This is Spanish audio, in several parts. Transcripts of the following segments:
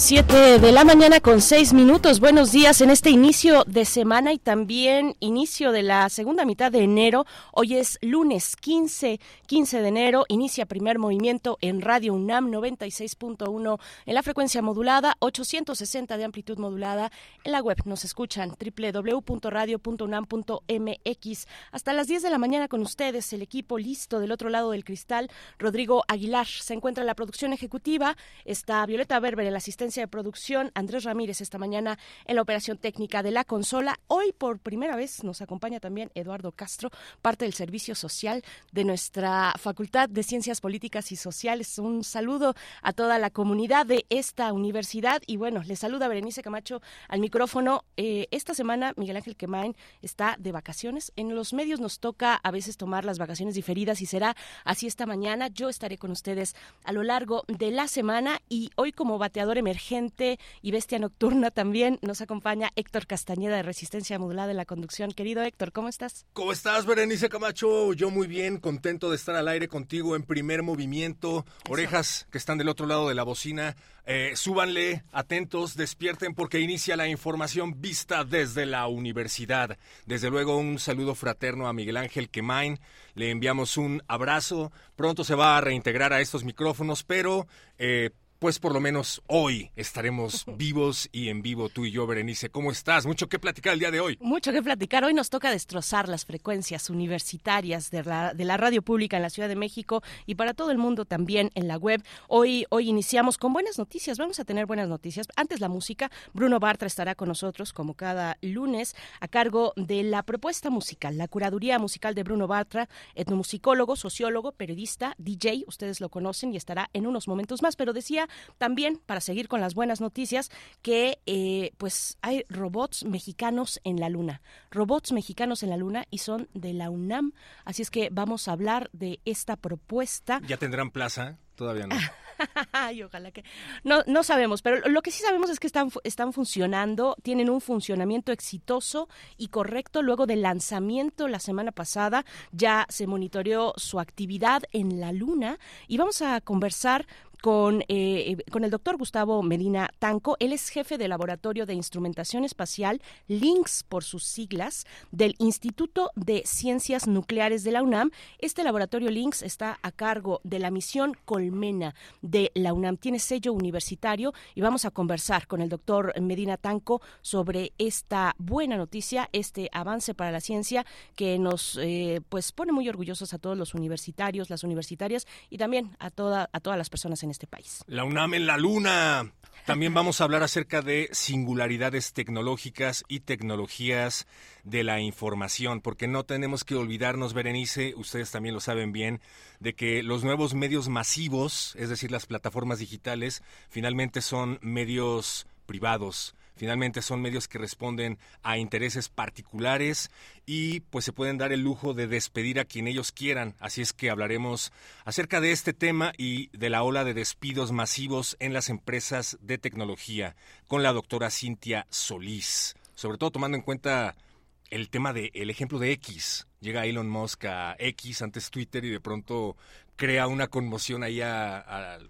Siete de la mañana con seis minutos. Buenos días en este inicio de semana y también inicio de la segunda mitad de enero. Hoy es lunes 15, 15 de enero. Inicia primer movimiento en Radio UNAM 96.1 en la frecuencia modulada, 860 de amplitud modulada. En la web nos escuchan www.radio.unam.mx. Hasta las 10 de la mañana con ustedes, el equipo listo del otro lado del cristal. Rodrigo Aguilar se encuentra en la producción ejecutiva. Está Violeta Berber en la asistencia de producción, Andrés Ramírez esta mañana en la operación técnica de la consola. Hoy por primera vez nos acompaña también Eduardo Castro, parte del servicio social de nuestra Facultad de Ciencias Políticas y Sociales. Un saludo a toda la comunidad de esta universidad y bueno, le saluda Berenice Camacho al micrófono. Eh, esta semana Miguel Ángel Quemain está de vacaciones. En los medios nos toca a veces tomar las vacaciones diferidas y será así esta mañana. Yo estaré con ustedes a lo largo de la semana y hoy como bateador emergente gente y bestia nocturna también nos acompaña Héctor Castañeda de Resistencia Modulada en la conducción. Querido Héctor, ¿cómo estás? ¿Cómo estás, Berenice Camacho? Yo muy bien, contento de estar al aire contigo en primer movimiento. Orejas que están del otro lado de la bocina, eh, súbanle, atentos, despierten porque inicia la información vista desde la universidad. Desde luego un saludo fraterno a Miguel Ángel Quemain. Le enviamos un abrazo. Pronto se va a reintegrar a estos micrófonos, pero eh, pues por lo menos hoy estaremos vivos y en vivo tú y yo, Berenice. ¿Cómo estás? Mucho que platicar el día de hoy. Mucho que platicar. Hoy nos toca destrozar las frecuencias universitarias de la, de la radio pública en la Ciudad de México y para todo el mundo también en la web. Hoy, hoy iniciamos con buenas noticias. Vamos a tener buenas noticias. Antes la música, Bruno Bartra estará con nosotros como cada lunes a cargo de la propuesta musical, la curaduría musical de Bruno Bartra, etnomusicólogo, sociólogo, periodista, DJ. Ustedes lo conocen y estará en unos momentos más. Pero decía también, para seguir con las buenas noticias, que eh, pues hay robots mexicanos en la Luna. Robots mexicanos en la Luna y son de la UNAM. Así es que vamos a hablar de esta propuesta. ¿Ya tendrán plaza? Todavía no. Ay, ojalá que. No, no sabemos, pero lo que sí sabemos es que están, están funcionando, tienen un funcionamiento exitoso y correcto. Luego del lanzamiento la semana pasada, ya se monitoreó su actividad en la Luna y vamos a conversar con, eh, con el doctor Gustavo Medina Tanco. Él es jefe de Laboratorio de Instrumentación Espacial, LINX por sus siglas, del Instituto de Ciencias Nucleares de la UNAM. Este laboratorio LINX está a cargo de la misión Colmena de la UNAM. Tiene sello universitario y vamos a conversar con el doctor Medina Tanco sobre esta buena noticia, este avance para la ciencia que nos eh, pues pone muy orgullosos a todos los universitarios, las universitarias y también a, toda, a todas las personas en este país. La UNAM en la luna. También vamos a hablar acerca de singularidades tecnológicas y tecnologías de la información, porque no tenemos que olvidarnos, Berenice, ustedes también lo saben bien, de que los nuevos medios masivos, es decir, las plataformas digitales, finalmente son medios privados, Finalmente son medios que responden a intereses particulares y pues se pueden dar el lujo de despedir a quien ellos quieran. Así es que hablaremos acerca de este tema y de la ola de despidos masivos en las empresas de tecnología con la doctora Cintia Solís. Sobre todo tomando en cuenta el tema del el ejemplo de X. Llega Elon Musk a X, antes Twitter, y de pronto crea una conmoción ahí al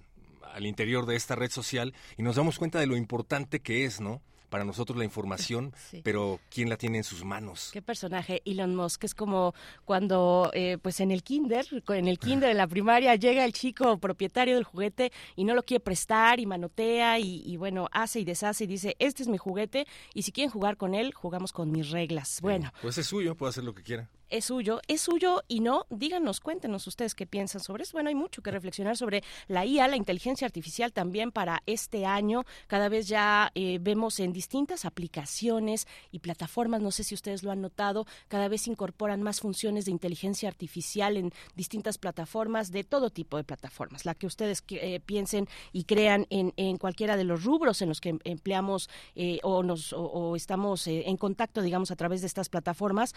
interior de esta red social y nos damos cuenta de lo importante que es, ¿no? Para nosotros la información, pero ¿quién la tiene en sus manos? ¿Qué personaje? Elon Musk es como cuando, eh, pues en el kinder, en el kinder, en la primaria, llega el chico propietario del juguete y no lo quiere prestar y manotea y, bueno, hace y deshace y dice, este es mi juguete y si quieren jugar con él, jugamos con mis reglas. Bueno. Pues es suyo, puede hacer lo que quiera. Es suyo, es suyo y no, díganos, cuéntenos ustedes qué piensan sobre eso. Bueno, hay mucho que reflexionar sobre la IA, la inteligencia artificial también para este año. Cada vez ya eh, vemos en distintas aplicaciones y plataformas, no sé si ustedes lo han notado, cada vez incorporan más funciones de inteligencia artificial en distintas plataformas, de todo tipo de plataformas, la que ustedes eh, piensen y crean en, en, cualquiera de los rubros en los que empleamos eh, o, nos, o, estamos en contacto, digamos, a través de estas plataformas,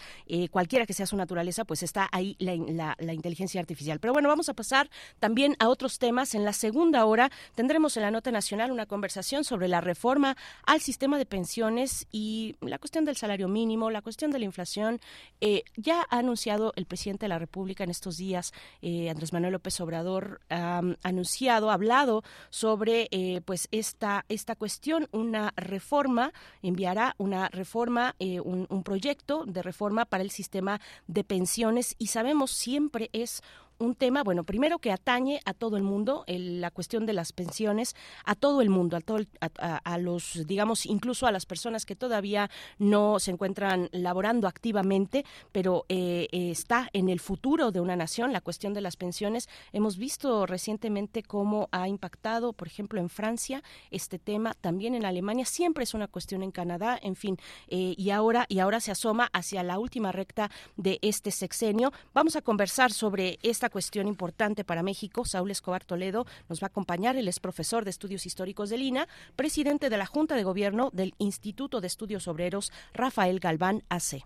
cualquiera que sea su naturaleza, pues está ahí la, inteligencia artificial. Pero bueno, vamos a pasar también a otros temas. En la segunda hora tendremos en la Nota Nacional una conversación sobre la reforma al sistema de pensiones y la cuestión del salario mínimo, la cuestión de la inflación. Eh, ya ha anunciado el presidente de la República en estos días, eh, Andrés Manuel López Obrador, ha anunciado, ha hablado sobre eh, pues esta, esta cuestión, una reforma, enviará una reforma, un, un proyecto de reforma para el sistema de pensiones y sabemos siempre es un tema, bueno, primero que atañe a todo el mundo, la cuestión de las pensiones, a todo el mundo, a, todo, a, los, digamos, incluso a las personas que todavía no se encuentran laborando activamente, pero eh, está en el futuro de una nación, la cuestión de las pensiones. Hemos visto recientemente cómo ha impactado, por ejemplo, en Francia este tema, también en Alemania, siempre es una cuestión en Canadá, en fin, eh, y ahora y ahora se asoma hacia la última recta de este sexenio. Vamos a conversar sobre esta cuestión importante para México. Saúl Escobar Toledo nos va a acompañar. Él es profesor de estudios históricos de Lina, presidente de la Junta de Gobierno del Instituto de Estudios Obreros Rafael Galván AC.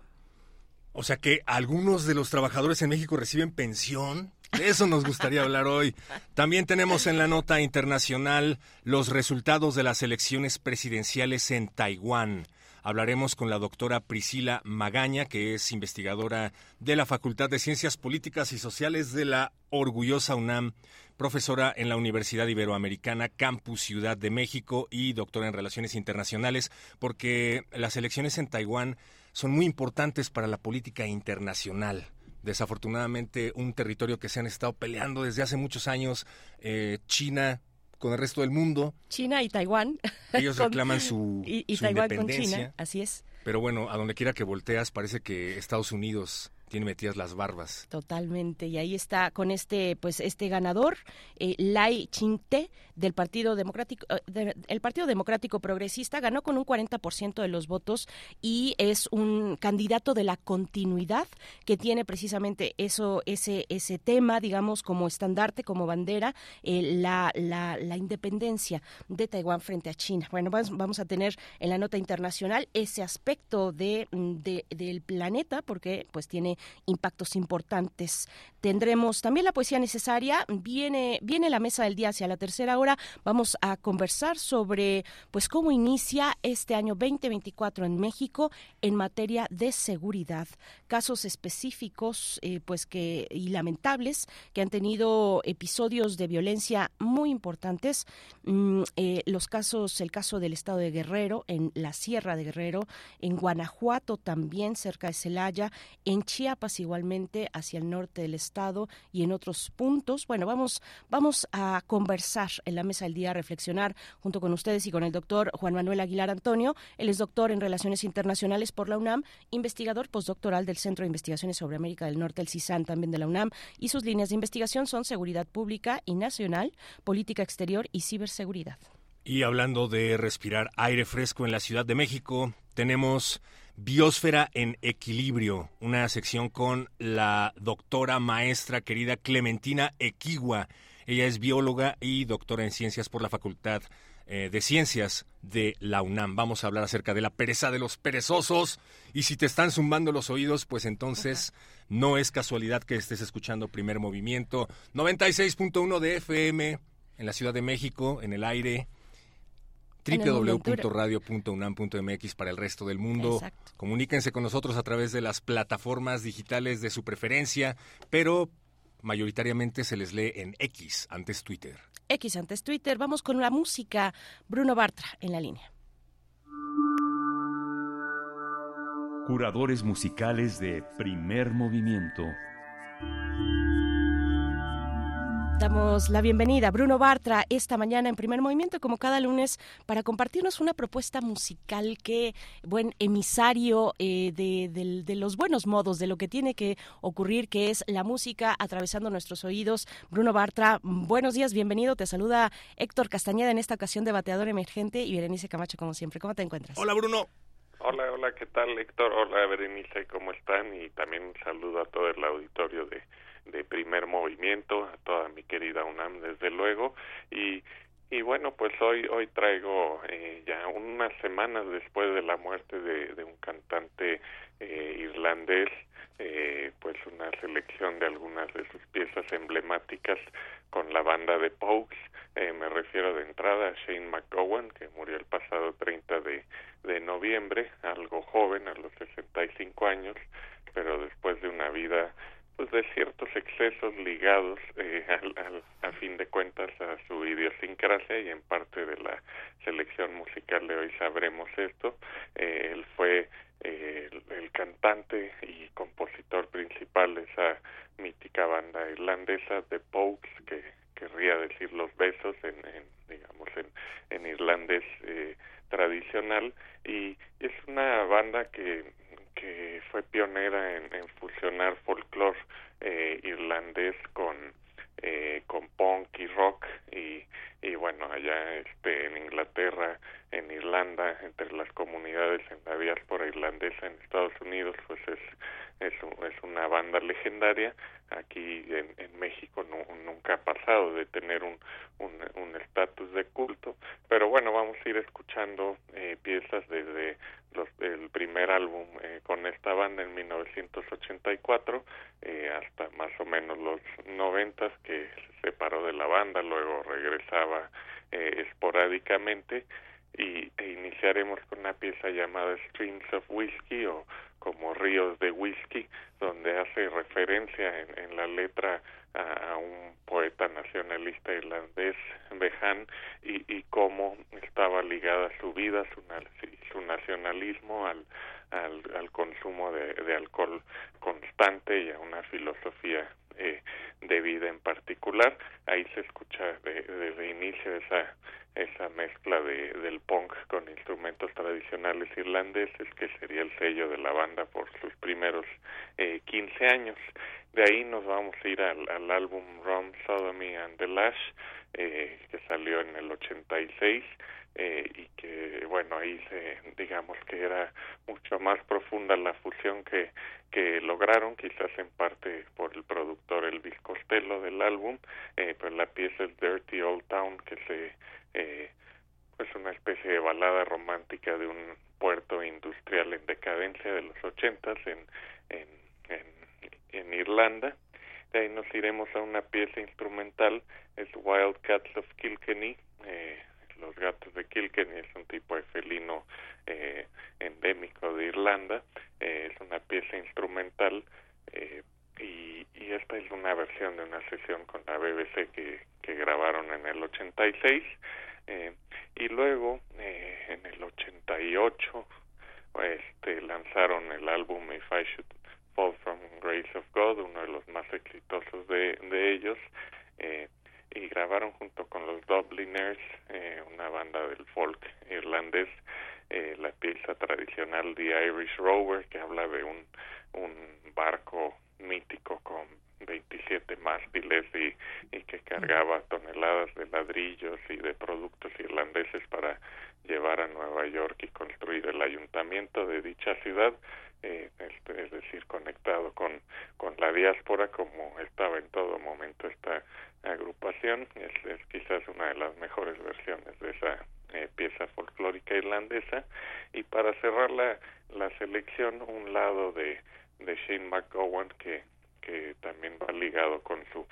O sea que algunos de los trabajadores en México reciben pensión. De eso nos gustaría hablar hoy. También tenemos en la nota internacional los resultados de las elecciones presidenciales en Taiwán. Hablaremos con la doctora Priscila Magaña, que es investigadora de la Facultad de Ciencias Políticas y Sociales de la orgullosa UNAM, profesora en la Universidad Iberoamericana Campus Ciudad de México y doctora en Relaciones Internacionales, porque las elecciones en Taiwán son muy importantes para la política internacional. Desafortunadamente un territorio que se han estado peleando desde hace muchos años eh, China con el resto del mundo. China y Taiwán. Ellos reclaman su, y, Taiwán con China, así es. Pero bueno, a donde quiera que volteas parece que Estados Unidos tiene metidas las barbas. Totalmente. Y ahí está con este, pues, este ganador, eh, Lai Ching-te, del Partido Democrático, eh, el Partido Democrático Progresista, ganó con un 40% de los votos y es un candidato de la continuidad que tiene precisamente eso, ese, ese tema, digamos, como estandarte, como bandera, eh, la, la, la, independencia de Taiwán frente a China. Bueno, vamos, vamos, a tener en la nota internacional ese aspecto de, de, del planeta, porque pues tiene impactos importantes. Tendremos también la poesía necesaria. Viene, viene la mesa del día hacia la tercera hora. Vamos a conversar sobre pues cómo inicia este año 2024 en México en materia de seguridad. Casos específicos eh, pues que y lamentables que han tenido episodios de violencia muy importantes. Mm, eh, los casos, el caso del estado de Guerrero, en la Sierra de Guerrero, en Guanajuato también, cerca de Celaya, en Chiapas Chiapas igualmente hacia el norte del estado y en otros puntos. Bueno, vamos, vamos a conversar en la mesa del día, a reflexionar junto con ustedes y con el doctor Juan Manuel Aguilar Antonio. Él es doctor en Relaciones Internacionales por la UNAM, investigador postdoctoral del Centro de Investigaciones sobre América del Norte, el CISAN, también de la UNAM, y sus líneas de investigación son seguridad pública y nacional, política exterior y ciberseguridad. Y hablando de respirar aire fresco en la Ciudad de México, tenemos Biosfera en Equilibrio, una sección con la doctora maestra querida Clementina Equigua. Ella es bióloga y doctora en ciencias por la Facultad eh, de Ciencias de la UNAM. Vamos a hablar acerca de la pereza de los perezosos. Y si te están zumbando los oídos, pues entonces no es casualidad que estés escuchando Primer Movimiento 96.1 de FM en la Ciudad de México, en el aire www.radio.unam.mx para el resto del mundo. Comuníquense con nosotros a través de las plataformas digitales de su preferencia, pero mayoritariamente se les lee en X antes Twitter. X antes Twitter. Vamos con la música. Bruno Bartra en la línea. Curadores musicales de primer movimiento. Damos la bienvenida a Bruno Bartra esta mañana en primer movimiento, como cada lunes, para compartirnos una propuesta musical que, buen emisario eh, de, los buenos modos, de lo que tiene que ocurrir, que es la música atravesando nuestros oídos. Bruno Bartra, buenos días, bienvenido. Te saluda Héctor Castañeda en esta ocasión de Bateador Emergente y Berenice Camacho, como siempre. ¿Cómo te encuentras? Hola, Bruno. Hola, hola, ¿qué tal, Héctor? Hola, Berenice, ¿cómo están? Y también un saludo a todo el auditorio de de primer movimiento, a toda mi querida UNAM desde luego, y, y bueno, pues hoy, hoy traigo eh, ya unas semanas después de la muerte de, de un cantante eh, irlandés, eh, pues una selección de algunas de sus piezas emblemáticas con la banda de Pokes. Eh, me refiero de entrada a Shane McGowan, que murió el pasado 30 de, de noviembre, algo joven, a los 65 años, pero después de una vida pues de ciertos excesos ligados eh, al, a fin de cuentas a su idiosincrasia y en parte de la selección musical de hoy sabremos esto. Eh, él fue eh, el, cantante y compositor principal de esa mítica banda irlandesa The Pokes que querría decir los besos en, en digamos en, en irlandés eh, tradicional. Y es una banda que que fue pionera en, fusionar folclore eh, irlandés con eh, con punk y rock y, y bueno allá este en Inglaterra en Irlanda entre las comunidades en la diáspora irlandesa en Estados Unidos pues es es, es una banda legendaria. Aquí en, en México no, nunca ha pasado de tener un un estatus de culto pero bueno vamos a ir escuchando eh, piezas desde los, el primer álbum eh, con esta banda en 1984 eh, hasta más o menos los noventas que se separó de la banda luego regresaba eh, esporádicamente y e iniciaremos con una pieza llamada Streams of Whiskey o como Ríos de Whisky, donde hace referencia en, en la letra a, un poeta nacionalista irlandés, Behan, y, y cómo estaba ligada su vida, su, su nacionalismo al, al, al consumo de, de alcohol constante y a una filosofía eh, de vida en particular. Ahí se escucha desde de, inicio esa esa mezcla de, del punk con instrumentos tradicionales irlandeses que sería el sello de la banda por sus primeros eh, 15 años. De ahí nos vamos a ir al, al álbum Rum, Sodomy and the Lash eh, que salió en el 86 eh, y que bueno ahí se digamos que era mucho más profunda la fusión que que lograron quizás en parte por el productor Elvis Costello del álbum eh, pero la pieza es Dirty Old Town que se eh, pues una especie de balada romántica de un puerto industrial en decadencia de los ochentas en, en, en, en Irlanda. De ahí nos iremos a una pieza instrumental es Wild Cats of Kilkenny. Eh, los gatos de Kilkenny es un tipo de felino eh, endémico de Irlanda. Eh, es una pieza instrumental eh, y, y esta es una versión de una sesión con la BBC que, grabaron en el 86 eh, y luego en el 88 este lanzaron el álbum If I Should Fall from Grace of God uno de los más exitosos de, de ellos eh, y grabaron junto con los Dubliners, eh, una banda del folk irlandés, eh, la pieza tradicional The Irish Rover, que habla de un, un barco mítico con 27 mástiles y, y que cargaba toneladas de ladrillos y de productos irlandeses para llevar a Nueva York y construir el ayuntamiento de dicha ciudad, eh, este, es decir, conectado con, con la diáspora como estaba en todo momento esta agrupación, es, quizás una de las mejores versiones de esa eh, pieza folclórica irlandesa. Y para cerrar la, la selección un lado de, de Shane McGowan que que también va ligado con su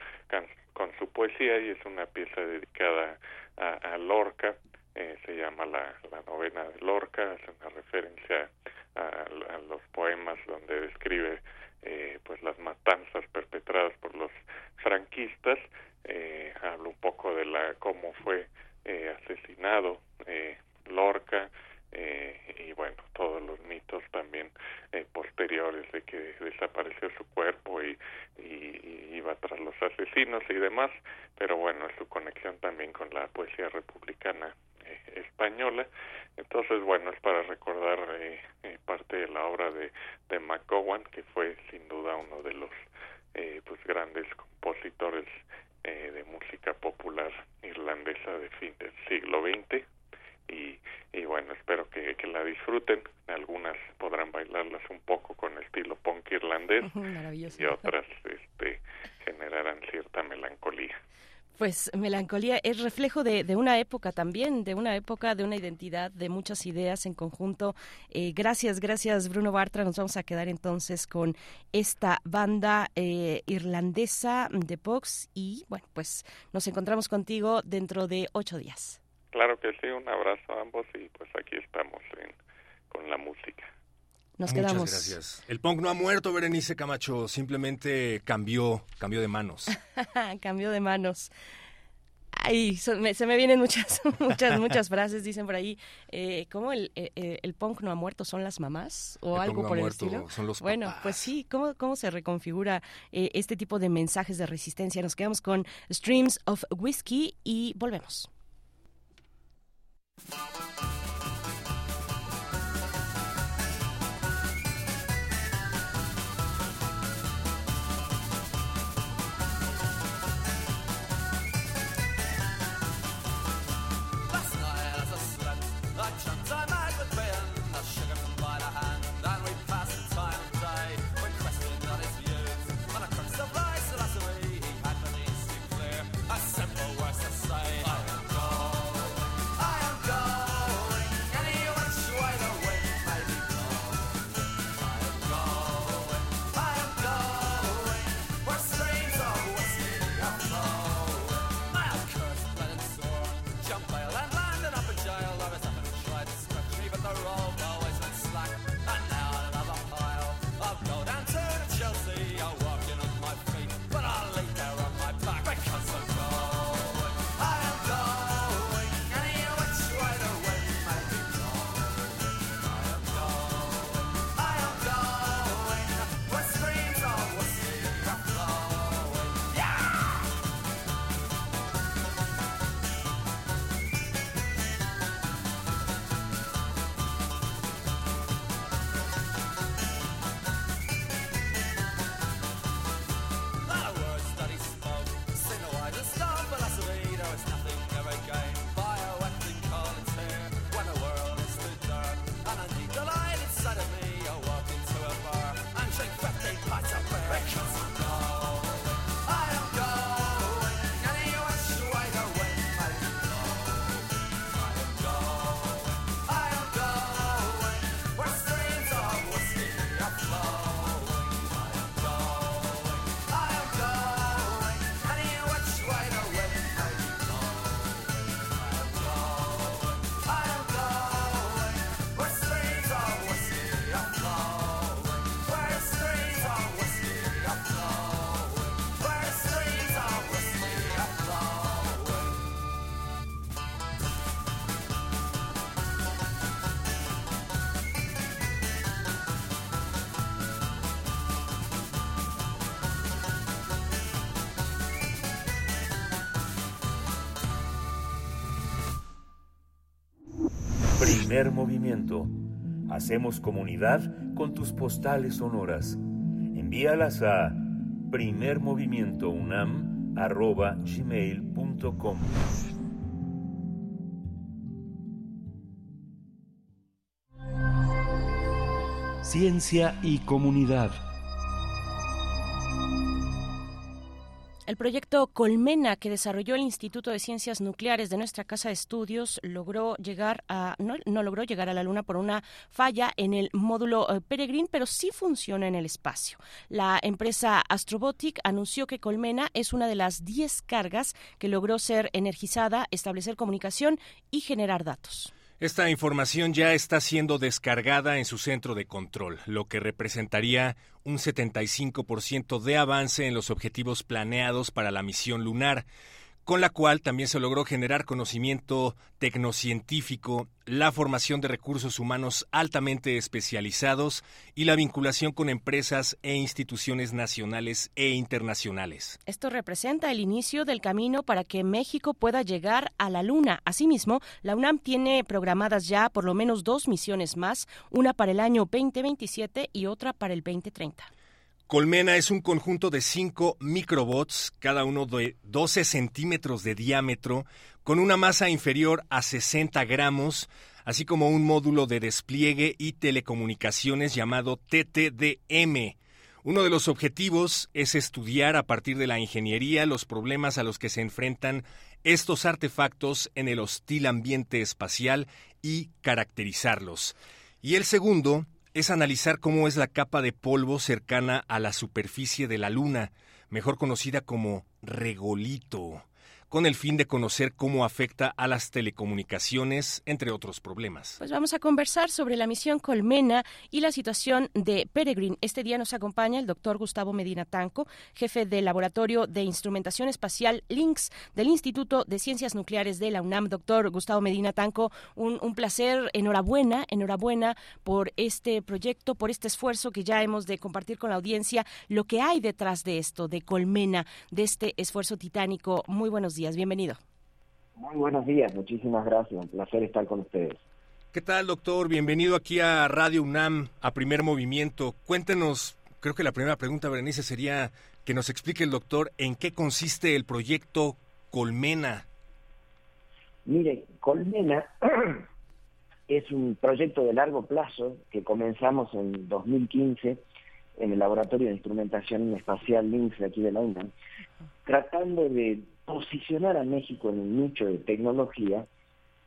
con su poesía y es una pieza dedicada a, Lorca eh, se llama la, la novena de Lorca es una referencia a, a los poemas donde describe eh, pues las matanzas perpetradas por los franquistas eh, habla un poco de la cómo fue eh, asesinado eh, Lorca eh, y bueno todos los mitos también eh, posteriores de que desapareció su cuerpo y, y, iba tras los asesinos y demás, pero bueno, su conexión también con la poesía republicana eh, española. Entonces, bueno, es para recordar eh, eh, parte de la obra de, de McGowan, que fue sin duda uno de los pues grandes compositores de música popular irlandesa de fin del siglo XX y, y bueno, espero que, que, la disfruten. Algunas podrán bailarlas un poco con estilo punk irlandés y otras este, generarán cierta melancolía. Pues melancolía es reflejo de, de, una época también, de una época, de una identidad, de muchas ideas en conjunto. Eh, gracias, gracias Bruno Bartra. Nos vamos a quedar entonces con esta banda eh, irlandesa de Vox y bueno, pues nos encontramos contigo dentro de ocho días. Claro que sí, un abrazo a ambos y pues aquí estamos con la música. Nos quedamos. Muchas gracias. El punk no ha muerto, Berenice Camacho, simplemente cambió, cambió de manos. cambió de manos. Ay, se me vienen muchas, muchas, muchas frases, dicen por ahí. Eh, ¿Cómo el, eh, eh, el, punk no ha muerto? ¿Son las mamás? ¿O algo por el estilo? Son los bueno, pues sí, ¿cómo, cómo se reconfigura este tipo de mensajes de resistencia? Nos quedamos con Streams of Whiskey y volvemos. Thank you. Primer movimiento. Hacemos comunidad con tus postales sonoras. Envíalas a primermovimientounam.gmail.com Ciencia y comunidad. El proyecto Colmena que desarrolló el Instituto de Ciencias Nucleares de nuestra casa de estudios logró llegar a no, logró llegar a la Luna por una falla en el módulo eh, Peregrine, pero sí funciona en el espacio. La empresa Astrobotic anunció que Colmena es una de las 10 cargas que logró ser energizada, establecer comunicación y generar datos. Esta información ya está siendo descargada en su centro de control, lo que representaría un 75% de avance en los objetivos planeados para la misión lunar. Con la cual también se logró generar conocimiento tecnocientífico, la formación de recursos humanos altamente especializados y la vinculación con empresas e instituciones nacionales e internacionales. Esto representa el inicio del camino para que México pueda llegar a la Luna. Asimismo, la UNAM tiene programadas ya por lo menos dos misiones más, una para el año 2027 y otra para el 2030. Colmena es un conjunto de cinco microbots, cada uno de 12 centímetros de diámetro, con una masa inferior a 60 gramos, así como un módulo de despliegue y telecomunicaciones llamado TTDM. Uno de los objetivos es estudiar a partir de la ingeniería los problemas a los que se enfrentan estos artefactos en el hostil ambiente espacial y caracterizarlos. Y el segundo es analizar cómo es la capa de polvo cercana a la superficie de la Luna, mejor conocida como regolito con el fin de conocer cómo afecta a las telecomunicaciones, entre otros problemas. Pues vamos a conversar sobre la misión Colmena y la situación de Peregrine. Este día nos acompaña el doctor Gustavo Medina Tanco, jefe del Laboratorio de Instrumentación Espacial LINX del Instituto de Ciencias Nucleares de la UNAM. Doctor Gustavo Medina Tanco, un, un placer, enhorabuena, enhorabuena por este proyecto, por este esfuerzo que ya hemos de compartir con la audiencia, lo que hay detrás de esto, de Colmena, de este esfuerzo titánico. Muy buenos días, bienvenido. Muy buenos días, muchísimas gracias, un placer estar con ustedes. ¿Qué tal, doctor? Bienvenido aquí a Radio UNAM, a Primer Movimiento. Cuéntenos, creo que la primera pregunta, Berenice, sería que nos explique el doctor en qué consiste el proyecto Colmena. Mire, Colmena es un proyecto de largo plazo que comenzamos en 2015 en el Laboratorio de Instrumentación Espacial LINX de aquí de la UNAM, tratando de posicionar a México en un nicho de tecnología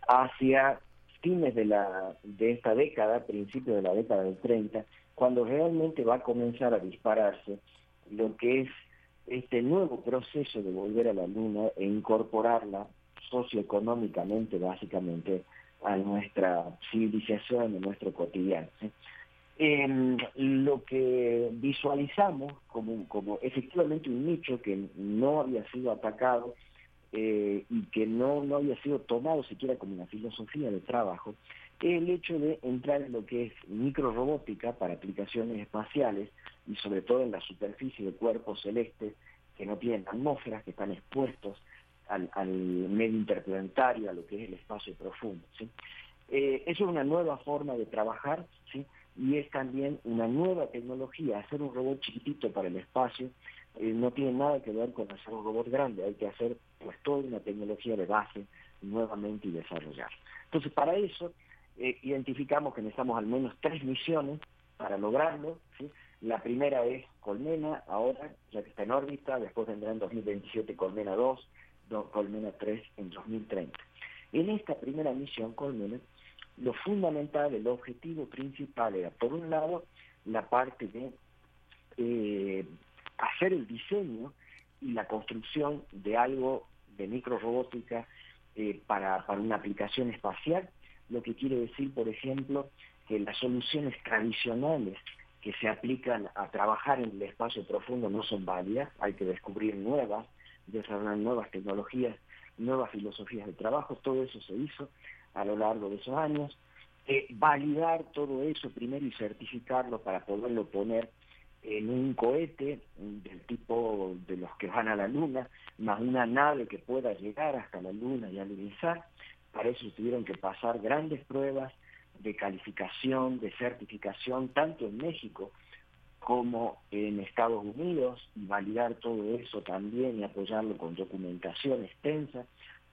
hacia fines de, la, de esta década, principios de la década del 30, cuando realmente va a comenzar a dispararse lo que es este nuevo proceso de volver a la Luna e incorporarla socioeconómicamente, básicamente, a nuestra civilización, a nuestro cotidiano. Em, lo que visualizamos como, como efectivamente un nicho que no había sido atacado eh, y que no, no había sido tomado siquiera como una filosofía de trabajo, es el hecho de entrar en lo que es microrobótica para aplicaciones espaciales y sobre todo en la superficie de cuerpos celestes que no tienen atmósferas, que están expuestos al, medio interplanetario, a lo que es el espacio profundo. Eh, eso es una nueva forma de trabajar, ¿sí? Y es también una nueva tecnología. Hacer un robot chiquitito para el espacio eh, no tiene nada que ver con hacer un robot grande, hay que hacer pues toda una tecnología de base nuevamente y desarrollar. Entonces, para eso eh, identificamos que necesitamos al menos tres misiones para lograrlo. ¿sí? La primera es Colmena, ahora, ya que está en órbita, después vendrá en 2027 Colmena 2, Colmena 3 en 2030. En esta primera misión, Colmena, lo fundamental, el objetivo principal era, por un lado, la parte de eh, hacer el diseño y la construcción de algo de microrobótica eh, para, para una aplicación espacial, lo que quiere decir, por ejemplo, que las soluciones tradicionales que se aplican a trabajar en el espacio profundo no son válidas, hay que descubrir nuevas, desarrollar nuevas tecnologías, nuevas filosofías de trabajo, todo eso se hizo a lo largo de esos años, eh, validar todo eso primero y certificarlo para poderlo poner en un cohete del tipo de los que van a la Luna, más una nave que pueda llegar hasta la Luna y alunizar. Para eso tuvieron que pasar grandes pruebas de calificación, de certificación, tanto en México como en Estados Unidos, y validar todo eso también y apoyarlo con documentación extensa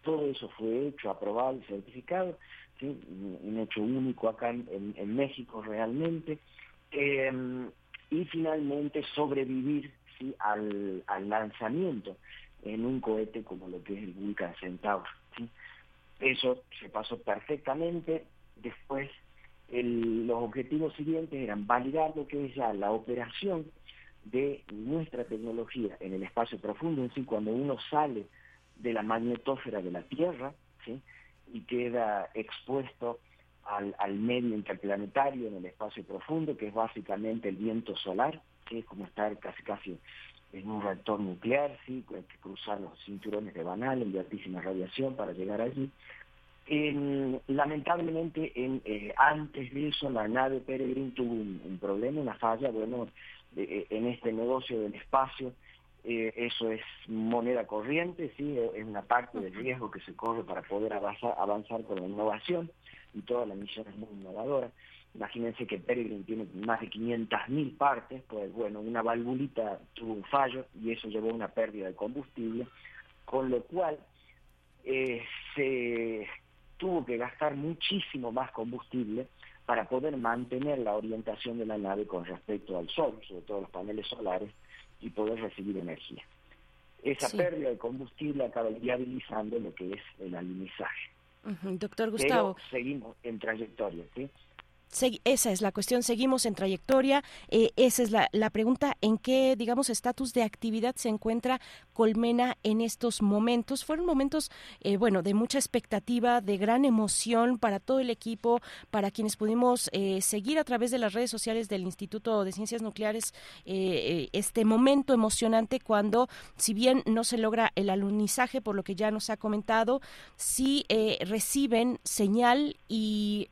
todo eso fue hecho, aprobado y certificado, un hecho único acá en, México realmente, em, y finalmente sobrevivir al, lanzamiento en un cohete como lo que es el Vulcan Centaur. Eso se pasó perfectamente, después los objetivos siguientes eran validar lo que es ya la operación de nuestra tecnología en el espacio profundo, en sí, cuando uno sale de la magnetósfera de la Tierra, ¿sí? y queda expuesto al, al, medio interplanetario en el espacio profundo, que es básicamente el viento solar, que es como estar casi casi en un reactor nuclear, sí, hay que cruzar los cinturones de Banal de altísima radiación para llegar allí. lamentablemente, en, eh, antes de eso, la nave Peregrine tuvo un, problema, una falla, bueno, eh, en este negocio del espacio, eh, eso es moneda corriente, sí, es una parte del riesgo que se corre para poder avanzar, avanzar con la innovación, y toda la misión es muy innovadora. Imagínense que Peregrine tiene más de 500.000 partes, pues bueno, una valvulita tuvo un fallo y eso llevó a una pérdida de combustible, con lo cual eh, se tuvo que gastar muchísimo más combustible para poder mantener la orientación de la nave con respecto al sol, sobre todo los paneles solares, y poder recibir energía. Esa pérdida de combustible acaba viabilizando lo que es el alunizaje. Doctor Gustavo. seguimos en trayectoria, ¿sí? Esa es la cuestión, seguimos en trayectoria, eh, esa es la, la, pregunta, ¿en qué, digamos, estatus de actividad se encuentra Colmena en estos momentos? Fueron momentos, eh, bueno, de mucha expectativa, de gran emoción para todo el equipo, para quienes pudimos eh, seguir a través de las redes sociales del Instituto de Ciencias Nucleares este momento emocionante cuando, si bien no se logra el alunizaje, por lo que ya nos ha comentado, sí reciben señal y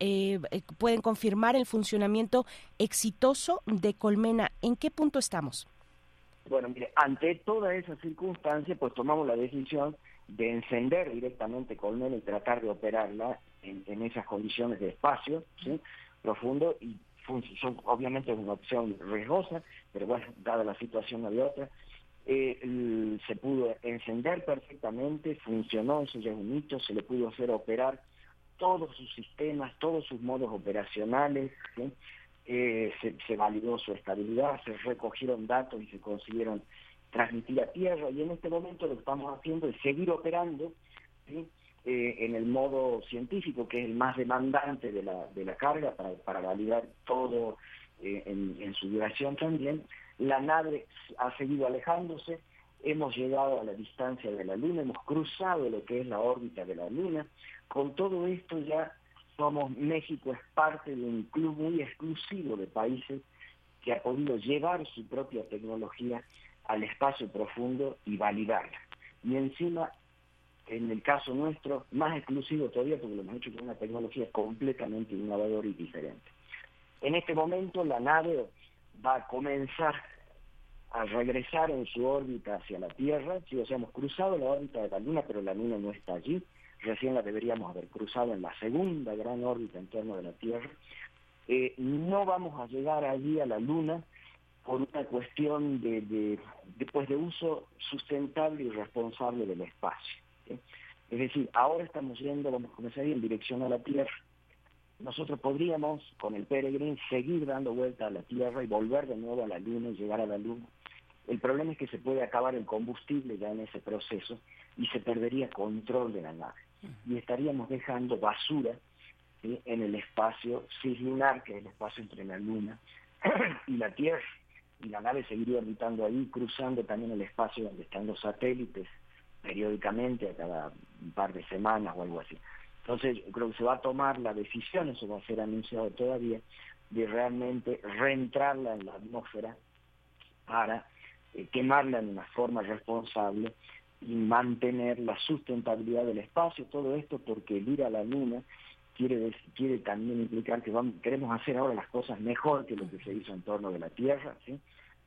pueden confirmar confirmar el funcionamiento exitoso de Colmena. ¿En qué punto estamos? Bueno, mire, ante toda esa circunstancia, pues tomamos la decisión de encender directamente Colmena y tratar de operarla en, esas condiciones de espacio profundo y son, obviamente es una opción riesgosa, pero bueno, dada la situación no había otra. Eh, se pudo encender perfectamente, funcionó, eso ya es un hito, se le pudo hacer operar todos sus sistemas, todos sus modos operacionales, eh, se, validó su estabilidad, se recogieron datos y se consiguieron transmitir a tierra y en este momento lo que estamos haciendo es seguir operando eh, en el modo científico, que es el más demandante de la, de la carga, para, validar todo eh, en, en su duración también. La nave ha seguido alejándose, hemos llegado a la distancia de la Luna, hemos cruzado lo que es la órbita de la Luna, con todo esto ya somos, México es parte de un club muy exclusivo de países que ha podido llevar su propia tecnología al espacio profundo y validarla. Y encima, en el caso nuestro, más exclusivo todavía porque lo hemos hecho con una tecnología completamente innovadora y diferente. En este momento la nave va a comenzar a regresar en su órbita hacia la Tierra, si o sea, hemos cruzado la órbita de la Luna, pero la Luna no está allí, recién la deberíamos haber cruzado en la segunda gran órbita en torno de la Tierra. Eh, no vamos a llegar allí a la Luna por una cuestión de, pues, de uso sustentable y responsable del espacio. Es decir, ahora estamos yendo, vamos a comenzar en dirección a la Tierra. Nosotros podríamos, con el Peregrine, seguir dando vuelta a la Tierra y volver de nuevo a la Luna y llegar a la Luna. El problema es que se puede acabar el combustible ya en ese proceso y se perdería control de la nave y estaríamos dejando basura en el espacio cislunar, que es el espacio entre la Luna y la Tierra. Y la nave seguiría orbitando ahí, cruzando también el espacio donde están los satélites periódicamente, a cada par de semanas o algo así. Entonces, creo que se va a tomar la decisión, eso va a ser anunciado todavía, de realmente reentrarla en la atmósfera para eh, quemarla en una forma responsable y mantener la sustentabilidad del espacio, todo esto porque el ir a la luna quiere, quiere también implicar que vamos, queremos hacer ahora las cosas mejor que lo que se hizo en torno de la Tierra,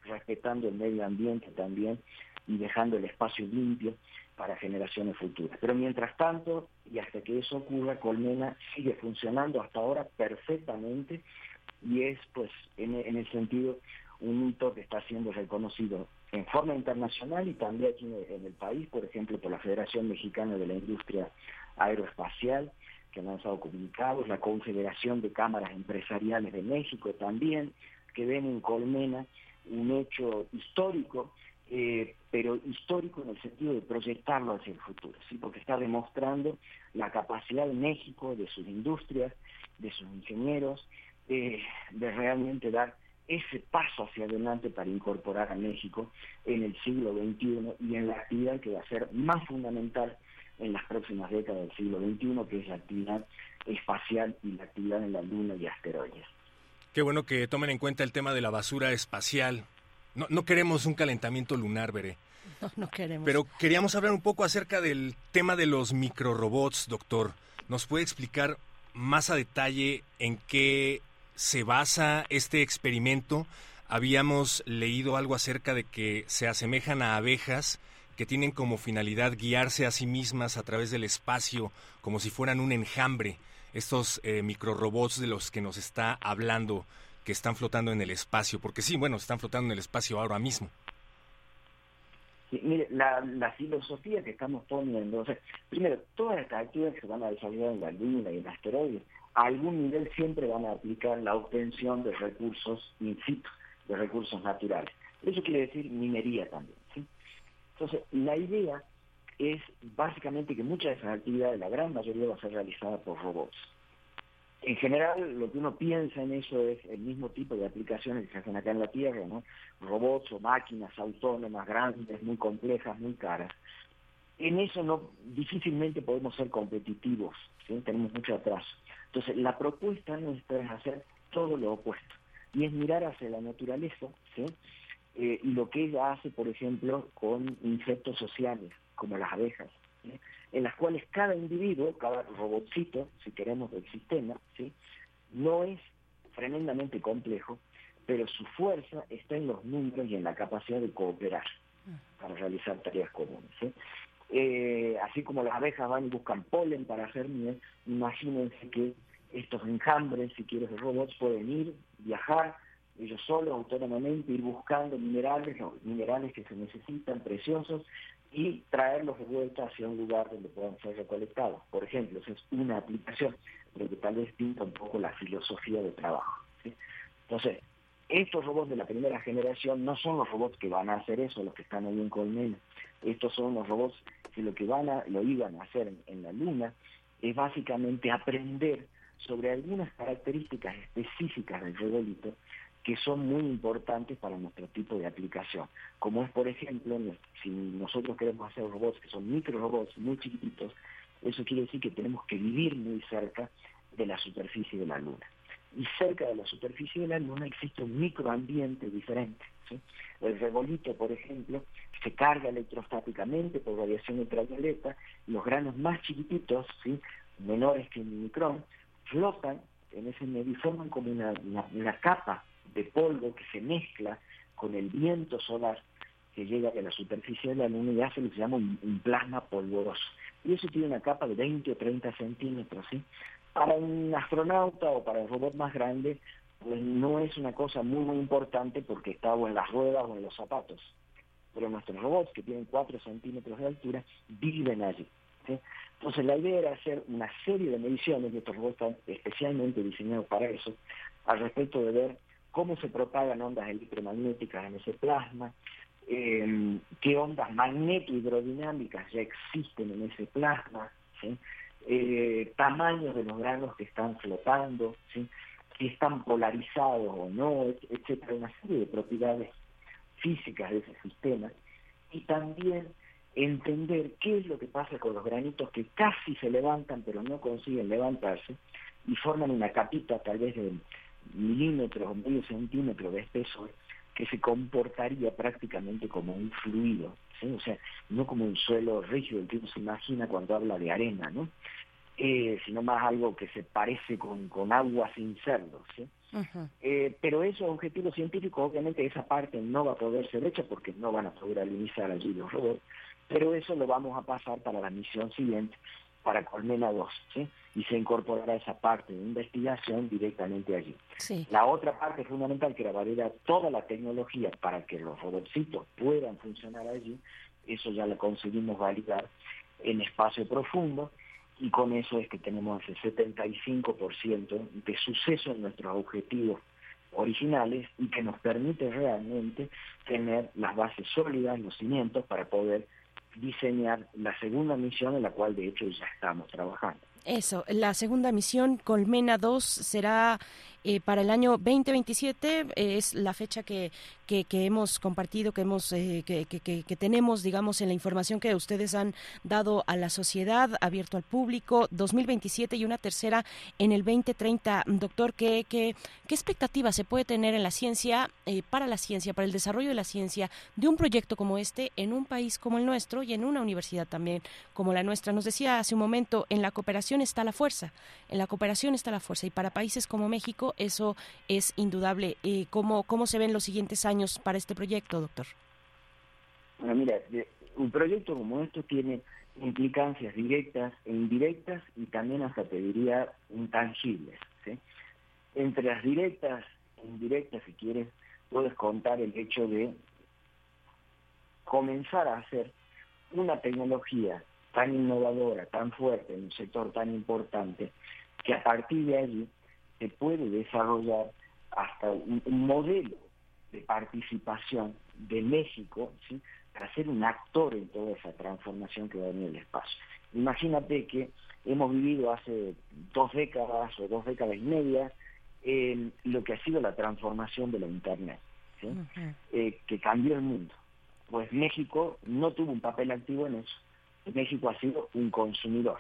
respetando el medio ambiente también y dejando el espacio limpio para generaciones futuras. Pero mientras tanto, y hasta que eso ocurra, Colmena sigue funcionando hasta ahora perfectamente y es pues en el sentido un hito que está siendo reconocido en forma internacional y también aquí en el país, por ejemplo, por la Federación Mexicana de la Industria Aeroespacial, que han lanzado comunicados, la Confederación de Cámaras Empresariales de México también, que ven en Colmena un hecho histórico, eh, pero histórico en el sentido de proyectarlo hacia el futuro, ¿sí? porque está demostrando la capacidad de México, de sus industrias, de sus ingenieros, de realmente dar ese paso hacia adelante para incorporar a México en el siglo XXI y en la actividad que va a ser más fundamental en las próximas décadas del siglo XXI, que es la actividad espacial y la actividad en la Luna y asteroides. Qué bueno que tomen en cuenta el tema de la basura espacial, No, no queremos un calentamiento lunar, Veré. No, no queremos. Pero queríamos hablar un poco acerca del tema de los microrobots, doctor. ¿Nos puede explicar más a detalle en qué se basa este experimento? Habíamos leído algo acerca de que se asemejan a abejas que tienen como finalidad guiarse a sí mismas a través del espacio como si fueran un enjambre. Estos eh, microrobots de los que nos está hablando que están flotando en el espacio, porque sí, bueno, están flotando en el espacio ahora mismo. mire, la, filosofía que estamos poniendo, o sea, primero, todas estas actividades que van a desarrollar en la Luna y en asteroides, a algún nivel siempre van a aplicar la obtención de recursos in situ, de recursos naturales. Eso quiere decir minería también. Entonces, la idea es básicamente que muchas de esas actividades, la gran mayoría, va a ser realizada por robots en general lo que uno piensa en eso es el mismo tipo de aplicaciones que se hacen acá en la Tierra, ¿no? Robots o máquinas autónomas grandes, muy complejas, muy caras. En eso no difícilmente podemos ser competitivos, tenemos mucho atraso. Entonces, la propuesta nuestra es hacer todo lo opuesto, y es mirar hacia la naturaleza, ¿sí? Eh, y lo que ella hace, por ejemplo, con insectos sociales, como las abejas en las cuales cada individuo, cada robotcito, si queremos, del sistema, ¿sí? no es tremendamente complejo, pero su fuerza está en los números y en la capacidad de cooperar para realizar tareas comunes. Eh, así como las abejas van y buscan polen para hacer miel, imagínense que estos enjambres, si quieres, de robots pueden ir, viajar, ellos solos, autónomamente, ir buscando minerales, minerales que se necesitan, preciosos, y traerlos de vuelta hacia un lugar donde puedan ser recolectados. Por ejemplo, esa es una aplicación, pero que tal vez pinta un poco la filosofía de trabajo. Entonces, estos robots de la primera generación no son los robots que van a hacer eso, los que están ahí en Colmena. Estos son los robots que lo que van a, lo iban a hacer en la Luna es básicamente aprender sobre algunas características específicas del regolito que son muy importantes para nuestro tipo de aplicación. Como es, por ejemplo, si nosotros queremos hacer robots que son micro robots muy chiquititos, eso quiere decir que tenemos que vivir muy cerca de la superficie de la Luna. Y cerca de la superficie de la Luna existe un microambiente diferente. El regolito, por ejemplo, se carga electrostáticamente por radiación ultravioleta, los granos más chiquititos, ¿sí? menores que un micrón, flotan en ese medio y forman como una, una capa de polvo que se mezcla con el viento solar que llega a la superficie de la Luna y hace lo que se llama un, plasma polvoroso. Y eso tiene una capa de 20 o 30 centímetros. ¿sí? Para un astronauta o para un robot más grande, pues no es una cosa muy, muy importante porque está o en las ruedas o en los zapatos. Pero nuestros robots, que tienen 4 centímetros de altura, viven allí. Entonces la idea era hacer una serie de mediciones, y estos robots están especialmente diseñados para eso, al respecto de ver cómo se propagan ondas electromagnéticas en ese plasma, em, qué ondas magneto-hidrodinámicas ya existen en ese plasma, eh, tamaños de los granos que están flotando, si están polarizados o no, etcétera, una serie de propiedades físicas de ese sistema, y también entender qué es lo que pasa con los granitos que casi se levantan pero no consiguen levantarse y forman una capita tal vez de milímetros o medio centímetro de espesor que se comportaría prácticamente como un fluido, o sea, no como un suelo rígido, el que uno se imagina cuando habla de arena, ¿no? Eh, sino más algo que se parece con, con agua sin serlo. ¿sí? Eh, pero esos objetivos científicos, obviamente esa parte no va a poder ser hecha porque no van a poder alinizar allí los robots, pero eso lo vamos a pasar para la misión siguiente, para Colmena 2, ¿sí? y se incorporará esa parte de investigación directamente allí. La otra parte fundamental, que era validar toda la tecnología para que los robotcitos puedan funcionar allí, eso ya lo conseguimos validar en espacio profundo, y con eso es que tenemos ese 75% de suceso en nuestros objetivos originales y que nos permite realmente tener las bases sólidas, los cimientos para poder diseñar la segunda misión en la cual de hecho ya estamos trabajando. Eso, la segunda misión Colmena 2 será eh, para el año 2027 es la fecha que, que, hemos compartido, que, hemos, que, que, tenemos, digamos, en la información que ustedes han dado a la sociedad, abierto al público, 2027 y una tercera en el 2030. Doctor, ¿qué, qué, qué expectativa se puede tener en la ciencia, para la ciencia, para el desarrollo de la ciencia, de un proyecto como este en un país como el nuestro y en una universidad también como la nuestra? Nos decía hace un momento, en la cooperación está la fuerza, en la cooperación está la fuerza y para países como México eso es indudable. Eh, ¿cómo, ¿Cómo se ven los siguientes años para este proyecto, doctor? Bueno, mira, un proyecto como esto tiene implicancias directas e indirectas y también hasta te diría intangibles. Entre las directas e indirectas, si quieres, puedes contar el hecho de comenzar a hacer una tecnología tan innovadora, tan fuerte, en un sector tan importante, que a partir de allí se puede desarrollar hasta un, modelo de participación de México para ser un actor en toda esa transformación que va en el espacio. Imagínate que hemos vivido hace dos décadas o dos décadas y media en lo que ha sido la transformación de la Internet, eh, que cambió el mundo. Pues México no tuvo un papel activo en eso. México ha sido un consumidor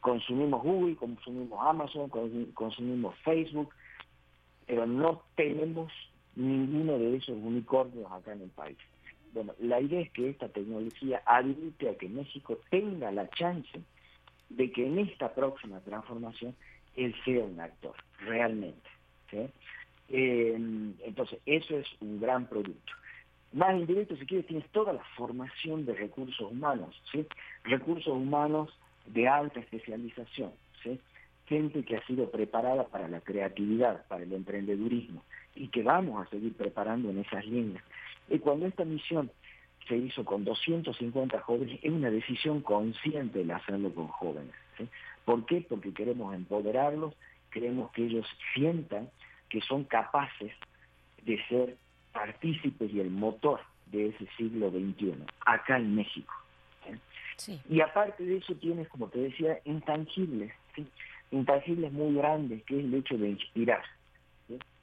consumimos Google, consumimos Amazon, consumimos Facebook, pero no tenemos ninguno de esos unicornios acá en el país. Bueno, la idea es que esta tecnología habilite a que México tenga la chance de que en esta próxima transformación él sea un actor, realmente. Eh, entonces, eso es un gran producto. Más indirecto, si quieres, tienes toda la formación de recursos humanos, ¿sí? Recursos humanos de alta especialización, gente que ha sido preparada para la creatividad, para el emprendedurismo, y que vamos a seguir preparando en esas líneas. Y cuando esta misión se hizo con 250 jóvenes, es una decisión consciente el hacerlo con jóvenes. ¿Por qué? Porque queremos empoderarlos, queremos que ellos sientan que son capaces de ser partícipes y el motor de ese siglo XXI, acá en México. Y aparte de eso tienes, como te decía, intangibles, intangibles muy grandes, que es el hecho de inspirar.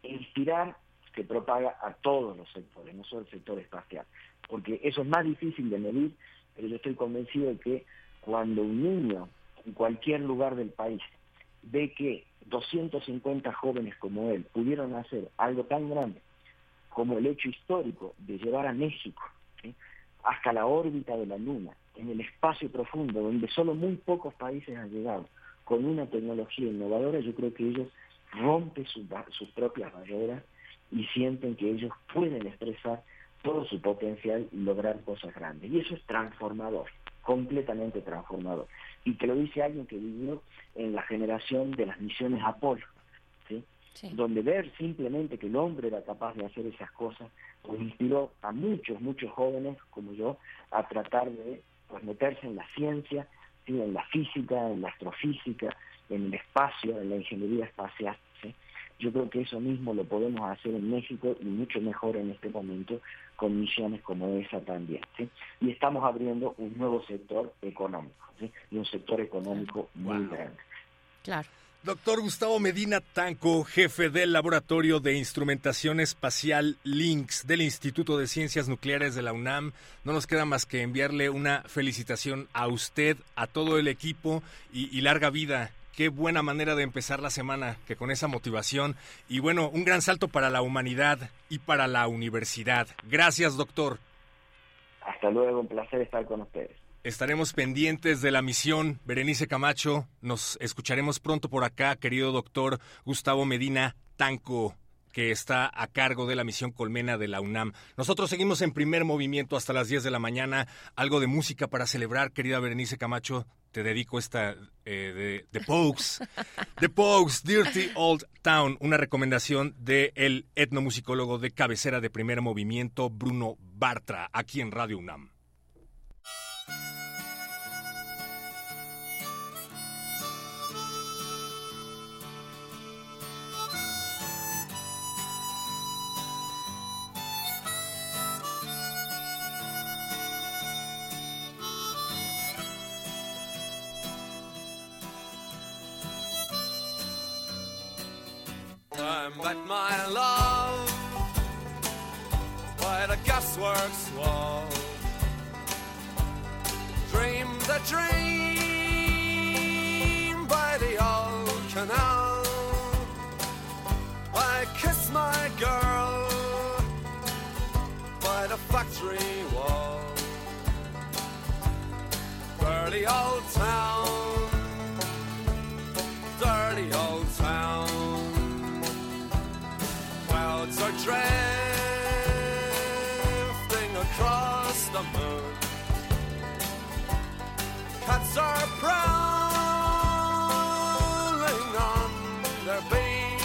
Inspirar que propaga a todos los sectores, no solo el sector espacial, porque eso es más difícil de medir, pero yo estoy convencido de que cuando un niño en cualquier lugar del país ve que 250 jóvenes como él pudieron hacer algo tan grande como el hecho histórico de llevar a México hasta la órbita de la Luna, en el espacio profundo, donde solo muy pocos países han llegado, con una tecnología innovadora, yo creo que ellos rompen sus propias barreras y sienten que ellos pueden expresar todo su potencial y lograr cosas grandes. Y eso es transformador, completamente transformador. Y te lo dice alguien que vivió en la generación de las misiones Apolo, ¿sí? donde ver simplemente que el hombre era capaz de hacer esas cosas, pues inspiró a muchos, muchos jóvenes como yo a tratar de pues meterse en la ciencia, en la física, en la astrofísica, en el espacio, en la ingeniería espacial. Yo creo que eso mismo lo podemos hacer en México y mucho mejor en este momento con misiones como esa también. Y estamos abriendo un nuevo sector económico, y un sector económico muy grande. Claro. Doctor Gustavo Medina Tanco, jefe del Laboratorio de Instrumentación Espacial LINX del Instituto de Ciencias Nucleares de la UNAM, no nos queda más que enviarle una felicitación a usted, a todo el equipo y, larga vida. Qué buena manera de empezar la semana, que con esa motivación. Y bueno, un gran salto para la humanidad y para la universidad. Gracias, doctor. Hasta luego, un placer estar con ustedes. Estaremos pendientes de la misión. Berenice Camacho, nos escucharemos pronto por acá, querido doctor Gustavo Medina Tanco que está a cargo de la misión Colmena de la UNAM. Nosotros seguimos en primer movimiento hasta las 10 de la mañana. Algo de música para celebrar, querida Berenice Camacho. Te dedico esta eh, de The Pogues. The Pogues, Dirty Old Town. Una recomendación del el etnomusicólogo de cabecera de primer movimiento, Bruno Bartra, aquí en Radio UNAM. but my love by the gasworks wall. The dream by the old canal. I kiss my girl by the factory wall. Dirty old town, Cats are prowling on their beat.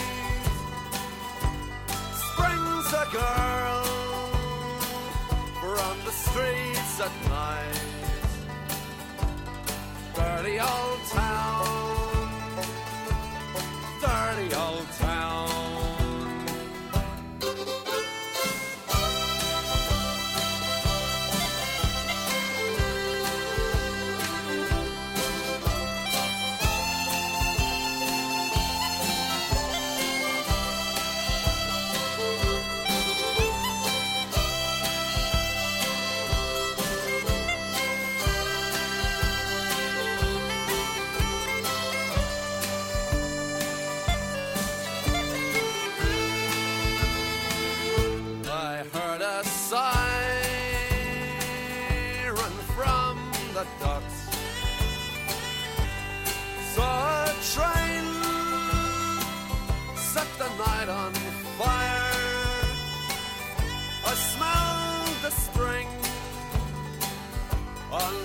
Springs a girl from the streets at night. Dirty old town,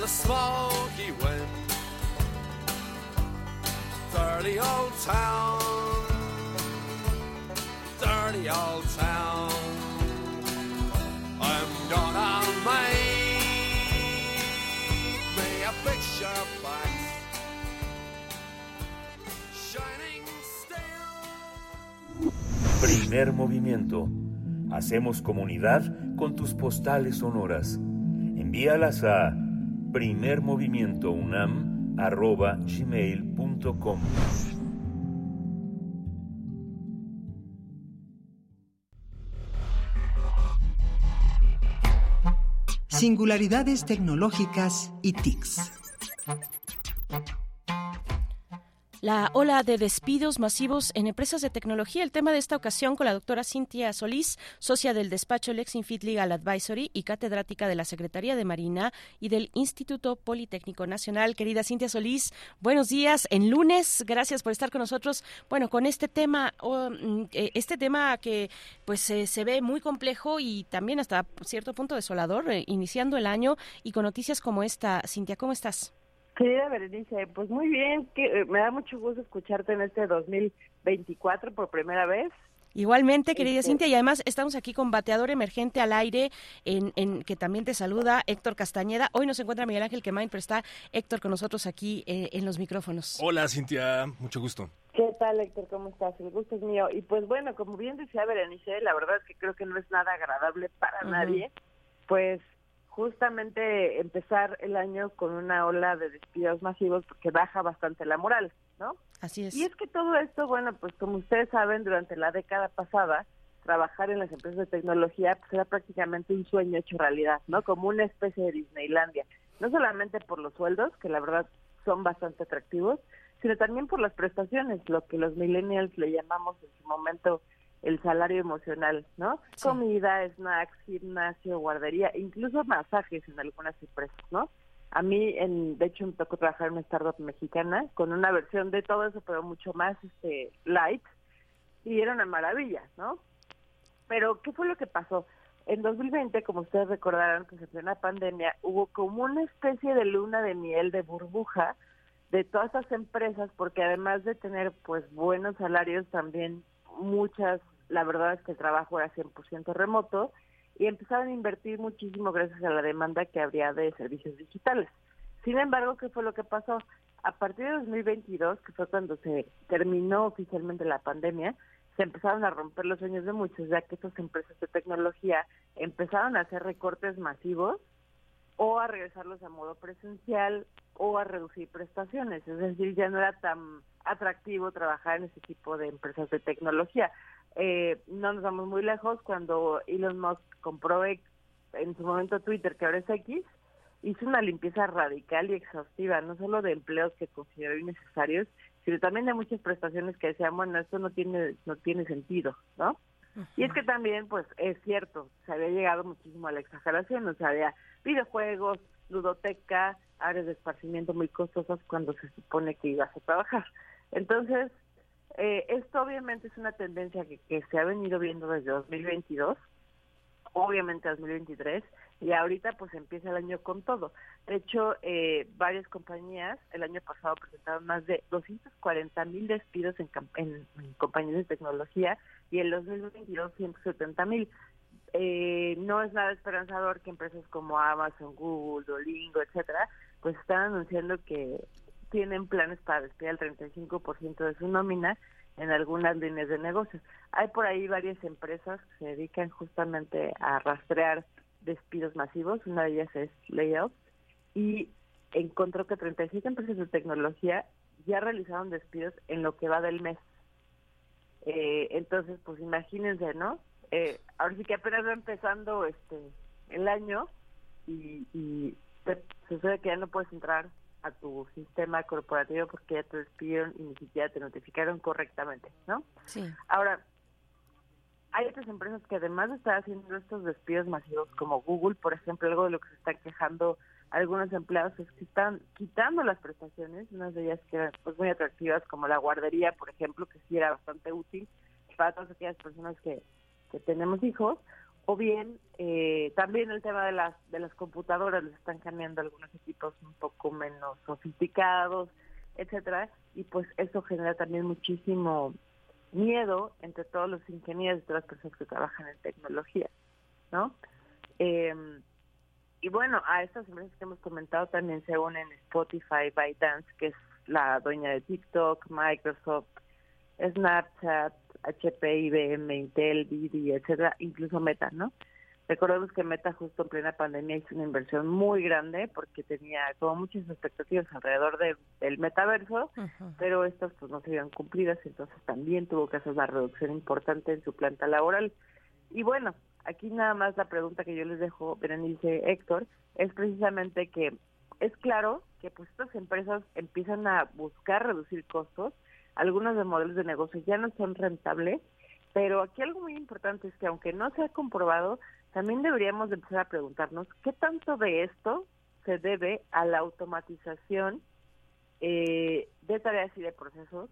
the smoky wind. Dirty old town dirty old town. I'm gonna make me a picture box, shining steel. Primer movimiento. Hacemos comunidad con tus postales sonoras. Envíalas a primermovimientounam.gmail.com Singularidades tecnológicas y TICs. La ola de despidos masivos en empresas de tecnología. El tema de esta ocasión con la doctora Cintia Solís, socia del despacho Lexinfit Legal Advisory y catedrática de la Secretaría de Marina y del Instituto Politécnico Nacional. Querida Cintia Solís, buenos días en lunes. Gracias por estar con nosotros. Bueno, con este tema, mm, eh, este tema que pues eh, se ve muy complejo y también hasta cierto punto desolador, eh, iniciando el año y con noticias como esta. Cintia, ¿cómo estás? Querida Berenice, pues muy bien, que eh, me da mucho gusto escucharte en este 2024 por primera vez. Igualmente, querida Este- Cintia, y además estamos aquí con Bateador Emergente al aire, en, en que también te saluda Héctor Castañeda. Hoy nos encuentra Miguel Ángel Quemain, pero está Héctor con nosotros aquí eh, en los micrófonos. Hola, Cintia, mucho gusto. ¿Qué tal, Héctor? ¿Cómo estás? El gusto es mío. Y pues bueno, como bien decía Berenice, la verdad es que creo que no es nada agradable para nadie, pues justamente empezar el año con una ola de despidos masivos porque baja bastante la moral, ¿no? Así es. Y es que todo esto, bueno, pues como ustedes saben, durante la década pasada, trabajar en las empresas de tecnología pues era prácticamente un sueño hecho realidad, ¿no? Como una especie de Disneylandia. No solamente por los sueldos, que la verdad son bastante atractivos, sino también por las prestaciones, lo que los millennials le llamamos en su momento el salario emocional, ¿no? Sí. Comida, snacks, gimnasio, guardería, incluso masajes en algunas empresas, ¿no? A mí, en, de hecho, me tocó trabajar en una startup mexicana con una versión de todo eso, pero mucho más este light, y era una maravilla, ¿no? Pero, ¿qué fue lo que pasó? En 2020, como ustedes recordarán, pues en plena pandemia, hubo como una especie de luna de miel, de burbuja, de todas estas empresas, porque además de tener, pues, buenos salarios, también muchas, la verdad es que el trabajo era 100% remoto, y empezaron a invertir muchísimo gracias a la demanda que habría de servicios digitales. Sin embargo, ¿qué fue lo que pasó? A partir de 2022, que fue cuando se terminó oficialmente la pandemia, se empezaron a romper los sueños de muchos, ya que estas empresas de tecnología empezaron a hacer recortes masivos o a regresarlos a modo presencial o a reducir prestaciones. Es decir, ya no era tan atractivo trabajar en ese tipo de empresas de tecnología. Eh, no nos vamos muy lejos cuando Elon Musk compró en su momento Twitter, que ahora es X, hizo una limpieza radical y exhaustiva, no solo de empleos que consideró innecesarios, sino también de muchas prestaciones que decían, bueno, esto no tiene, no tiene sentido, ¿no? Y es que también, pues, es cierto, se había llegado muchísimo a la exageración, o sea, había videojuegos, ludoteca, áreas de esparcimiento muy costosas cuando se supone que ibas a trabajar. Entonces, eh, esto obviamente es una tendencia que, que se ha venido viendo desde 2022, obviamente 2023, y ahorita pues empieza el año con todo. De hecho, eh, varias compañías el año pasado presentaron más de 240 mil despidos en, en, compañías de tecnología y en 2022 170 mil. Eh, no es nada esperanzador que empresas como Amazon, Google, Duolingo, etcétera, pues están anunciando que tienen planes para despedir el 35% de su nómina en algunas líneas de negocio. Hay por ahí varias empresas que se dedican justamente a rastrear despidos masivos, una de ellas es Layoffs, y encontró que 37 empresas de tecnología ya realizaron despidos en lo que va del mes. Eh, entonces, pues imagínense, ¿no? Eh, ahora sí que apenas va empezando este el año y, y te sucede que ya no puedes entrar a tu sistema corporativo porque ya te despidieron y ni siquiera te notificaron correctamente, ¿no? Sí. Ahora, hay otras empresas que además de estar haciendo estos despidos masivos como Google, por ejemplo, algo de lo que se están quejando algunos empleados es que están quitando las prestaciones, unas de ellas que eran pues, muy atractivas como la guardería, por ejemplo, que sí era bastante útil para todas aquellas personas que, que tenemos hijos, o bien eh, también el tema de las de las computadoras les están cambiando algunos equipos un poco menos sofisticados etcétera y pues eso genera también muchísimo miedo entre todos los ingenieros y todas las personas que trabajan en tecnología no em, y bueno a estas empresas que hemos comentado también se unen Spotify ByteDance que es la dueña de TikTok Microsoft Snapchat HP, IBM, Intel, Didi, etcétera, incluso Meta, ¿no? Recordemos que Meta justo en plena pandemia hizo una inversión muy grande porque tenía como muchas expectativas alrededor del metaverso, pero estas pues no se habían cumplidas, entonces también tuvo que hacer una reducción importante en su planta laboral. Y bueno, aquí nada más la pregunta que yo les dejo, Berenice Héctor, es precisamente que es claro que pues estas empresas empiezan a buscar reducir costos, algunos de modelos de negocio ya no son rentables, pero aquí algo muy importante es que aunque no se ha comprobado, también deberíamos empezar a preguntarnos qué tanto de esto se debe a la automatización eh, de tareas y de procesos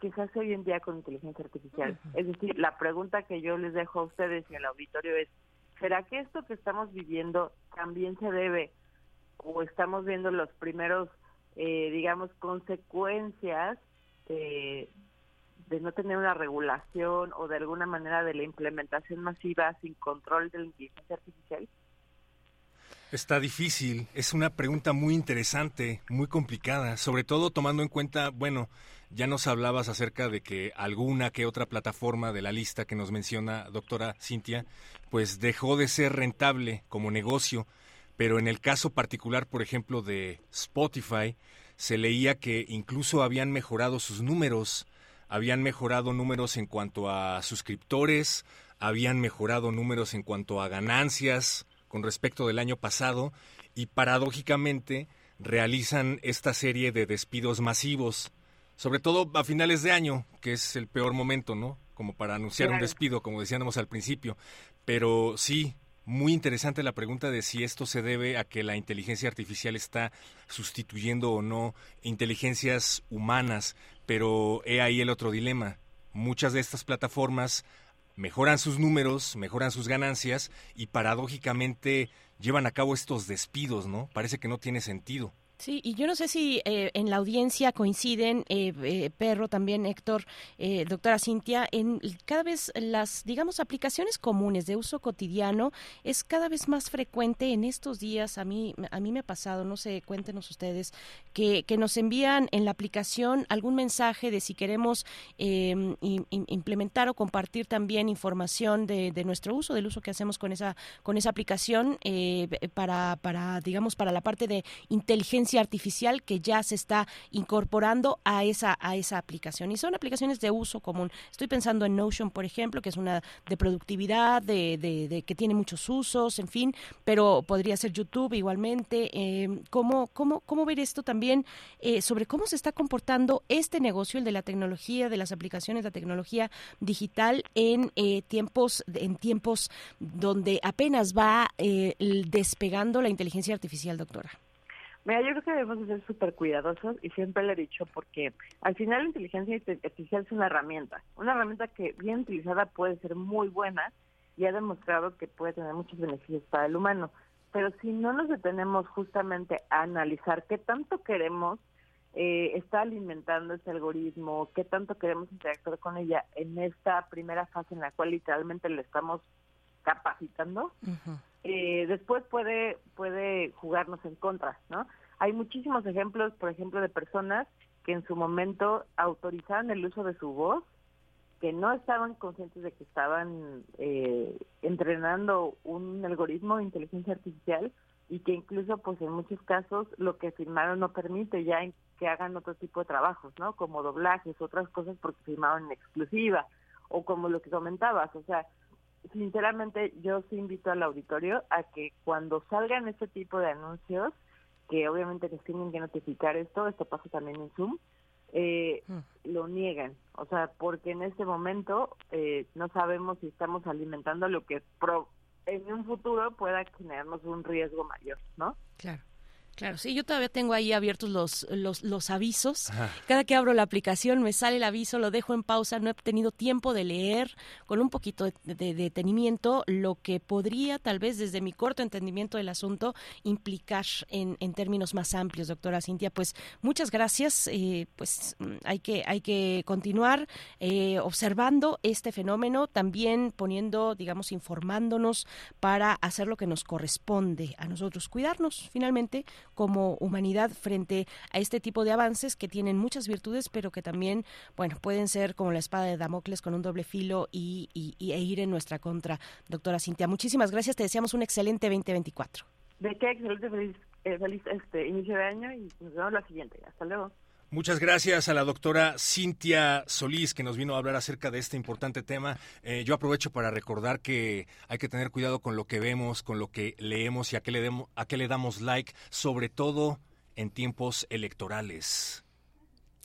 que se hace hoy en día con inteligencia artificial. Es decir, la pregunta que yo les dejo a ustedes y al auditorio es, ¿será que esto que estamos viviendo también se debe o estamos viendo los primeros, eh, digamos, consecuencias de, de no tener una regulación o de alguna manera de la implementación masiva sin control de la inteligencia artificial? Está difícil, es una pregunta muy interesante, muy complicada, sobre todo tomando en cuenta, bueno, ya nos hablabas acerca de que alguna que otra plataforma de la lista que nos menciona doctora Cintia, pues dejó de ser rentable como negocio, pero en el caso particular, por ejemplo, de Spotify, se leía que incluso habían mejorado sus números, habían mejorado números en cuanto a suscriptores, habían mejorado números en cuanto a ganancias con respecto del año pasado y paradójicamente realizan esta serie de despidos masivos, sobre todo a finales de año, que es el peor momento, ¿no? Como para anunciar un despido, como decíamos al principio. Pero sí, muy interesante la pregunta de si esto se debe a que la inteligencia artificial está sustituyendo o no inteligencias humanas, pero he ahí el otro dilema. Muchas de estas plataformas mejoran sus números, mejoran sus ganancias y paradójicamente llevan a cabo estos despidos, ¿no? Parece que no tiene sentido. Sí, y yo no sé si eh, en la audiencia coinciden, eh, eh, Perro también, Héctor, doctora Cintia, en cada vez las, digamos, aplicaciones comunes de uso cotidiano es cada vez más frecuente en estos días. A mí, a mí me ha pasado, no sé, cuéntenos ustedes, que, que nos envían en la aplicación algún mensaje de si queremos em, implementar o compartir también información de, de, nuestro uso, del uso que hacemos con esa, con esa aplicación para, para, digamos, para la parte de inteligencia artificial que ya se está incorporando a esa, a esa aplicación. Y son aplicaciones de uso común. Estoy pensando en Notion, por ejemplo, que es una de productividad, de, de, que tiene muchos usos, en fin, pero podría ser YouTube igualmente. Eh, ¿cómo, cómo, ¿Cómo ver esto también eh, sobre cómo se está comportando este negocio, el de la tecnología, de las aplicaciones, la tecnología digital en eh, tiempos, en tiempos donde apenas va despegando la inteligencia artificial, doctora? Mira, yo creo que debemos ser súper cuidadosos y siempre le he dicho porque al final la inteligencia artificial es una herramienta, una herramienta que bien utilizada puede ser muy buena y ha demostrado que puede tener muchos beneficios para el humano. Pero si no nos detenemos justamente a analizar qué tanto queremos eh, está alimentando ese algoritmo, qué tanto queremos interactuar con ella en esta primera fase en la cual literalmente le estamos capacitando, eh, después puede, puede jugarnos en contra, ¿no? Hay muchísimos ejemplos, por ejemplo, de personas que en su momento autorizaban el uso de su voz, que no estaban conscientes de que estaban eh, entrenando un algoritmo de inteligencia artificial y que incluso, pues en muchos casos, lo que firmaron no permite ya que hagan otro tipo de trabajos, ¿no? Como doblajes, otras cosas porque firmaron en exclusiva, o como lo que comentabas, o sea, sinceramente yo sí invito al auditorio a que cuando salgan este tipo de anuncios, que obviamente les tienen que notificar esto, esto pasa también en Zoom, eh, mm. lo niegan, o sea, porque en este momento eh, no sabemos si estamos alimentando lo que pro en un futuro pueda generarnos un riesgo mayor, ¿no? Claro. Claro, sí, yo todavía tengo ahí abiertos los, los, los avisos. Cada que abro la aplicación me sale el aviso, lo dejo en pausa, no he tenido tiempo de leer con un poquito de, detenimiento lo que podría, tal vez desde mi corto entendimiento del asunto, implicar en, en términos más amplios, doctora Cintia. Pues muchas gracias. Eh, pues mm, hay que, hay que continuar eh, observando este fenómeno, también poniendo, digamos, informándonos para hacer lo que nos corresponde a nosotros, cuidarnos finalmente como humanidad frente a este tipo de avances que tienen muchas virtudes, pero que también, bueno, pueden ser como la espada de Damocles con un doble filo y, e ir en nuestra contra. Doctora Cintia, muchísimas gracias. Te deseamos un excelente 2024. De qué excelente feliz, eh, feliz este, inicio de año y nos vemos la siguiente. Hasta luego. Muchas gracias a la doctora Cintia Solís que nos vino a hablar acerca de este importante tema. Eh, yo aprovecho para recordar que hay que tener cuidado con lo que vemos, con lo que leemos y a qué le, demos, a qué le damos like, sobre todo en tiempos electorales.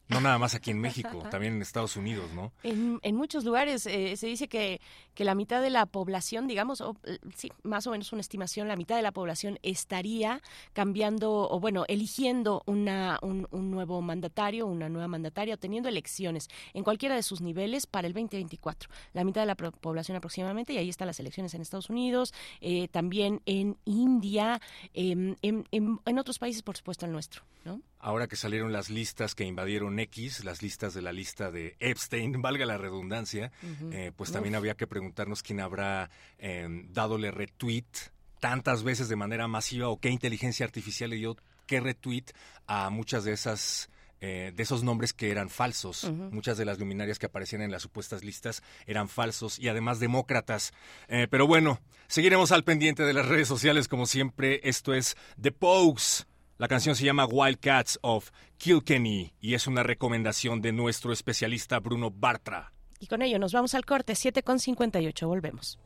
No nada más aquí en México, también en Estados Unidos, ¿no? En, en muchos lugares eh, se dice que, que, la mitad de la población, digamos, o, eh, sí, más o menos una estimación, la mitad de la población estaría cambiando o, bueno, eligiendo una, un, un nuevo mandatario, una nueva mandataria, o teniendo elecciones en cualquiera de sus niveles para el 2024. La mitad de la población aproximadamente, y ahí están las elecciones en Estados Unidos, eh, también en India, em, en, en, en otros países, por supuesto, el nuestro, ¿no? ahora que salieron las listas que invadieron X, las listas de la lista de Epstein, valga la redundancia, eh, pues también había que preguntarnos quién habrá eh, dadole retweet tantas veces de manera masiva o qué inteligencia artificial le dio qué retweet a muchas de esas eh, de esos nombres que eran falsos. Muchas de las luminarias que aparecían en las supuestas listas eran falsos y además demócratas. Eh, pero bueno, seguiremos al pendiente de las redes sociales como siempre. Esto es The Pogues la canción se llama Wildcats of Kilkenny y es una recomendación de nuestro especialista Bruno Bartra. Y con ello nos vamos al corte 7.58. Volvemos.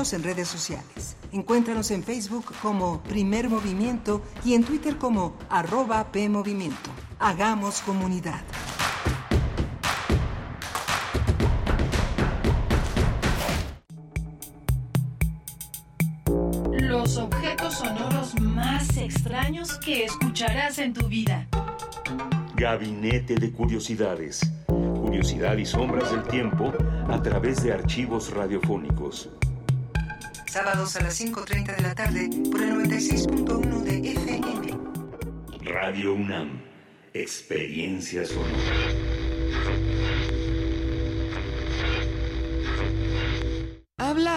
Síguenos en redes sociales. Encuéntranos en Facebook como Primer Movimiento y en Twitter como arroba PMovimiento. Hagamos comunidad. Los objetos sonoros más extraños que escucharás en tu vida. Gabinete de Curiosidades. Curiosidad y sombras del tiempo a través de archivos radiofónicos. Sábados a las 5.30 de la tarde por el 96.1 de FM. Radio UNAM. Experiencia sonora.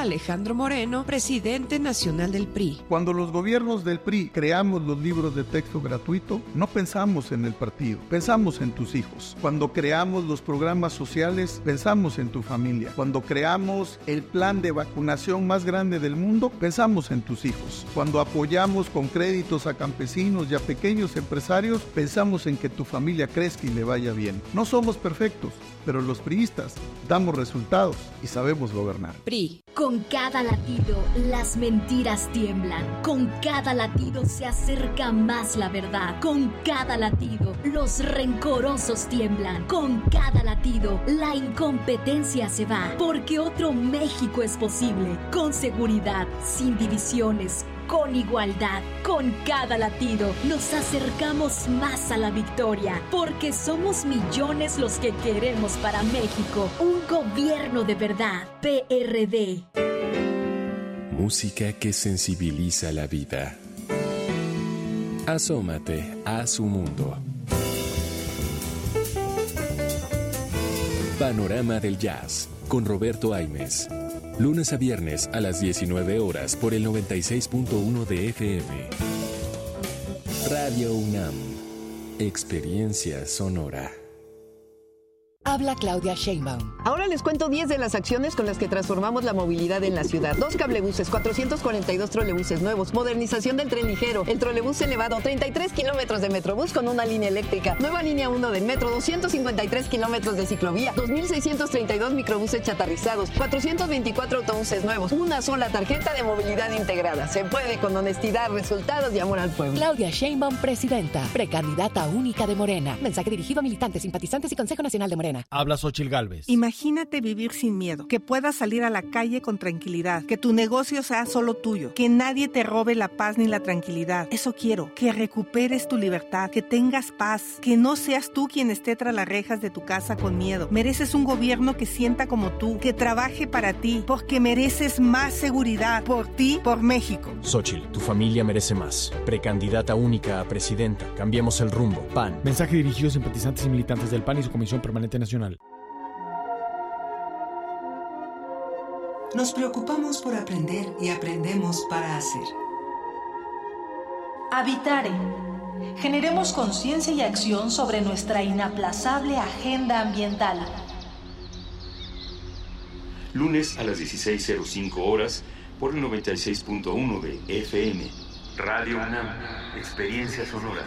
Alejandro Moreno, presidente nacional del PRI. Cuando los gobiernos del PRI creamos los libros de texto gratuito, no pensamos en el partido, pensamos en tus hijos. Cuando creamos los programas sociales, pensamos en tu familia. Cuando creamos el plan de vacunación más grande del mundo, pensamos en tus hijos. Cuando apoyamos con créditos a campesinos y a pequeños empresarios, pensamos en que tu familia crezca y le vaya bien. No somos perfectos, pero los priistas damos resultados y sabemos gobernar. PRI. Con cada latido, las mentiras tiemblan. Con cada latido se acerca más la verdad. Con cada latido, los rencorosos tiemblan. Con cada latido, la incompetencia se va. Porque otro México es posible. Con seguridad, sin divisiones con igualdad. Con cada latido nos acercamos más a la victoria, porque somos millones los que queremos para México un gobierno de verdad. PRD. Música que sensibiliza la vida. Asómate a su mundo. Panorama del Jazz con Roberto Aimes. Lunes a viernes a las 19 horas por el 96.1 de FM. Radio UNAM. Experiencia sonora. Habla Claudia Sheinbaum. Ahora les cuento 10 de las acciones con las que transformamos la movilidad en la ciudad. Dos cablebuses, 442 trolebuses nuevos, modernización del tren ligero, el trolebús elevado, 33 kilómetros de metrobús con una línea eléctrica, nueva línea 1 del metro, 253 kilómetros de ciclovía, 2.632 microbuses chatarrizados, 424 autobuses nuevos, una sola tarjeta de movilidad integrada. Se puede con honestidad, resultados y amor al pueblo. Claudia Sheinbaum, presidenta, precandidata única de Morena. Mensaje dirigido a militantes, simpatizantes y Consejo Nacional de Morena. Habla Xochil Gálvez. Imagínate vivir sin miedo, que puedas salir a la calle con tranquilidad, que tu negocio sea solo tuyo, que nadie te robe la paz ni la tranquilidad. Eso quiero, que recuperes tu libertad, que tengas paz, que no seas tú quien esté tras las rejas de tu casa con miedo. Mereces un gobierno que sienta como tú, que trabaje para ti, porque mereces más seguridad por ti, por México. Xochil, tu familia merece más. Precandidata única a presidenta. Cambiemos el rumbo. PAN. Mensaje dirigido a simpatizantes y militantes del PAN y su Comisión Permanente Nacional. Nos preocupamos por aprender y aprendemos para hacer. Habitare. Generemos conciencia y acción sobre nuestra inaplazable agenda ambiental. Lunes a las 16.05 horas por el 96.1 de FM. Radio UNAM. Experiencia sonora.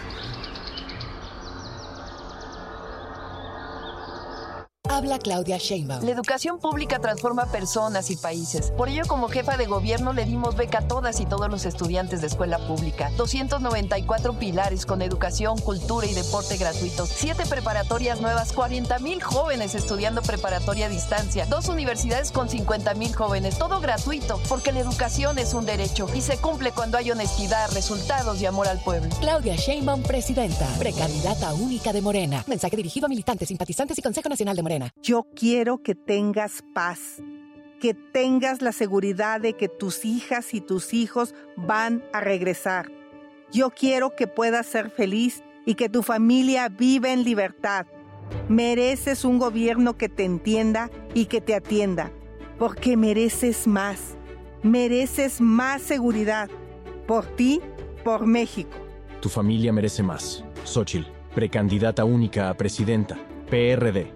Habla Claudia Sheinbaum. La educación pública transforma personas y países. Por ello, como jefa de gobierno, le dimos beca a todas y todos los estudiantes de escuela pública. 294 pilares con educación, cultura y deporte gratuitos. Siete preparatorias nuevas, 40 mil jóvenes estudiando preparatoria a distancia. Dos universidades con 50 mil jóvenes. Todo gratuito, porque la educación es un derecho y se cumple cuando hay honestidad, resultados y amor al pueblo. Claudia Sheinbaum, presidenta, precandidata única de Morena. Mensaje dirigido a militantes, simpatizantes y Consejo Nacional de Morena. Yo quiero que tengas paz, que tengas la seguridad de que tus hijas y tus hijos van a regresar. Yo quiero que puedas ser feliz y que tu familia viva en libertad. Mereces un gobierno que te entienda y que te atienda, porque mereces más. Mereces más seguridad. Por ti, por México. Tu familia merece más. Xochil, precandidata única a presidenta. PRD.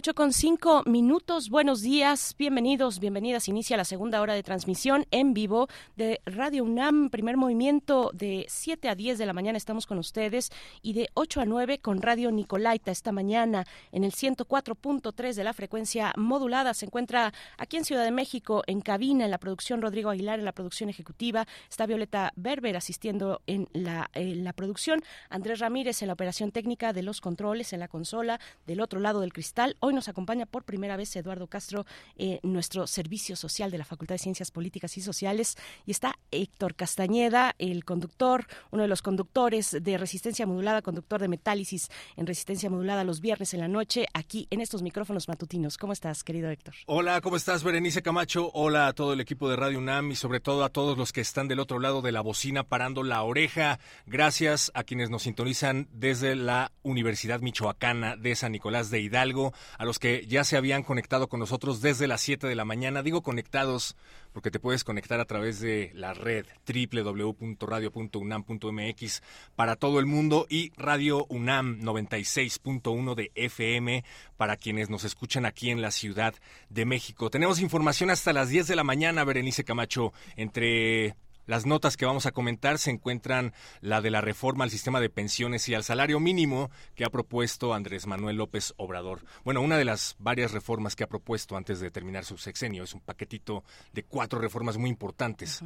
8 con 5 minutos. Buenos días, bienvenidos, bienvenidas. Inicia la segunda hora de transmisión en vivo de Radio UNAM, primer movimiento de 7 a 10 de la mañana. Estamos con ustedes y de 8 a 9 con Radio Nicolaita esta mañana en el 104.3 de la frecuencia modulada. Se encuentra aquí en Ciudad de México en cabina en la producción Rodrigo Aguilar en la producción ejecutiva. Está Violeta Berber asistiendo en la, en la producción. Andrés Ramírez en la operación técnica de los controles en la consola del otro lado del cristal. Hoy nos acompaña por primera vez Eduardo Castro, eh, nuestro servicio social de la Facultad de Ciencias Políticas y Sociales, y está Héctor Castañeda, el conductor, uno de los conductores de Resistencia Modulada, conductor de Metálisis en Resistencia Modulada los viernes en la noche, aquí en estos micrófonos matutinos. ¿Cómo estás, querido Héctor? Hola, ¿cómo estás, Berenice Camacho? Hola a todo el equipo de Radio UNAM y sobre todo a todos los que están del otro lado de la bocina parando la oreja. Gracias a quienes nos sintonizan desde la Universidad Michoacana de San Nicolás de Hidalgo, a los que ya se habían conectado con nosotros desde las 7 de la mañana. Digo conectados porque te puedes conectar a través de la red www.radio.unam.mx para todo el mundo y Radio UNAM 96.1 de FM para quienes nos escuchan aquí en la Ciudad de México. Tenemos información hasta las 10 de la mañana, Berenice Camacho, entre las notas que vamos a comentar se encuentran la de la reforma al sistema de pensiones y al salario mínimo que ha propuesto Andrés Manuel López Obrador. Bueno, una de las varias reformas que ha propuesto antes de terminar su sexenio. Es un paquetito de cuatro reformas muy importantes.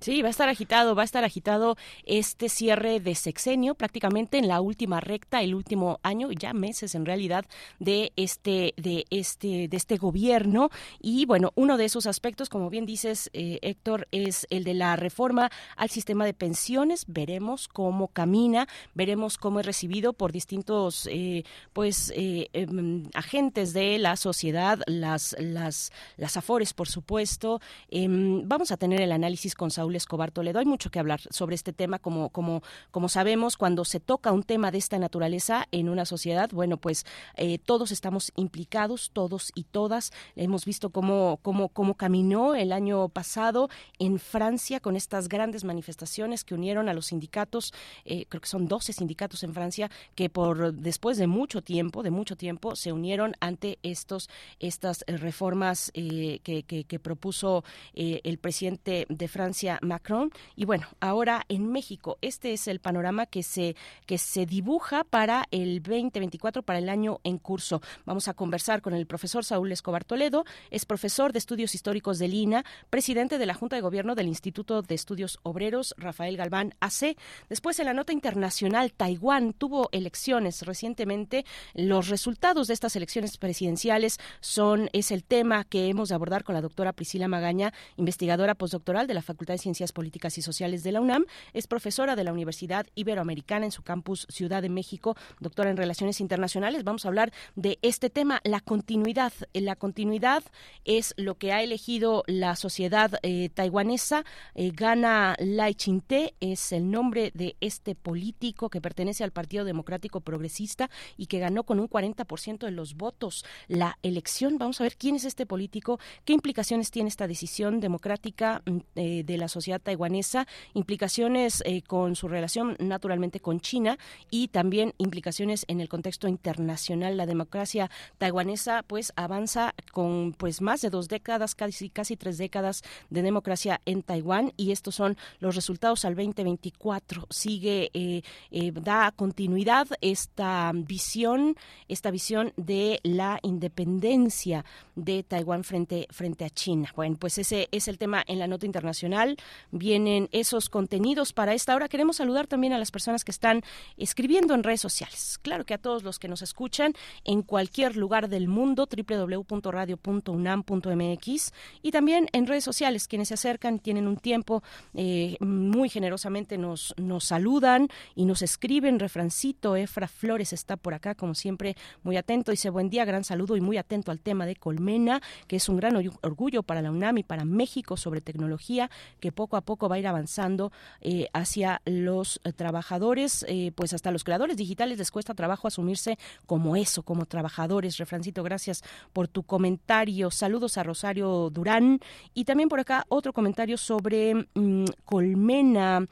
Sí, va a estar agitado, va a estar agitado este cierre de sexenio, prácticamente en la última recta, el último año, ya meses en realidad, de este, de este, de este gobierno. Y bueno, uno de esos aspectos, como bien dices, eh, Héctor, es el de la reforma al sistema de pensiones. Veremos cómo camina, veremos cómo es recibido por distintos, eh, pues, eh, em, agentes de la sociedad, las, las, las afores, por supuesto. Em, vamos a tener el análisis con Saúl Escobar Toledo. Hay mucho que hablar sobre este tema, como, como, como sabemos, cuando se toca un tema de esta naturaleza en una sociedad, bueno, pues eh, todos estamos implicados, todos y todas. Hemos visto cómo, cómo, cómo caminó el año pasado en Francia con estas grandes manifestaciones que unieron a los sindicatos, eh, creo que son 12 sindicatos en Francia, que por después de mucho tiempo, de mucho tiempo, se unieron ante estos, estas reformas eh, que, que, propuso el presidente de Francia, Macron. Y bueno, ahora en México, este es el panorama que se, que se dibuja para el 2024, para el año en curso. Vamos a conversar con el profesor Saúl Escobar Toledo, es profesor de estudios históricos de Lina, presidente de la Junta de Gobierno del Instituto de Estudios Obreros, Rafael Galván AC. Después, en la nota internacional, Taiwán tuvo elecciones recientemente. Los resultados de estas elecciones presidenciales son, es el tema que hemos de abordar con la doctora Priscila Magaña, investigadora postdoctoral de la Facultad de Ciencias Políticas y Sociales de la UNAM. Es profesora de la Universidad Iberoamericana en su campus Ciudad de México, doctora en Relaciones Internacionales. Vamos a hablar de este tema, la continuidad. La continuidad es lo que ha elegido la sociedad eh, taiwanesa. Eh, Gana Lai Ching-te es el nombre de este político que pertenece al Partido Democrático Progresista y que ganó con un 40% de los votos la elección. Vamos a ver quién es este político, qué implicaciones tiene esta decisión democrática mm, eh, de la sociedad taiwanesa, implicaciones eh, con su relación naturalmente con China y también implicaciones en el contexto internacional. La democracia taiwanesa pues avanza con pues más de dos décadas, casi casi tres décadas de democracia en Taiwán y estos son los resultados al 2024. Sigue eh, eh, da continuidad esta visión, esta visión de la independencia de Taiwán frente frente a China. Bueno, pues ese es el tema en la nota internacional vienen esos contenidos para esta hora. Queremos saludar también a las personas que están escribiendo en redes sociales. Claro que a todos los que nos escuchan en cualquier lugar del mundo, www.radio.unam.mx y también en redes sociales, quienes se acercan, tienen un tiempo, eh, muy generosamente nos, nos saludan y nos escriben. Refrancito, Efra Flores está por acá, como siempre, muy atento. Dice, buen día, gran saludo y muy atento al tema de Colmena, que es un gran orgullo para la UNAM y para México sobre tecnología, que poco a poco va a ir avanzando eh, hacia los eh, trabajadores, eh, pues hasta los creadores digitales les cuesta trabajo asumirse como eso, como trabajadores. Refrancito, gracias por tu comentario. Saludos a Rosario Durán y también por acá otro comentario sobre mm, Colmena.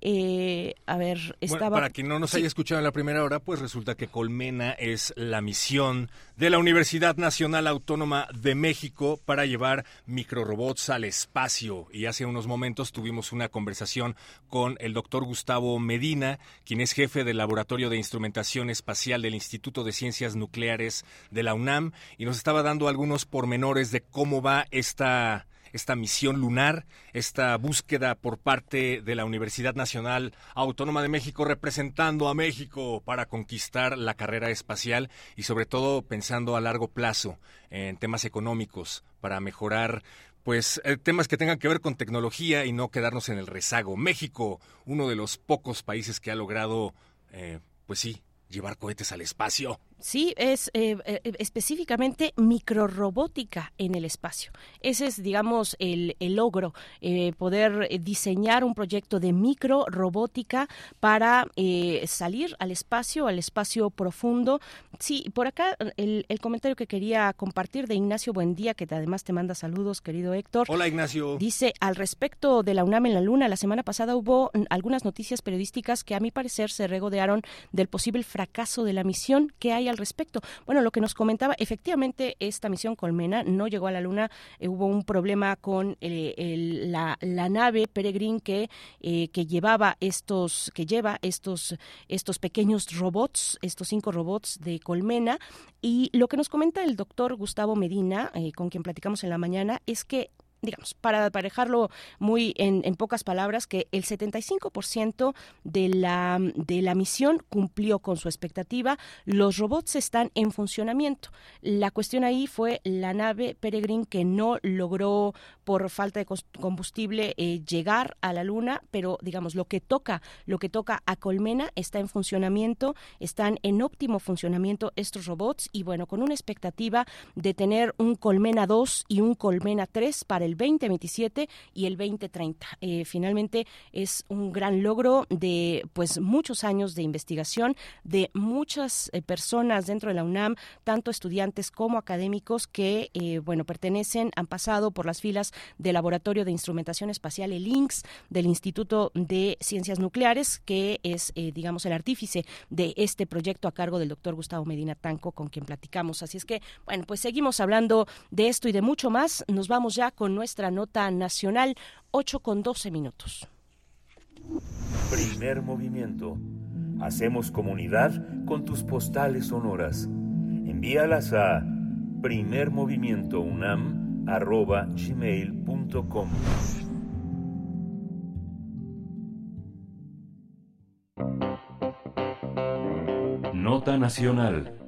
Eh, a ver, estaba... para quien no nos haya escuchado en la primera hora, pues resulta que Colmena es la misión de la Universidad Nacional Autónoma de México para llevar microrobots al espacio. Y hace unos momentos tuvimos una conversación con el doctor Gustavo Medina, quien es jefe del Laboratorio de Instrumentación Espacial del Instituto de Ciencias Nucleares de la UNAM, y nos estaba dando algunos pormenores de cómo va esta esta misión lunar, esta búsqueda por parte de la Universidad Nacional Autónoma de México representando a México para conquistar la carrera espacial y sobre todo pensando a largo plazo en temas económicos para mejorar pues eh, temas que tengan que ver con tecnología y no quedarnos en el rezago. México, uno de los pocos países que ha logrado, eh, pues sí, llevar cohetes al espacio. Sí, es eh, eh, específicamente microrobótica en el espacio. Ese es, digamos, el, logro, eh, poder diseñar un proyecto de microrobótica para salir al espacio, al espacio profundo. Sí, por acá el, comentario que quería compartir de Ignacio Buendía, que además te manda saludos, querido Héctor. Hola, Ignacio. Dice, al respecto de la UNAM en la Luna, la semana pasada hubo algunas noticias periodísticas que a mi parecer se regodearon del posible fracaso de la misión que hay respecto. Bueno, lo que nos comentaba, efectivamente, esta misión Colmena no llegó a la Luna, eh, hubo un problema con eh, la, nave Peregrine que, eh, que llevaba estos, que lleva estos, estos pequeños robots, estos cinco robots de Colmena, y lo que nos comenta el doctor Gustavo Medina, con quien platicamos en la mañana, es que digamos, para aparejarlo muy en, pocas palabras, que el 75% de la, de la misión cumplió con su expectativa. Los robots están en funcionamiento. La cuestión ahí fue la nave Peregrine que no logró, por falta de combustible, eh, llegar a la Luna, pero digamos, lo que toca, lo que toca a Colmena está en funcionamiento, están en óptimo funcionamiento estos robots y bueno, con una expectativa de tener un Colmena 2 y un Colmena 3 para el 2027 y el 2030. Eh, finalmente es un gran logro de pues muchos años de investigación de muchas eh, personas dentro de la UNAM, tanto estudiantes como académicos que bueno pertenecen, han pasado por las filas del Laboratorio de Instrumentación Espacial, el INCS, del Instituto de Ciencias Nucleares, que es digamos el artífice de este proyecto a cargo del doctor Gustavo Medina Tanco, con quien platicamos. Así es que, bueno, pues seguimos hablando de esto y de mucho más. Nos vamos ya con nuestra nota nacional, 8 con 12 minutos. Primer movimiento. Hacemos comunidad con tus postales sonoras. Envíalas a primermovimientounam.gmail.com Nota Nacional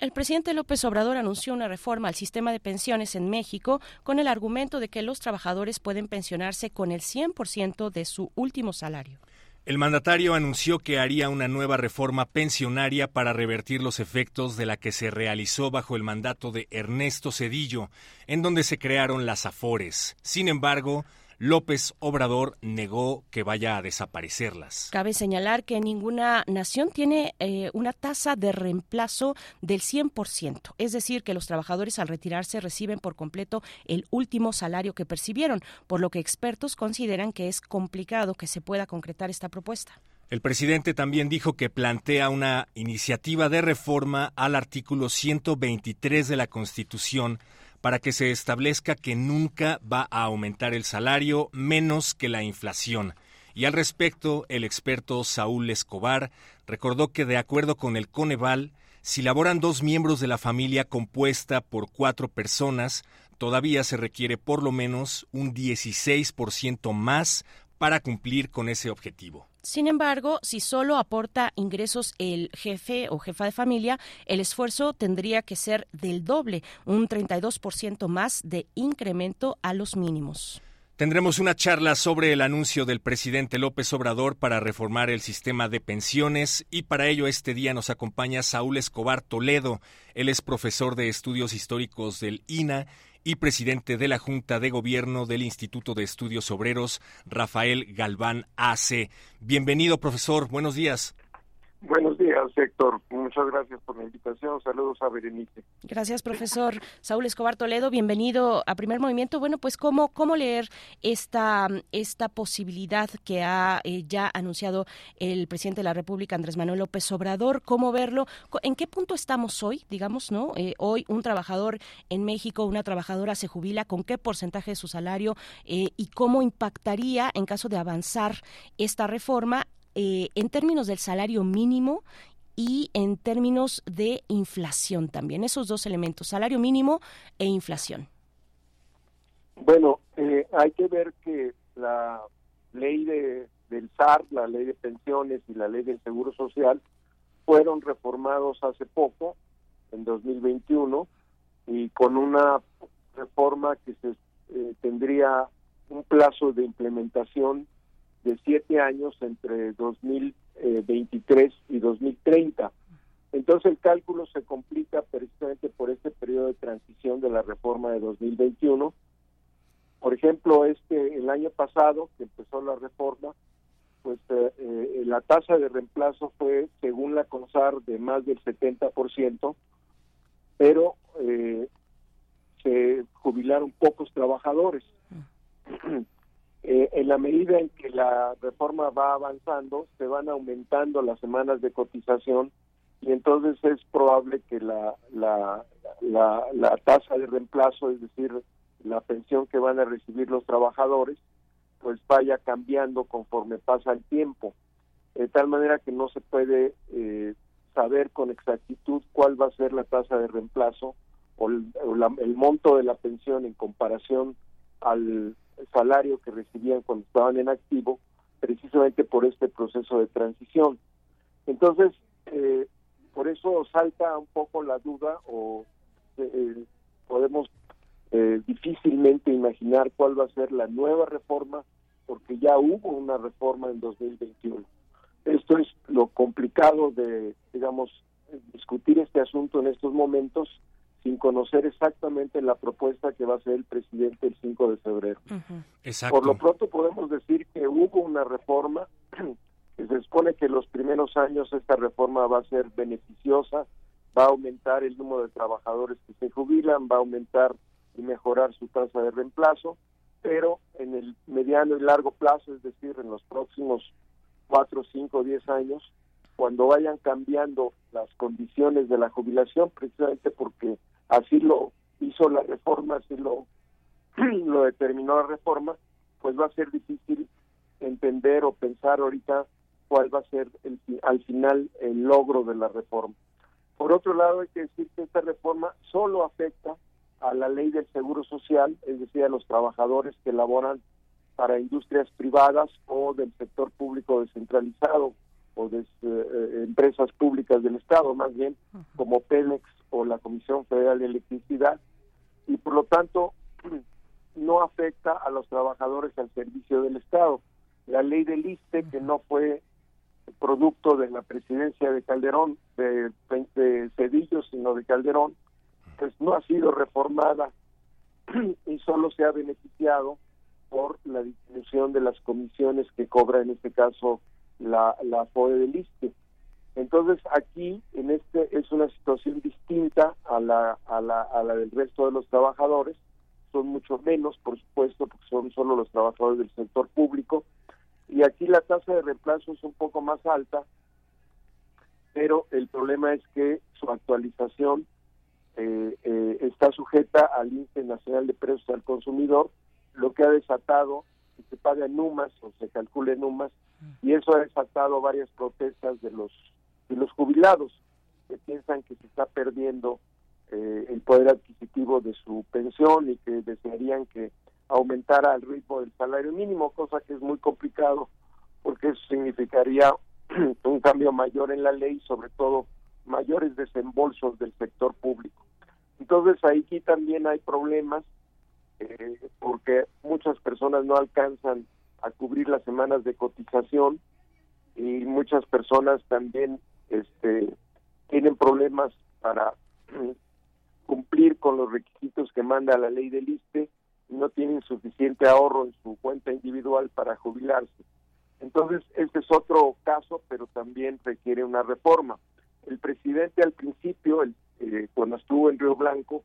el presidente López Obrador anunció una reforma al sistema de pensiones en México con el argumento de que los trabajadores pueden pensionarse con el 100% de su último salario. El mandatario anunció que haría una nueva reforma pensionaria para revertir los efectos de la que se realizó bajo el mandato de Ernesto Cedillo, en donde se crearon las AFORES. Sin embargo, López Obrador negó que vaya a desaparecerlas. Cabe señalar que ninguna nación tiene eh, una tasa de reemplazo del 100%, es decir, que los trabajadores al retirarse reciben por completo el último salario que percibieron, por lo que expertos consideran que es complicado que se pueda concretar esta propuesta. El presidente también dijo que plantea una iniciativa de reforma al artículo 123 de la Constitución para que se establezca que nunca va a aumentar el salario menos que la inflación. Y al respecto, el experto Saúl Escobar recordó que de acuerdo con el Coneval, si laboran dos miembros de la familia compuesta por cuatro personas, todavía se requiere por lo menos un 16% más para cumplir con ese objetivo. Sin embargo, si solo aporta ingresos el jefe o jefa de familia, el esfuerzo tendría que ser del doble, un 32% más de incremento a los mínimos. Tendremos una charla sobre el anuncio del presidente López Obrador para reformar el sistema de pensiones y para ello este día nos acompaña Saúl Escobar Toledo. Él es profesor de estudios históricos del INA y presidente de la Junta de Gobierno del Instituto de Estudios Obreros, Rafael Galván AC. Bienvenido, profesor. Buenos días. Buenos días. Héctor. Muchas gracias por la invitación. Saludos a Berenice. Gracias, profesor Saúl Escobar Toledo. Bienvenido a Primer Movimiento. Bueno, pues cómo cómo leer esta esta posibilidad que ha eh, ya anunciado el presidente de la República Andrés Manuel López Obrador. Cómo verlo. ¿En qué punto estamos hoy? Digamos, ¿no? Eh, hoy un trabajador en México, una trabajadora se jubila. ¿Con qué porcentaje de su salario eh, y cómo impactaría en caso de avanzar esta reforma eh, en términos del salario mínimo y en términos de inflación también, esos dos elementos, salario mínimo e inflación. Bueno, eh, hay que ver que la ley de, del SAR, la ley de pensiones y la ley del Seguro Social fueron reformados hace poco, en 2021, y con una reforma que se eh, tendría un plazo de implementación de siete años entre 2023 y 2030. Entonces el cálculo se complica precisamente por este periodo de transición de la reforma de 2021. Por ejemplo, este el año pasado que empezó la reforma, pues eh, eh, la tasa de reemplazo fue, según la CONSAR, de más del 70%, pero eh, se jubilaron pocos trabajadores. Eh, en la medida en que la reforma va avanzando, se van aumentando las semanas de cotización y entonces es probable que la, la, la, la tasa de reemplazo, es decir, la pensión que van a recibir los trabajadores, pues vaya cambiando conforme pasa el tiempo, de tal manera que no se puede eh, saber con exactitud cuál va a ser la tasa de reemplazo o, el, o la, el monto de la pensión en comparación al salario que recibían cuando estaban en activo, precisamente por este proceso de transición. Entonces, eh, por eso salta un poco la duda o eh, podemos eh, difícilmente imaginar cuál va a ser la nueva reforma, porque ya hubo una reforma en 2021. Esto es lo complicado de, digamos, discutir este asunto en estos momentos sin conocer exactamente la propuesta que va a hacer el presidente el 5 de febrero. Exacto. Por lo pronto podemos decir que hubo una reforma, que se supone que los primeros años esta reforma va a ser beneficiosa, va a aumentar el número de trabajadores que se jubilan, va a aumentar y mejorar su tasa de reemplazo, pero en el mediano y largo plazo, es decir, en los próximos cuatro, cinco, diez años, cuando vayan cambiando las condiciones de la jubilación, precisamente porque así lo hizo la reforma, así lo, lo determinó la reforma, pues va a ser difícil entender o pensar ahorita cuál va a ser el, al final el logro de la reforma. Por otro lado, hay que decir que esta reforma solo afecta a la ley del seguro social, es decir, a los trabajadores que laboran para industrias privadas o del sector público descentralizado o de eh, empresas públicas del Estado, más bien como Pemex o la Comisión Federal de Electricidad, y por lo tanto no afecta a los trabajadores al servicio del Estado. La ley del ISTE, que no fue producto de la presidencia de Calderón, de, de Cedillo, sino de Calderón, pues no ha sido reformada y solo se ha beneficiado por la disminución de las comisiones que cobra en este caso la, la FOE del ISTE. Entonces aquí en este es una situación distinta a la, a la, a la del resto de los trabajadores, son mucho menos, por supuesto, porque son solo los trabajadores del sector público, y aquí la tasa de reemplazo es un poco más alta, pero el problema es que su actualización eh, eh, está sujeta al índice nacional de precios al consumidor, lo que ha desatado se paga en NUMAS o se calcule en NUMAS, y eso ha desatado varias protestas de los de los jubilados que piensan que se está perdiendo eh, el poder adquisitivo de su pensión y que desearían que aumentara el ritmo del salario mínimo, cosa que es muy complicado porque eso significaría un cambio mayor en la ley, sobre todo mayores desembolsos del sector público. Entonces aquí también hay problemas eh, porque muchas personas no alcanzan a cubrir las semanas de cotización y muchas personas también este, tienen problemas para cumplir con los requisitos que manda la ley del ISTE y no tienen suficiente ahorro en su cuenta individual para jubilarse. Entonces, este es otro caso, pero también requiere una reforma. El presidente al principio, el, eh, cuando estuvo en Río Blanco,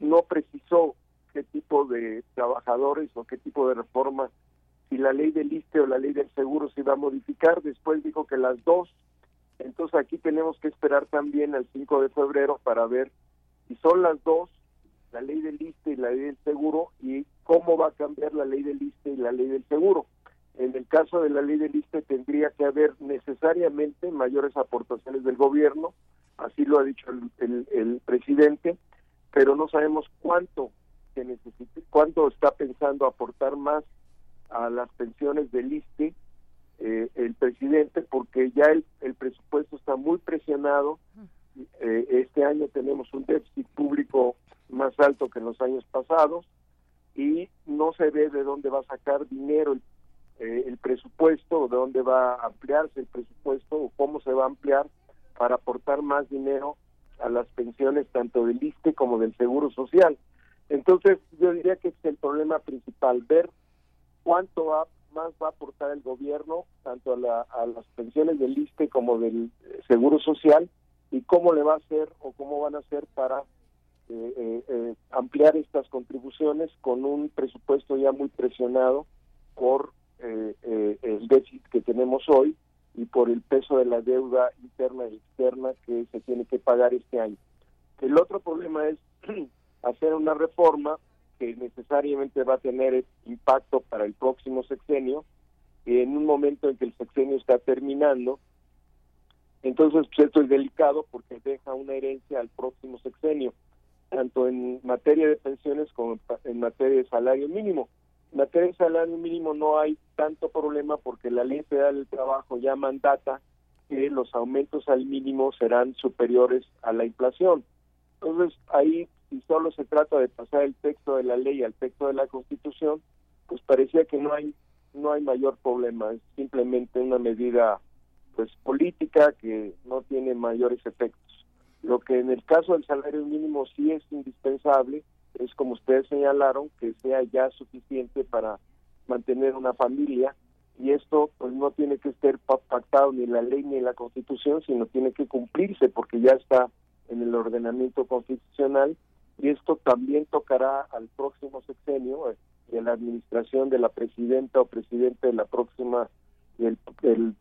no precisó qué tipo de trabajadores o qué tipo de reforma, si la ley del ISTE o la ley del seguro se iba a modificar. Después dijo que las dos. Entonces aquí tenemos que esperar también al 5 de febrero para ver si son las dos, la ley del ISTE y la ley del seguro, y cómo va a cambiar la ley del ISTE y la ley del seguro. En el caso de la ley del ISTE tendría que haber necesariamente mayores aportaciones del gobierno, así lo ha dicho el presidente, pero no sabemos cuánto que necesite, cuánto está pensando aportar más a las pensiones del ISTE eh, el presidente, porque ya el, el presupuesto está muy presionado. Eh, este año tenemos un déficit público más alto que en los años pasados y no se ve de dónde va a sacar dinero el, eh, el presupuesto, de dónde va a ampliarse el presupuesto o cómo se va a ampliar para aportar más dinero a las pensiones tanto del ISTE como del Seguro Social. Entonces, yo diría que es el problema principal, ver cuánto más va a aportar el gobierno, tanto a, las pensiones del ISTE como del eh, Seguro Social, y cómo le va a hacer o cómo van a hacer para eh, eh, ampliar estas contribuciones con un presupuesto ya muy presionado por el déficit que tenemos hoy y por el peso de la deuda interna y externa que se tiene que pagar este año. El otro problema es hacer una reforma que necesariamente va a tener impacto para el próximo sexenio, en un momento en que el sexenio está terminando. Entonces, pues, esto es delicado porque deja una herencia al próximo sexenio, tanto en materia de pensiones como en materia de salario mínimo. En materia de salario mínimo no hay tanto problema porque la ley federal del trabajo ya mandata que los aumentos al mínimo serán superiores a la inflación. Entonces, ahí si solo se trata de pasar el texto de la ley al texto de la Constitución, pues parecía que no hay no hay mayor problema, es simplemente una medida pues política que no tiene mayores efectos. Lo que en el caso del salario mínimo sí es indispensable es como ustedes señalaron que sea ya suficiente para mantener una familia y esto pues no tiene que estar pactado ni en la ley ni en la Constitución, sino tiene que cumplirse porque ya está en el ordenamiento constitucional y esto también tocará al próximo sexenio eh, de la administración de la presidenta o presidente de la próxima el,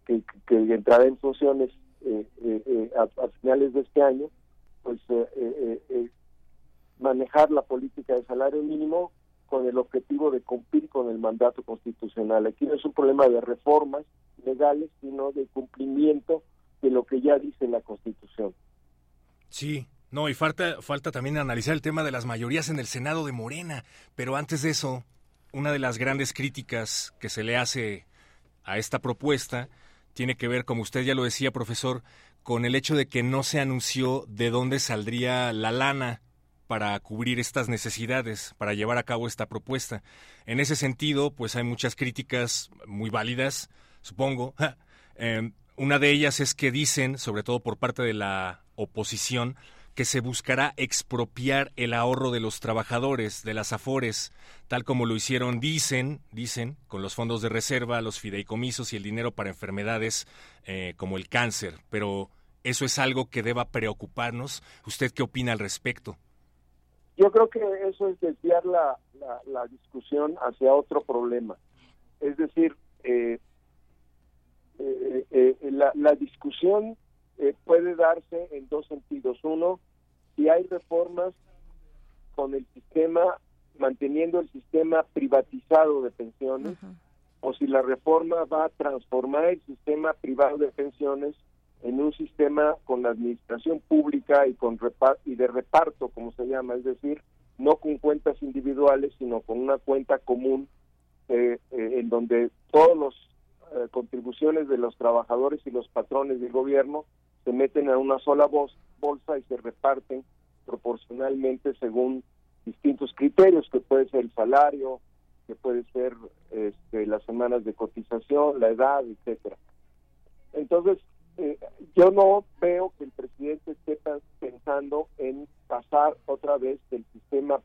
que, entrará en funciones eh, eh, a, finales de este año pues manejar la política de salario mínimo con el objetivo de cumplir con el mandato constitucional. Aquí no es un problema de reformas legales, sino de cumplimiento de lo que ya dice la Constitución. Sí, no, y falta, falta también analizar el tema de las mayorías en el Senado de Morena. Pero antes de eso, una de las grandes críticas que se le hace a esta propuesta tiene que ver, como usted ya lo decía, profesor, con el hecho de que no se anunció de dónde saldría la lana para cubrir estas necesidades, para llevar a cabo esta propuesta. En ese sentido, pues hay muchas críticas muy válidas, supongo. Em, una de ellas es que dicen, sobre todo por parte de la oposición, que se buscará expropiar el ahorro de los trabajadores, de las afores, tal como lo hicieron, dicen, dicen, con los fondos de reserva, los fideicomisos y el dinero para enfermedades eh, como el cáncer. Pero eso es algo que deba preocuparnos. ¿Usted qué opina al respecto? Yo creo que eso es desviar la, la, discusión hacia otro problema. Es decir, eh, eh, la, la discusión eh, puede darse en dos sentidos. Uno, si hay reformas con el sistema, manteniendo el sistema privatizado de pensiones, o si la reforma va a transformar el sistema privado de pensiones en un sistema con la administración pública y con y de reparto, como se llama, es decir, no con cuentas individuales, sino con una cuenta común eh, eh, en donde todas las contribuciones de los trabajadores y los patrones del gobierno se meten a una sola bolsa y se reparten proporcionalmente según distintos criterios, que puede ser el salario, que puede ser este, las semanas de cotización, la edad, etcétera. Entonces, eh, yo no veo que el presidente esté pensando en pasar otra vez del sistema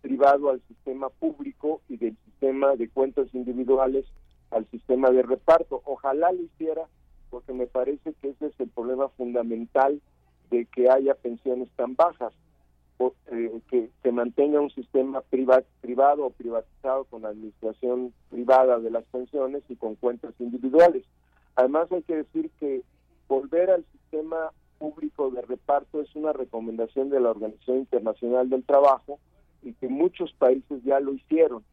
privado al sistema público y del sistema de cuentas individuales al sistema de reparto. Ojalá lo hiciera, porque me parece que ese es el problema fundamental de que haya pensiones tan bajas, eh, que se mantenga un sistema priva- privado o privatizado con administración privada de las pensiones y con cuentas individuales. Además hay que decir que volver al sistema público de reparto es una recomendación de la Organización Internacional del Trabajo y que muchos países ya lo hicieron.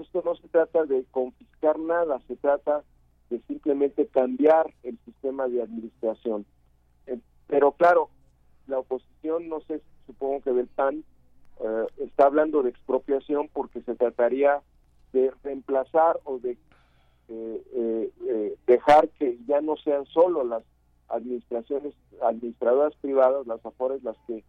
Esto no se trata de confiscar nada, se trata de simplemente cambiar el sistema de administración. Eh, Pero claro, la oposición, no sé, supongo que del PAN, eh, está hablando de expropiación porque se trataría de reemplazar o de eh, eh, eh, dejar que ya no sean solo las administraciones, administradoras privadas, las AFORES, las que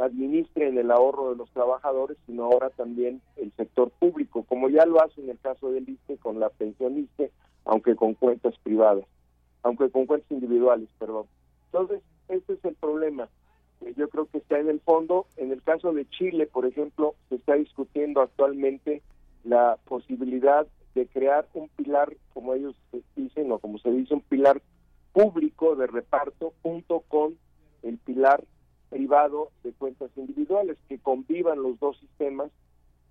administren el ahorro de los trabajadores, sino ahora también el sector público, como ya lo hace en el caso del ISTE con la pensión ISTE, aunque con cuentas privadas, aunque con cuentas individuales, perdón. Entonces, este es el problema. Yo creo que está en el fondo. En el caso de Chile, por ejemplo, se está discutiendo actualmente la posibilidad de crear un pilar, como ellos dicen, o como se dice, un pilar público de reparto junto con el pilar privado de cuentas individuales, que convivan los dos sistemas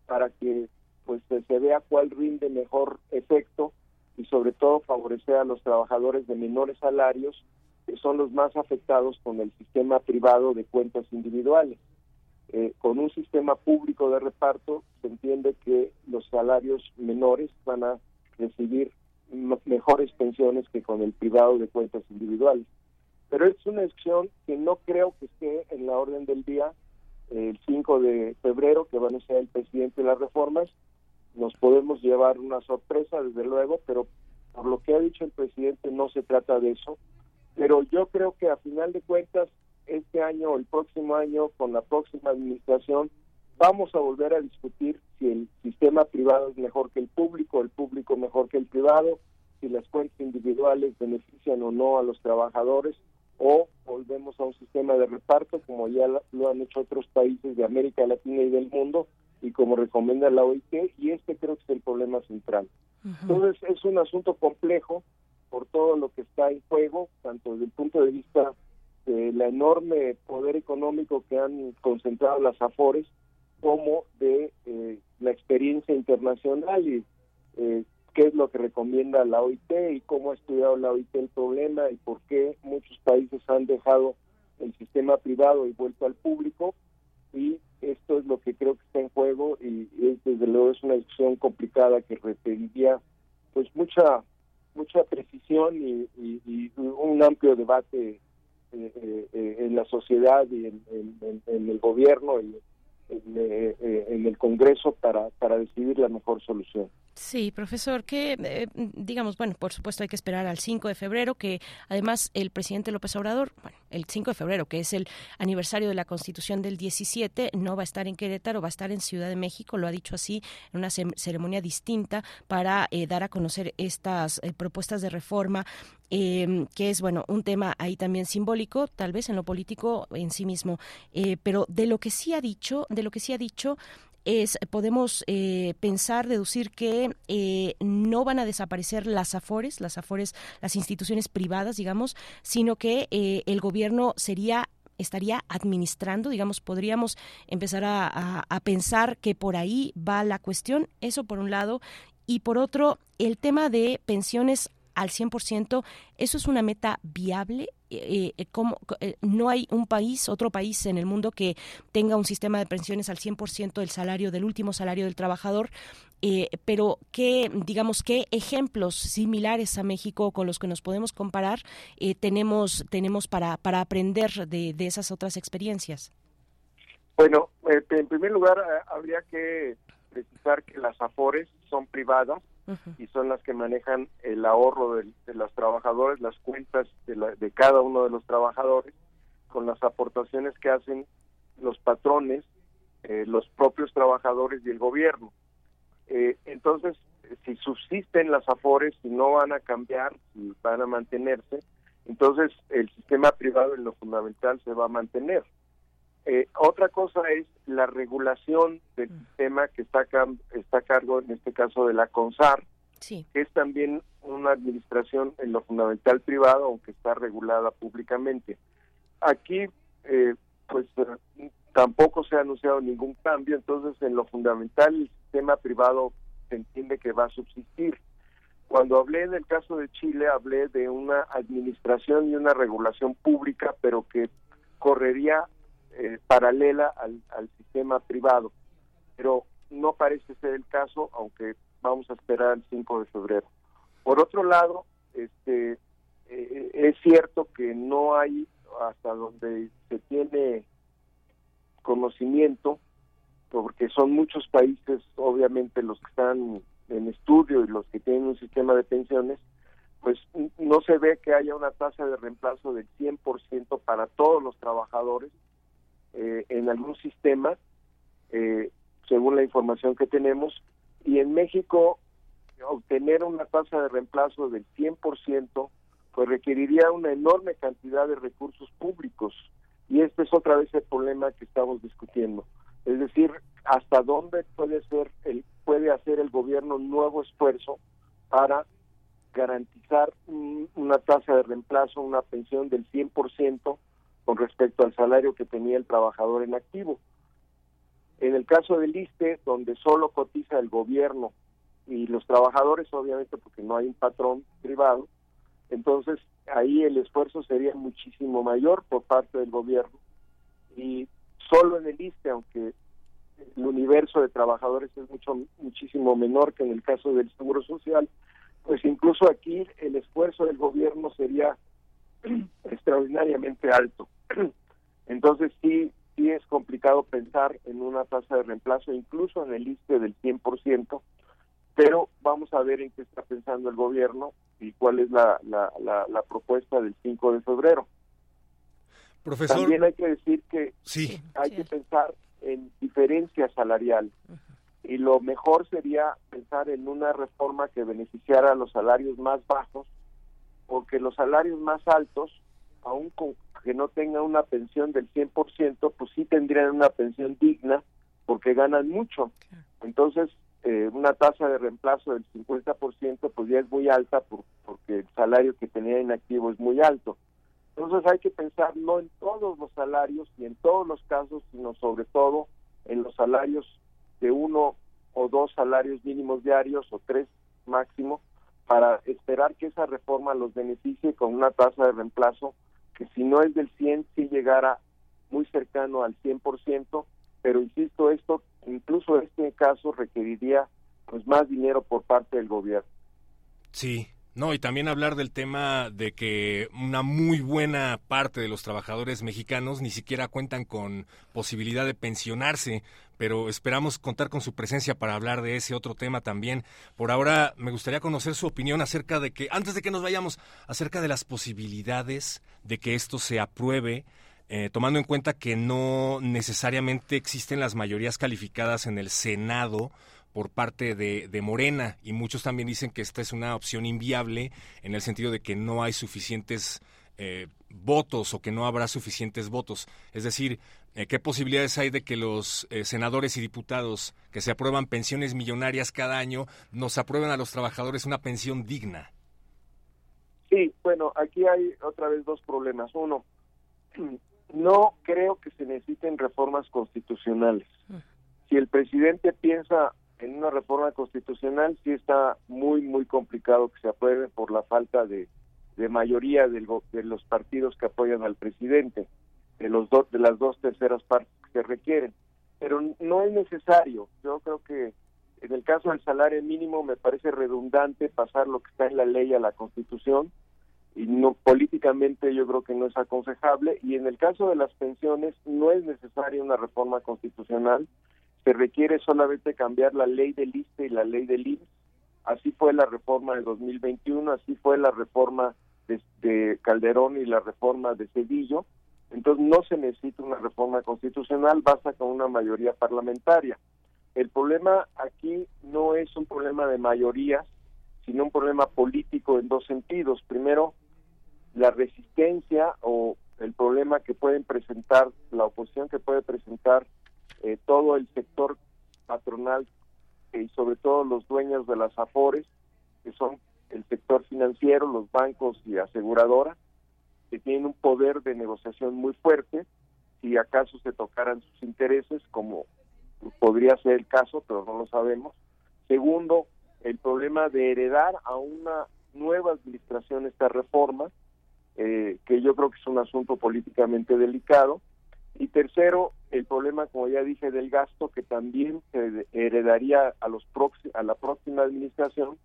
para que pues se vea cuál rinde mejor efecto y sobre todo favorecer a los trabajadores de menores salarios que son los más afectados con el sistema privado de cuentas individuales. Eh, con un sistema público de reparto se entiende que los salarios menores van a recibir mejores pensiones que con el privado de cuentas individuales. Pero es una decisión que no creo que esté en la orden del día el 5 de febrero, que va a anunciar el presidente de las reformas. Nos podemos llevar una sorpresa, desde luego, pero por lo que ha dicho el presidente no se trata de eso. Pero yo creo que a final de cuentas, este año o el próximo año, con la próxima administración, vamos a volver a discutir si el sistema privado es mejor que el público, el público mejor que el privado, si las cuentas individuales benefician o no a los trabajadores, o volvemos a un sistema de reparto como ya lo- han hecho otros países de América Latina y del mundo y como recomienda la OIT, y este creo que es el problema central. Entonces es un asunto complejo por todo lo que está en juego, tanto desde el punto de vista de la enorme poder económico que han concentrado las AFORES, como de eh, la experiencia internacional y eh, qué es lo que recomienda la OIT y cómo ha estudiado la OIT el problema y por qué muchos países han dejado el sistema privado y vuelto al público y esto es lo que creo que está en juego y, y es, desde luego es una discusión complicada que requeriría pues mucha mucha precisión y, un amplio debate eh, eh, eh, en la sociedad y en, el gobierno y en, en el Congreso para, para decidir la mejor solución. Sí, profesor, que eh, digamos, bueno, por supuesto hay que esperar al 5 de febrero, que además el presidente López Obrador, bueno, el 5 de febrero, que es el aniversario de la Constitución del 17, no va a estar en Querétaro, va a estar en Ciudad de México, lo ha dicho así, en una ce- ceremonia distinta para eh, dar a conocer estas eh, propuestas de reforma eh, que es bueno un tema ahí también simbólico, tal vez en lo político en sí mismo, eh, pero de lo que sí ha dicho, de lo que sí ha dicho es podemos eh, pensar deducir que eh, no van a desaparecer las afores, las afores, las instituciones privadas, digamos, sino que eh, el gobierno sería estaría administrando, digamos, podríamos empezar a, a- pensar que por ahí va la cuestión, eso por un lado, y por otro, el tema de pensiones al 100%, ¿eso es una meta viable? Eh, eh, ¿cómo- co- eh, no hay un país, otro país en el mundo que tenga un sistema de pensiones al 100% del salario, del último salario del trabajador, pero qué, digamos, qué ejemplos similares a México con los que nos podemos comparar tenemos, tenemos para, para aprender de, de esas otras experiencias. Bueno, en primer lugar habría que precisar que las AFORES son privadas y son las que manejan el ahorro del- de, los trabajadores, las cuentas de, la- de cada uno de los trabajadores, con las aportaciones que hacen los patrones, eh, los propios trabajadores y el gobierno. Eh, entonces, si subsisten las AFORES y no van a cambiar, si van a mantenerse, entonces el sistema privado en lo fundamental se va a mantener. Eh, otra cosa es la regulación del sistema que está está a cargo, en este caso, de la CONSAR, Sí. que es también una administración en lo fundamental privado, aunque está regulada públicamente. Aquí, eh, pues tampoco se ha anunciado ningún cambio, entonces en lo fundamental el sistema privado se entiende que va a subsistir. Cuando hablé del caso de Chile, hablé de una administración y una regulación pública, pero que correría eh, paralela al, al sistema privado. Pero no parece ser el caso, aunque vamos a esperar el 5 de febrero. Por otro lado, este eh, es cierto que no hay hasta donde se tiene conocimiento, porque son muchos países, obviamente los que están en estudio y los que tienen un sistema de pensiones, pues no se ve que haya una tasa de reemplazo del 100% para todos los trabajadores eh, en algún sistema, eh, según la información que tenemos, y en México obtener una tasa de reemplazo del 100% pues requeriría una enorme cantidad de recursos públicos. Y este es otra vez el problema que estamos discutiendo. Es decir hasta dónde puede ser el puede hacer el gobierno un nuevo esfuerzo para garantizar un- una tasa de reemplazo una pensión del 100% con respecto al salario que tenía el trabajador en activo en el caso del ISTE, donde solo cotiza el gobierno y los trabajadores, obviamente, porque no hay un patrón privado, entonces ahí el esfuerzo sería muchísimo mayor por parte del gobierno. Y solo en el ISTE, aunque el universo de trabajadores es mucho muchísimo menor que en el caso del Seguro Social, pues incluso aquí el esfuerzo del gobierno sería extraordinariamente alto. Entonces sí, sí es complicado pensar en una tasa de reemplazo, incluso en el ISTE del 100%, pero vamos a ver en qué está pensando el gobierno y cuál es la, la, la, la propuesta del 5 de febrero. Profesor. También hay que decir que Sí. hay que pensar en diferencia salarial y lo mejor sería pensar en una reforma que beneficiara a los salarios más bajos porque los salarios más altos aun con que no tengan una pensión del 100%, pues sí tendrían una pensión digna porque ganan mucho. Entonces, eh, una tasa de reemplazo del 50% pues ya es muy alta por- porque el salario que tenía en activo es muy alto. Entonces hay que pensar no en todos los salarios y en todos los casos, sino sobre todo en los salarios de uno o dos salarios mínimos diarios o tres máximo para esperar que esa reforma los beneficie con una tasa de reemplazo que si no es del 100 sí llegara muy cercano al 100%, pero insisto, esto incluso este caso requeriría pues más dinero por parte del gobierno. Sí. No, y también hablar del tema de que una muy buena parte de los trabajadores mexicanos ni siquiera cuentan con posibilidad de pensionarse, pero esperamos contar con su presencia para hablar de ese otro tema también. Por ahora me gustaría conocer su opinión acerca de que, antes de que nos vayamos, acerca de las posibilidades de que esto se apruebe, eh, tomando en cuenta que no necesariamente existen las mayorías calificadas en el Senado por parte de, Morena y muchos también dicen que esta es una opción inviable en el sentido de que no hay suficientes eh, votos o que no habrá suficientes votos. Es decir, ¿qué posibilidades hay de que los eh, senadores y diputados que se aprueban pensiones millonarias cada año nos aprueben a los trabajadores una pensión digna? Sí, bueno, aquí hay otra vez dos problemas. Uno, no creo que se necesiten reformas constitucionales. Si el presidente piensa en una reforma constitucional, sí está muy, muy complicado que se apruebe por la falta de, de mayoría del de los partidos que apoyan al presidente, de, los dos de las dos terceras partes que se requieren. Pero no es necesario. Yo creo que en el caso del salario mínimo me parece redundante pasar lo que está en la ley a la constitución y no políticamente yo creo que no es aconsejable y en el caso de las pensiones no es necesaria una reforma constitucional se requiere solamente cambiar la ley del ISTE y la ley del IMSS así fue la reforma de 2021 así fue la reforma de, de Calderón y la reforma de Cedillo entonces no se necesita una reforma constitucional basta con una mayoría parlamentaria el problema aquí no es un problema de mayorías sino un problema político en dos sentidos. Primero, la resistencia o el problema que pueden presentar, la oposición que puede presentar eh, todo el sector patronal y sobre todo los dueños de las AFORES que son el sector financiero, los bancos y aseguradoras, que tienen un poder de negociación muy fuerte, si acaso se tocaran sus intereses, como podría ser el caso, pero no lo sabemos. Segundo, el problema de heredar a una nueva administración esta reforma, eh, que yo creo que es un asunto políticamente delicado. Y tercero, el problema, como ya dije, del gasto que también se heredaría a, los a la próxima administración,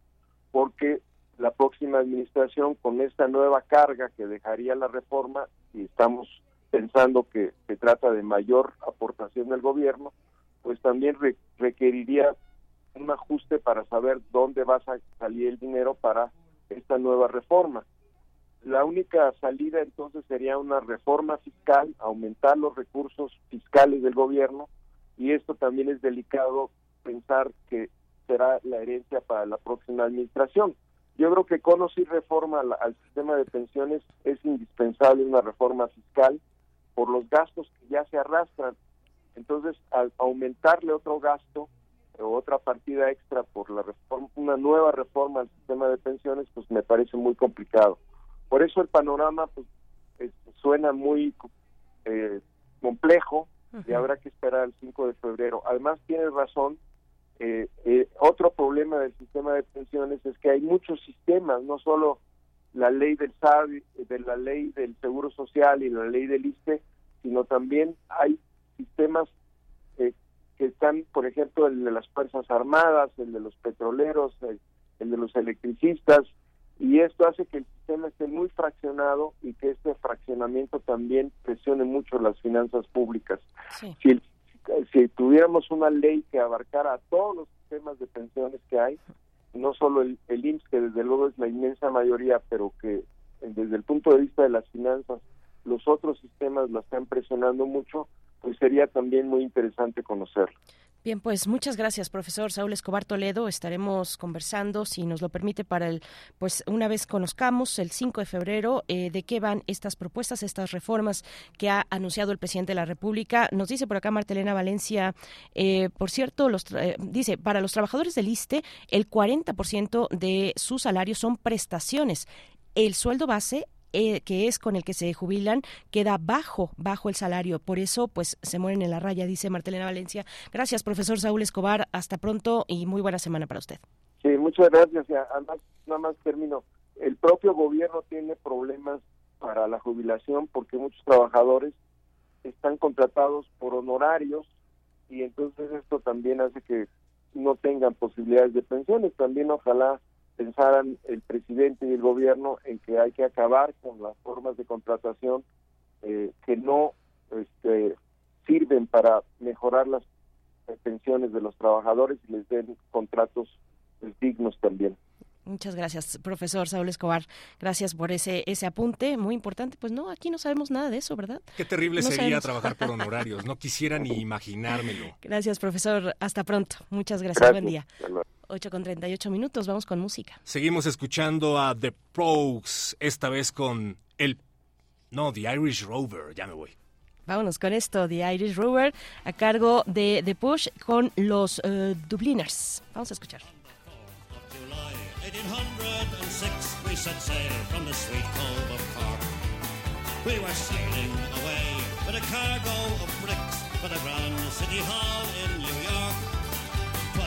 porque la próxima administración con esta nueva carga que dejaría la reforma, y estamos pensando que se trata de mayor aportación del gobierno, pues también requeriría un ajuste para saber dónde va a salir el dinero para esta nueva reforma. La única salida entonces sería una reforma fiscal, aumentar los recursos fiscales del gobierno y esto también es delicado pensar que será la herencia para la próxima administración. Yo creo que con o sin reforma al, sistema de pensiones es indispensable una reforma fiscal por los gastos que ya se arrastran. Entonces, al aumentarle otro gasto o otra partida extra por la reforma, una nueva reforma al sistema de pensiones, pues me parece muy complicado. Por eso el panorama pues suena muy eh, complejo y habrá que esperar el 5 de febrero. Además, tiene razón, eh, eh, otro problema del sistema de pensiones es que hay muchos sistemas, no solo la ley del SAR, de la ley del Seguro Social y la ley del ISTE, sino también hay sistemas eh, que están, por ejemplo, el de las Fuerzas Armadas, el de los petroleros, el, de los electricistas, y esto hace que el sistema esté muy fraccionado y que este fraccionamiento también presione mucho las finanzas públicas. Si, si tuviéramos una ley que abarcara a todos los sistemas de pensiones que hay, no solo el, el IMSS, que desde luego es la inmensa mayoría, pero que desde el punto de vista de las finanzas, los otros sistemas la están presionando mucho, pues sería también muy interesante conocerlo. Bien, pues muchas gracias, profesor Saúl Escobar Toledo. Estaremos conversando, si nos lo permite, para el, pues una vez conozcamos el 5 de febrero eh, de qué van estas propuestas, estas reformas que ha anunciado el presidente de la República. Nos dice por acá Martelena Valencia, eh, por cierto, los eh, dice, para los trabajadores del ISTE, el 40% de su salario son prestaciones. El sueldo base eh, que es con el que se jubilan queda bajo, bajo el salario. Por eso, pues se mueren en la raya, dice Martelena Valencia. Gracias, profesor Saúl Escobar. Hasta pronto y muy buena semana para usted. Sí, muchas gracias. Además, nada más termino. El propio gobierno tiene problemas para la jubilación porque muchos trabajadores están contratados por honorarios y entonces esto también hace que no tengan posibilidades de pensiones. También ojalá pensaran el presidente y el gobierno en que hay que acabar con las formas de contratación eh, que no este, sirven para mejorar las pensiones de los trabajadores y les den contratos pues, dignos también. Muchas gracias, profesor Saúl Escobar. Gracias por ese ese apunte muy importante. Pues no, aquí no sabemos nada de eso, ¿verdad? Qué terrible sería trabajar por honorarios. No quisiera ni imaginármelo. Gracias, profesor. Hasta pronto. Muchas gracias. Buen día. 8 con 38 minutos, vamos con música. Seguimos escuchando a The Progs, esta vez con el... No, The Irish Rover, ya me voy. Vámonos con esto, The Irish Rover, a cargo de The Push con los uh, Dubliners. Vamos a escuchar. we set sail from the sweet cove of Cork. We were sailing away with a cargo of bricks for the Grand City Hall in New York.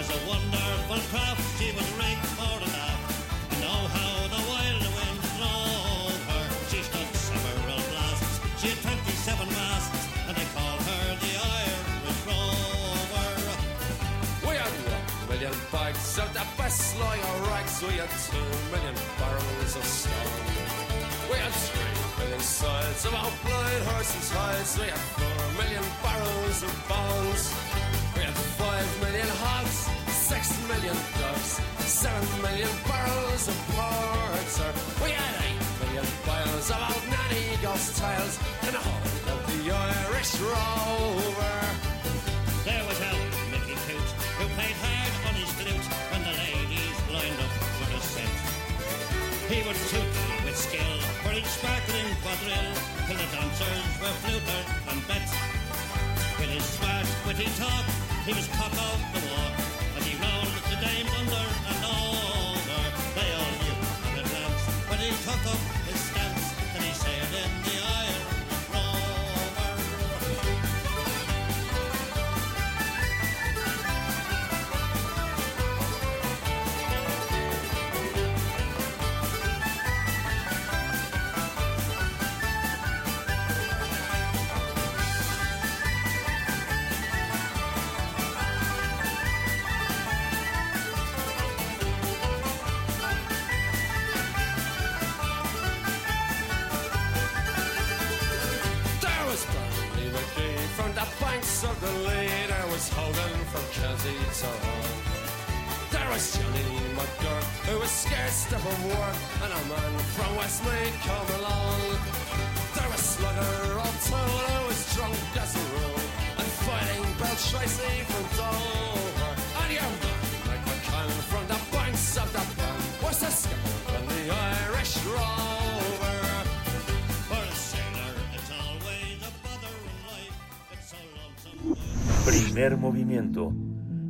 A wonderful craft, she was rigged for the aft. And oh, how the wild wind drove her. She stood several blasts, she had 27 masts, and they called her the Irish Rover. We had one million bags of the best lawyer rags, we had two million barrels of stone. We had three million sides of our blind horses' hides, we had four million barrels of bones. We had five million hogs, six million ducks, seven million barrels of porter. We had eight million bottles of old nanny ghost tales and a whole of the Irish rover. There was old Mickey Coot, who played hard on his flute when the ladies lined up for the set. He would toot with skill for each sparkling quadrille till the dancers were fluted and bet. With his smart, witty talk, he was cock of the walk, Gotham. Westmead come along. Fighting from from the banks of the the the Irish Rover. Primer movimiento.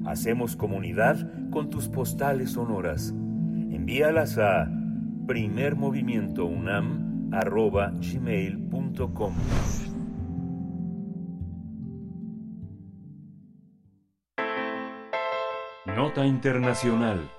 Hacemos comunidad con tus postales sonoras. Envíalas a primermovimientounam.gmail.com Nota Internacional.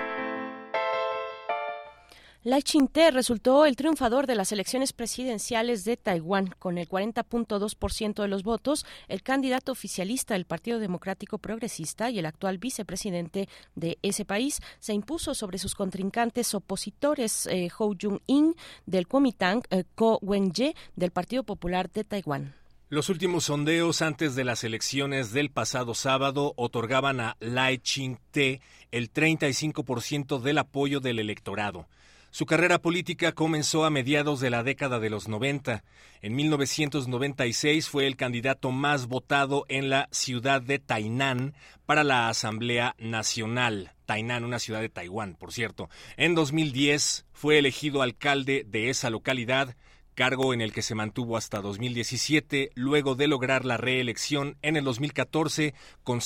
Lai Ching-te resultó el triunfador de las elecciones presidenciales de Taiwán. Con el 40.2% de los votos, el candidato oficialista del Partido Democrático Progresista y el actual vicepresidente de ese país se impuso sobre sus contrincantes opositores eh, Hou Jung-in del Kuomintang, eh, Ko Wen-je del Partido Popular de Taiwán. Los últimos sondeos antes de las elecciones del pasado sábado otorgaban a Lai Ching-te el 35% del apoyo del electorado. Su carrera política comenzó a mediados de la década de los 90. En 1996 fue el candidato más votado en la ciudad de Tainan para la Asamblea Nacional. Tainan, una ciudad de Taiwán, por cierto. En 2010 fue elegido alcalde de esa localidad, cargo en el que se mantuvo hasta 2017, luego de lograr la reelección en el 2014 con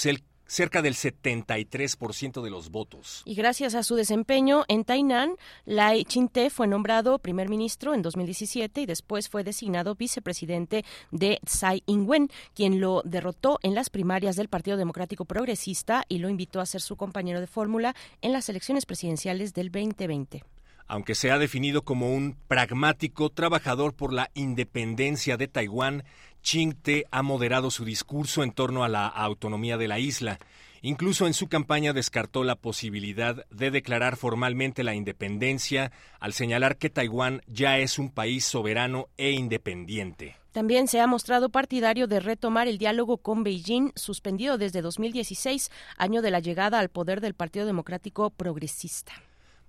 cerca del 73% de los votos. Y gracias a su desempeño en Tainan, Lai Ching-te fue nombrado primer ministro en 2017 y después fue designado vicepresidente de Tsai Ing-wen, quien lo derrotó en las primarias del Partido Democrático Progresista y lo invitó a ser su compañero de fórmula en las elecciones presidenciales del 2020. Aunque se ha definido como un pragmático trabajador por la independencia de Taiwán, Ching-te ha moderado su discurso en torno a la autonomía de la isla. Incluso en su campaña descartó la posibilidad de declarar formalmente la independencia al señalar que Taiwán ya es un país soberano e independiente. También se ha mostrado partidario de retomar el diálogo con Beijing, suspendido desde 2016, año de la llegada al poder del Partido Democrático Progresista.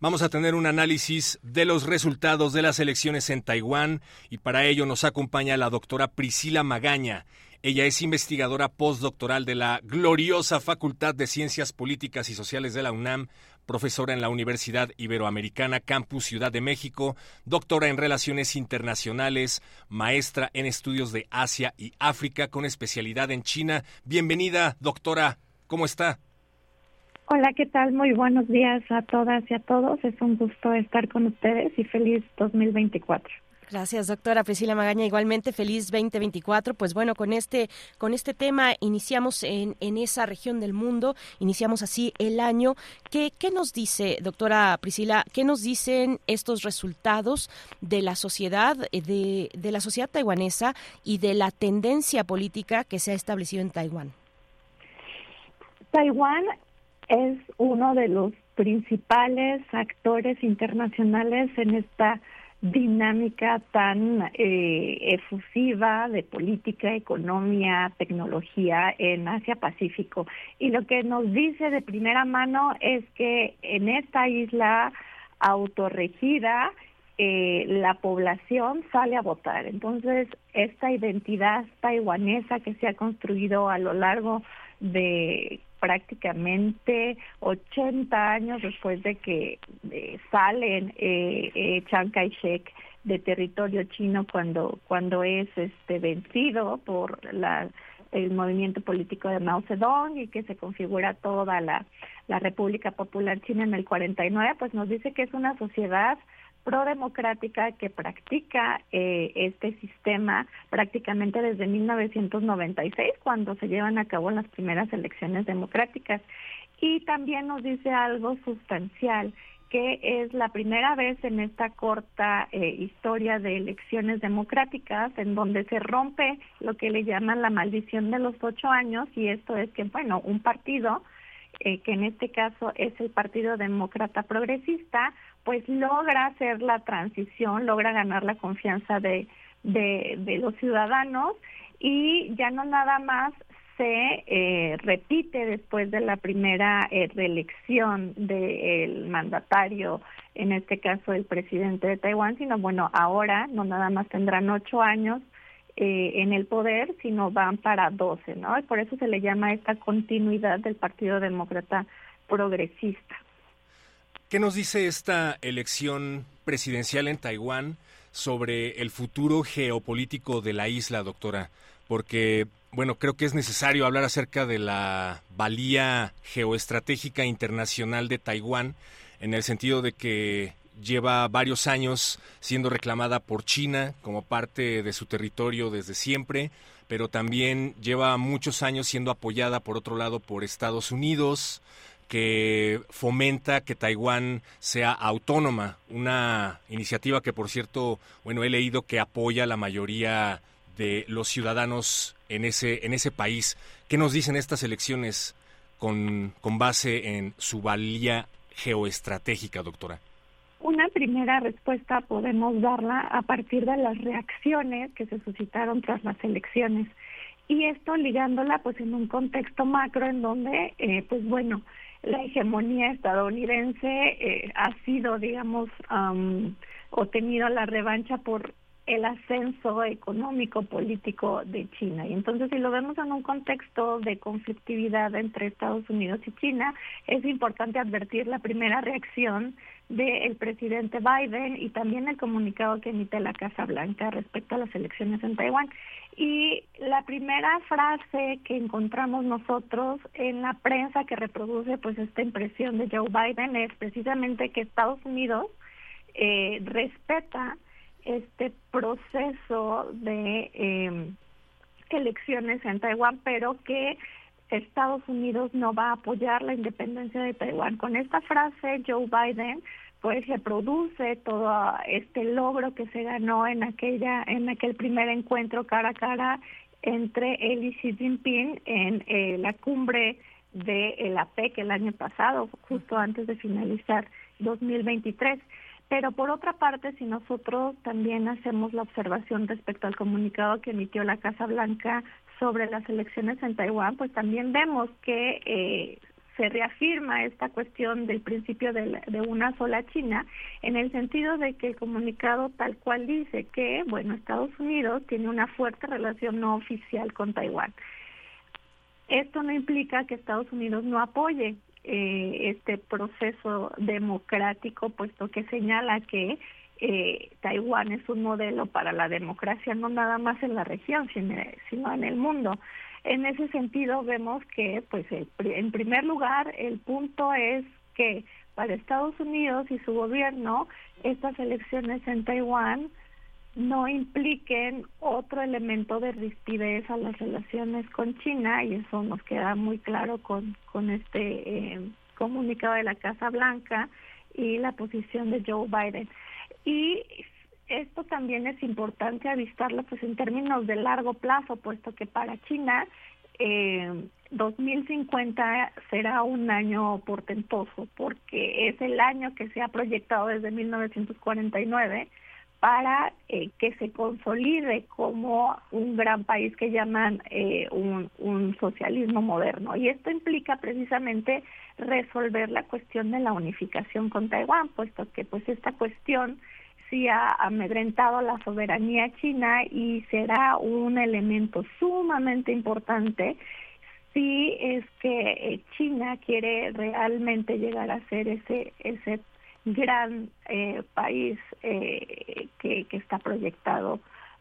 Vamos a tener un análisis de los resultados de las elecciones en Taiwán y para ello nos acompaña la doctora Priscila Magaña. Ella es investigadora postdoctoral de la gloriosa Facultad de Ciencias Políticas y Sociales de la UNAM, profesora en la Universidad Iberoamericana Campus Ciudad de México, doctora en Relaciones Internacionales, maestra en estudios de Asia y África con especialidad en China. Bienvenida, doctora. ¿Cómo está? Hola, ¿qué tal? Muy buenos días a todas y a todos. Es un gusto estar con ustedes y feliz 2024. Gracias, doctora Priscila Magaña. Igualmente, feliz 2024. Pues bueno, con este, con este tema iniciamos en, en esa región del mundo, iniciamos así el año. ¿Qué, ¿Qué nos dice, doctora Priscila, qué nos dicen estos resultados de la sociedad, eh, de, de la sociedad taiwanesa y de la tendencia política que se ha establecido en Taiwán? Taiwán es uno de los principales actores internacionales en esta dinámica tan eh, efusiva de política, economía, tecnología en Asia Pacífico. Y lo que nos dice de primera mano es que en esta isla autorregida eh, la población sale a votar. Entonces, esta identidad taiwanesa que se ha construido a lo largo de prácticamente 80 años después de que eh, salen eh, eh, Chiang Kai-shek de territorio chino cuando cuando es este vencido por la el movimiento político de Mao Zedong y que se configura toda la, la República Popular China en el 49, pues nos dice que es una sociedad prodemocrática que practica eh, este sistema prácticamente desde 1996, cuando se llevan a cabo las primeras elecciones democráticas. Y también nos dice algo sustancial, que es la primera vez en esta corta eh, historia de elecciones democráticas en donde se rompe lo que le llaman la maldición de los ocho años, y esto es que, bueno, un partido, eh, que en este caso es el Partido Demócrata Progresista, pues logra hacer la transición, logra ganar la confianza de, de, los ciudadanos y ya no nada más se eh, repite después de la primera eh, reelección del mandatario, en este caso el presidente de Taiwán, sino bueno, ahora no nada más tendrán ocho años eh, en el poder, sino van para doce, ¿no? Y por eso se le llama esta continuidad del Partido Demócrata Progresista. ¿Qué nos dice esta elección presidencial en Taiwán sobre el futuro geopolítico de la isla, doctora? Porque bueno, creo que es necesario hablar acerca de la valía geoestratégica internacional de Taiwán, en el sentido de que lleva varios años siendo reclamada por China como parte de su territorio desde siempre, pero también lleva muchos años siendo apoyada por otro lado por Estados Unidos, que fomenta que Taiwán sea autónoma, una iniciativa que por cierto, bueno, he leído que apoya la mayoría de los ciudadanos en ese, en ese país. ¿Qué nos dicen estas elecciones con, con base en su valía geoestratégica, doctora? Una primera respuesta podemos darla a partir de las reacciones que se suscitaron tras las elecciones y esto ligándola pues en un contexto macro en donde eh, pues bueno la hegemonía estadounidense eh, ha sido digamos um, o tenido la revancha por el ascenso económico político de China. Y entonces si lo vemos en un contexto de conflictividad entre Estados Unidos y China, es importante advertir la primera reacción del presidente Biden y también el comunicado que emite la Casa Blanca respecto a las elecciones en Taiwán. Y la primera frase que encontramos nosotros en la prensa que reproduce pues esta impresión de Joe Biden es precisamente que Estados Unidos eh, respeta este proceso de eh, elecciones en Taiwán, pero que Estados Unidos no va a apoyar la independencia de Taiwán. Con esta frase, Joe Biden pues reproduce todo este logro que se ganó en aquella en aquel primer encuentro cara a cara entre él y Xi Jinping en eh, la cumbre de la APEC el año pasado, justo antes de finalizar 2023. Pero por otra parte, si nosotros también hacemos la observación respecto al comunicado que emitió la Casa Blanca sobre las elecciones en Taiwán, pues también vemos que eh, se reafirma esta cuestión del principio de, de, una sola China, en el sentido de que el comunicado tal cual dice que, bueno, Estados Unidos tiene una fuerte relación no oficial con Taiwán. Esto no implica que Estados Unidos no apoye eh, este proceso democrático, puesto que señala que eh, Taiwán es un modelo para la democracia no nada más en la región, sino, en el mundo. En ese sentido vemos que, pues, en primer lugar, el punto es que para Estados Unidos y su gobierno, estas elecciones en Taiwán no impliquen otro elemento de rispidez a las relaciones con China y eso nos queda muy claro con, con este eh, comunicado de la Casa Blanca y la posición de Joe Biden. Y esto también es importante avistarlo pues en términos de largo plazo, puesto que para China eh, 2050 será un año portentoso porque es el año que se ha proyectado desde 1949 para eh, que se consolide como un gran país que llaman eh, un, un, socialismo moderno. Y esto implica precisamente resolver la cuestión de la unificación con Taiwán, puesto que pues esta cuestión sí ha amedrentado la soberanía china y será un elemento sumamente importante si es que eh, China quiere realmente llegar a ser ese ese gran eh, país eh, que, que está proyectado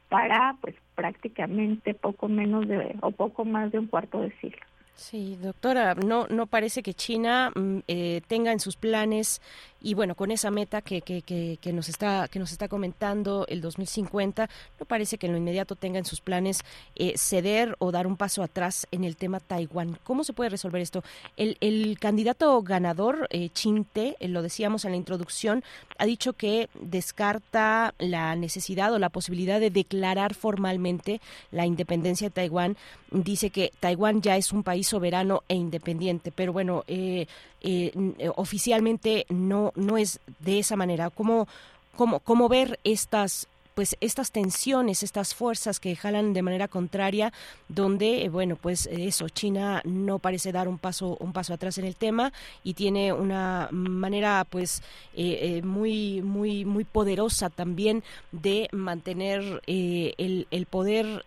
para pues prácticamente poco menos de o poco más de un cuarto de siglo. Sí, doctora, no, no parece que China mm, eh, tenga en sus planes y bueno, con esa meta que, que, que, nos está que nos está comentando el 2050, no parece que en lo inmediato tenga en sus planes eh, ceder o dar un paso atrás en el tema Taiwán. ¿Cómo se puede resolver esto? El, el candidato ganador, eh, Chinte, eh, lo decíamos en la introducción, ha dicho que descarta la necesidad o la posibilidad de declarar formalmente la independencia de Taiwán. Dice que Taiwán ya es un país soberano e independiente, pero bueno, eh, eh, eh, oficialmente no, no es de esa manera. ¿Cómo, cómo, cómo ver estas pues estas tensiones, estas fuerzas que jalan de manera contraria, donde eh, bueno pues eso China no parece dar un paso un paso atrás en el tema y tiene una manera pues eh, eh, muy muy muy poderosa también de mantener el, el, poder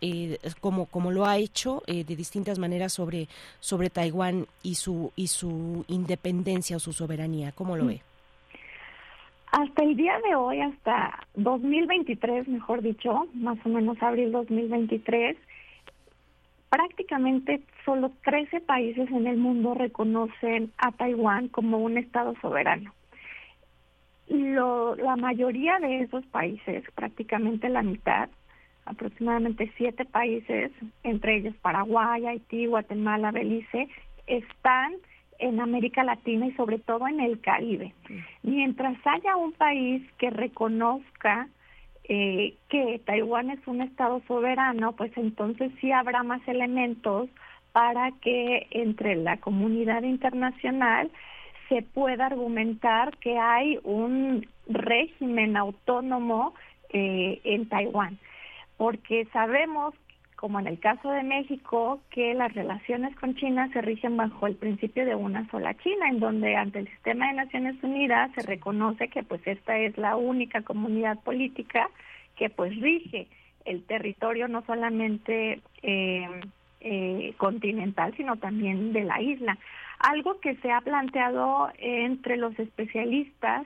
como como lo ha hecho de distintas maneras sobre sobre Taiwán y su y su independencia o su soberanía. ¿Cómo lo mm. ve? Hasta el día de hoy, hasta 2023, mejor dicho, más o menos abril 2023, prácticamente solo 13 países en el mundo reconocen a Taiwán como un Estado soberano. Lo, la mayoría de esos países, prácticamente la mitad, aproximadamente siete países, entre ellos Paraguay, Haití, Guatemala, Belice, están en América Latina y sobre todo en el Caribe. Mientras haya un país que reconozca eh, que Taiwán es un Estado soberano, pues entonces sí habrá más elementos para que entre la comunidad internacional se pueda argumentar que hay un régimen autónomo eh, en Taiwán, porque sabemos como en el caso de México, que las relaciones con China se rigen bajo el principio de una sola China, en donde ante el sistema de Naciones Unidas se reconoce que pues esta es la única comunidad política que pues rige el territorio no solamente eh, eh, continental, sino también de la isla. Algo que se ha planteado entre los especialistas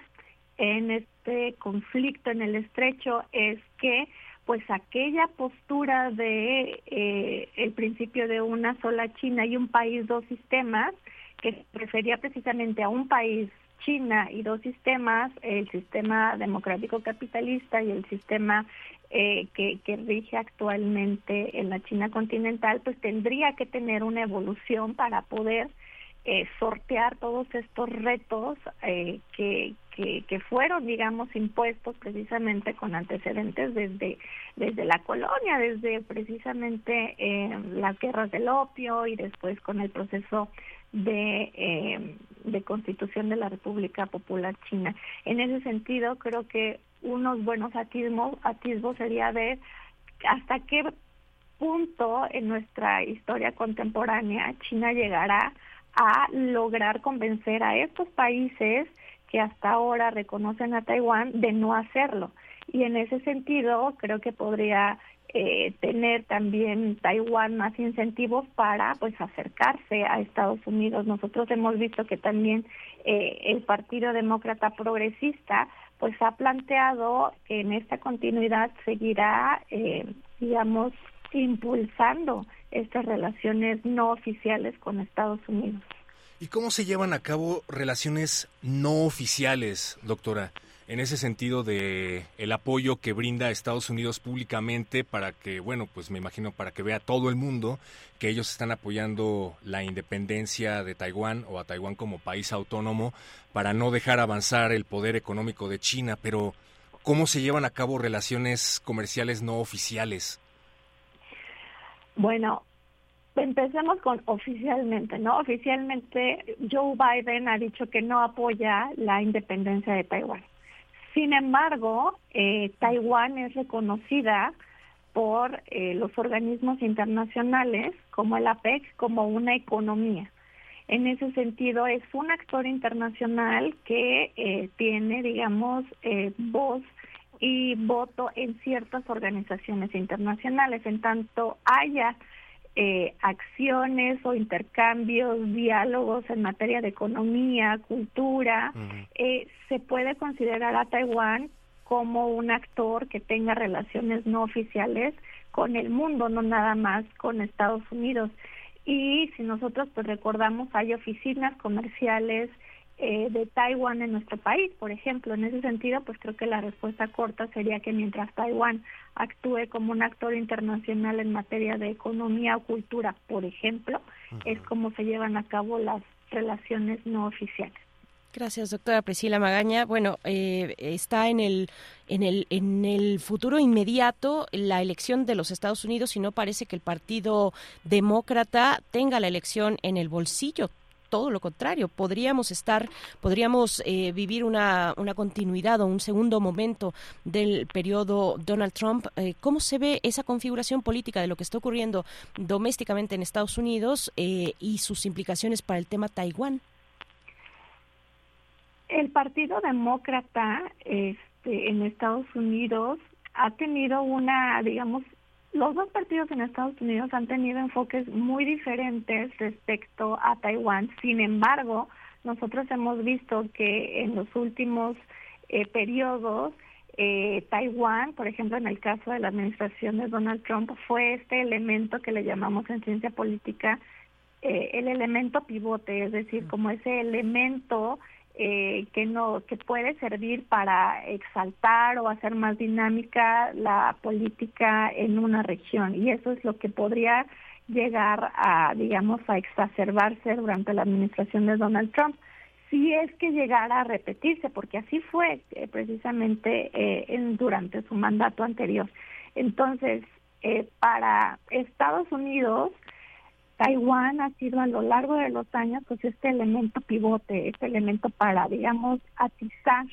en este conflicto en el estrecho es que pues aquella postura de eh, el principio de una sola China y un país dos sistemas que refería precisamente a un país China y dos sistemas, el sistema democrático capitalista y el sistema eh, que, que, rige actualmente en la China continental, pues tendría que tener una evolución para poder eh, sortear todos estos retos eh, que, que, fueron, digamos, impuestos precisamente con antecedentes desde, desde la colonia, desde precisamente eh, las guerras del opio y después con el proceso de, eh, de constitución de la República Popular China. En ese sentido, creo que unos buenos atismos, atismos sería ver hasta qué punto en nuestra historia contemporánea China llegará a lograr convencer a estos países que hasta ahora reconocen a Taiwán de no hacerlo. Y en ese sentido, creo que podría eh, tener también Taiwán más incentivos para pues acercarse a Estados Unidos. Nosotros hemos visto que también eh, el Partido Demócrata Progresista pues ha planteado que en esta continuidad seguirá, eh, digamos, impulsando estas relaciones no oficiales con Estados Unidos. ¿Y cómo se llevan a cabo relaciones no oficiales, doctora? En ese sentido de el apoyo que brinda Estados Unidos públicamente para que, bueno, pues me imagino para que vea todo el mundo que ellos están apoyando la independencia de Taiwán o a Taiwán como país autónomo para no dejar avanzar el poder económico de China, pero ¿cómo se llevan a cabo relaciones comerciales no oficiales? Bueno, Empecemos con oficialmente, ¿no? Oficialmente Joe Biden ha dicho que no apoya la independencia de Taiwán. Sin embargo, eh, Taiwán es reconocida por eh, los organismos internacionales como el APEC como una economía. En ese sentido, es un actor internacional que eh, tiene, digamos, voz y voto en ciertas organizaciones internacionales. En tanto haya eh, acciones o intercambios, diálogos en materia de economía, cultura, eh, se puede considerar a Taiwán como un actor que tenga relaciones no oficiales con el mundo, no nada más con Estados Unidos. Y si nosotros pues recordamos, hay oficinas comerciales eh, de Taiwán en nuestro país, por ejemplo. En ese sentido, pues creo que la respuesta corta sería que mientras Taiwán actúe como un actor internacional en materia de economía o cultura, por ejemplo, es como se llevan a cabo las relaciones no oficiales. Gracias, doctora Priscila Magaña. Bueno, eh, está en el, en, el, en el futuro inmediato la elección de los Estados Unidos y no parece que el Partido Demócrata tenga la elección en el bolsillo todo lo contrario, podríamos estar, podríamos eh, vivir una, una continuidad o un segundo momento del periodo Donald Trump. Eh, ¿Cómo se ve esa configuración política de lo que está ocurriendo domésticamente en Estados Unidos eh, y sus implicaciones para el tema Taiwán? El Partido Demócrata este, en Estados Unidos ha tenido una, digamos, los dos partidos en Estados Unidos han tenido enfoques muy diferentes respecto a Taiwán. Sin embargo, nosotros hemos visto que en los últimos eh, periodos eh, Taiwán, por ejemplo, en el caso de la administración de Donald Trump, fue este elemento que le llamamos en ciencia política eh, el elemento pivote, es decir, como ese elemento eh, que no que puede servir para exaltar o hacer más dinámica la política en una región. Y eso es lo que podría llegar a digamos a exacerbarse durante la administración de Donald Trump. Si es que llegara a repetirse porque así fue eh, precisamente eh, en, durante su mandato anterior. Entonces para Estados Unidos Taiwán ha sido a lo largo de los años pues este elemento pivote, este elemento para, digamos, atizar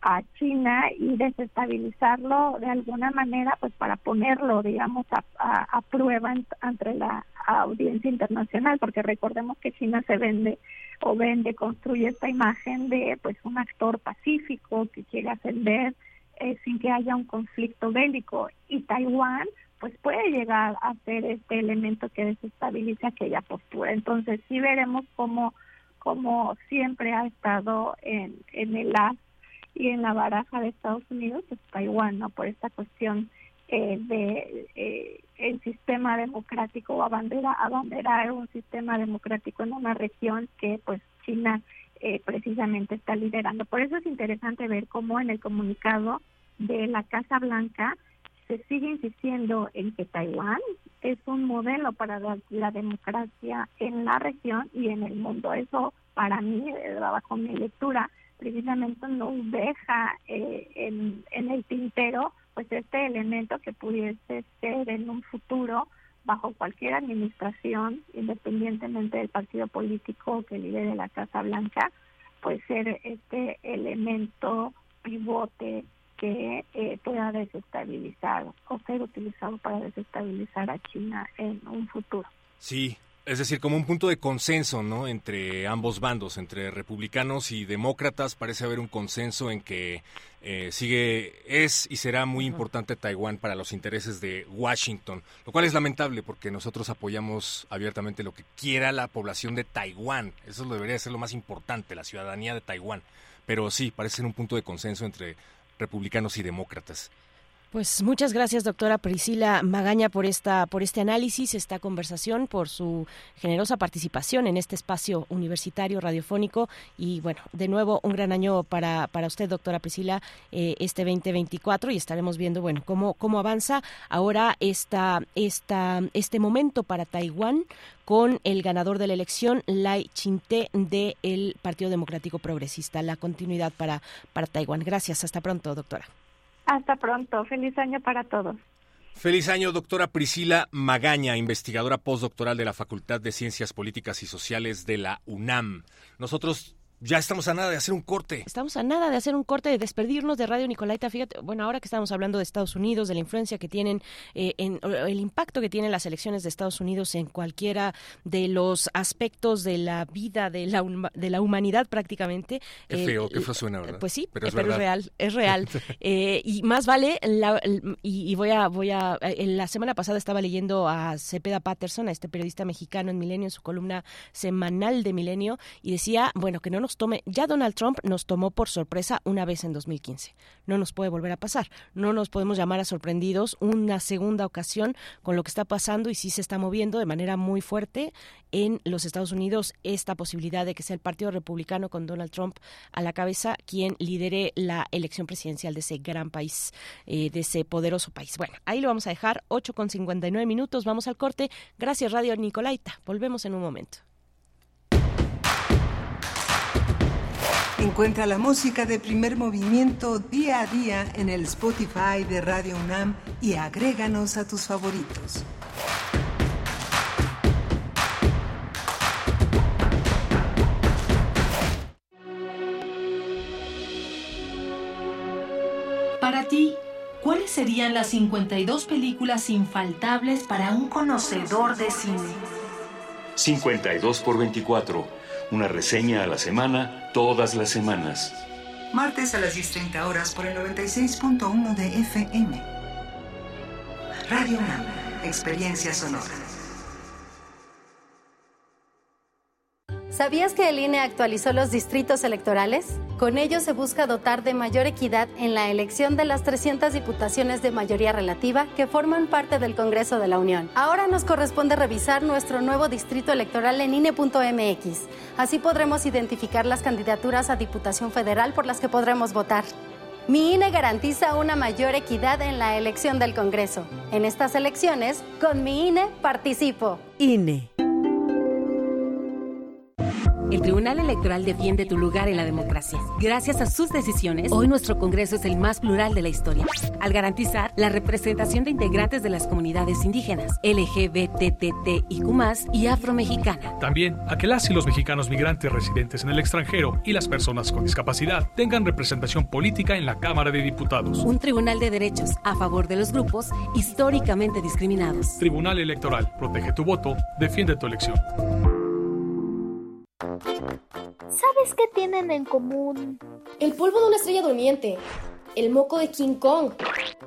a China y desestabilizarlo de alguna manera, pues para ponerlo, digamos, a, prueba ante la audiencia internacional, porque recordemos que China se vende o vende, construye esta imagen de pues un actor pacífico que quiere ascender eh, sin que haya un conflicto bélico. Y Taiwán pues puede llegar a ser este elemento que desestabiliza aquella postura. Entonces sí veremos cómo, cómo siempre ha estado en, en el as y en la baraja de Estados Unidos, pues Taiwán, ¿no? Por esta cuestión eh, de eh, el sistema democrático o abandera, abanderar un sistema democrático en una región que pues China eh, precisamente está liderando. Por eso es interesante ver cómo en el comunicado de la Casa Blanca se sigue insistiendo en que Taiwán es un modelo para la, democracia en la región y en el mundo. Eso para mí, bajo mi lectura, precisamente nos deja eh, en, en el tintero pues este elemento que pudiese ser en un futuro bajo cualquier administración, independientemente del partido político que lidere la Casa Blanca, pues ser este elemento pivote que eh, pueda desestabilizar o ser utilizado para desestabilizar a China en un futuro. Sí, es decir, como un punto de consenso, ¿no? Entre ambos bandos, entre republicanos y demócratas, parece haber un consenso en que eh, sigue, es y será muy importante Taiwán para los intereses de Washington, lo cual es lamentable porque nosotros apoyamos abiertamente lo que quiera la población de Taiwán. Eso debería ser lo más importante, la ciudadanía de Taiwán. Pero sí, parece ser un punto de consenso entre republicanos y demócratas. Pues muchas gracias, doctora Priscila Magaña, por esta, por este análisis, esta conversación, por su generosa participación en este espacio universitario radiofónico. Y bueno, de nuevo, un gran año para, para usted, doctora Priscila, eh, este 2024, y estaremos viendo, bueno, cómo, cómo avanza ahora esta, esta, este momento para Taiwán con el ganador de la elección, Lai Chinte, del Partido Democrático Progresista. La continuidad para, para Taiwán. Gracias. Hasta pronto, doctora. Hasta pronto. Feliz año para todos. Feliz año, doctora Priscila Magaña, investigadora postdoctoral de la Facultad de Ciencias Políticas y Sociales de la UNAM. Nosotros ya estamos a nada de hacer un corte. Estamos a nada de hacer un corte, de despedirnos de Radio Nicolaita. Fíjate, bueno, ahora que estamos hablando de Estados Unidos, de la influencia que tienen, eh, en, el impacto que tienen las elecciones de Estados Unidos en cualquiera de los aspectos de la vida de la, de la humanidad prácticamente. Qué feo, qué feo suena, ¿verdad? Pues sí, pero es, real, es real. Eh, y más vale, y, voy a, voy a, en la semana pasada estaba leyendo a Cepeda Patterson, a este periodista mexicano en Milenio, en su columna semanal de Milenio, y decía, bueno, que no nos ya Donald Trump nos tomó por sorpresa una vez en 2015. No nos puede volver a pasar. No nos podemos llamar a sorprendidos una segunda ocasión con lo que está pasando y sí se está moviendo de manera muy fuerte en los Estados Unidos esta posibilidad de que sea el Partido Republicano con Donald Trump a la cabeza quien lidere la elección presidencial de ese gran país, eh, de ese poderoso país. Bueno, ahí lo vamos a dejar, 8 con 59 minutos, vamos al corte. Gracias Radio Nicolaita, volvemos en un momento. Encuentra la música de primer movimiento día a día en el Spotify de Radio UNAM y agréganos a tus favoritos. Para ti, ¿cuáles serían las 52 películas infaltables para un conocedor de cine? 52 por 24. Una reseña a la semana, todas las semanas. Martes a las 10.30 horas por el 96.1 de FM. Radio UNAM, experiencia sonora. ¿Sabías que el INE actualizó los distritos electorales? Con ello se busca dotar de mayor equidad en la elección de las 300 diputaciones de mayoría relativa que forman parte del Congreso de la Unión. Ahora nos corresponde revisar nuestro nuevo distrito electoral en INE.mx. Así podremos identificar las candidaturas a Diputación Federal por las que podremos votar. Mi INE garantiza una mayor equidad en la elección del Congreso. En estas elecciones, con mi INE participo. INE. El Tribunal Electoral defiende tu lugar en la democracia. Gracias a sus decisiones, hoy nuestro Congreso es el más plural de la historia, al garantizar la representación de integrantes de las comunidades indígenas, LGBTTIQ+, y afromexicana. También a que las y los mexicanos migrantes residentes en el extranjero y las personas con discapacidad tengan representación política en la Cámara de Diputados. Un tribunal de derechos a favor de los grupos históricamente discriminados. Tribunal Electoral, protege tu voto, defiende tu elección. ¿Sabes qué tienen en común? El polvo de una estrella durmiente, el moco de King Kong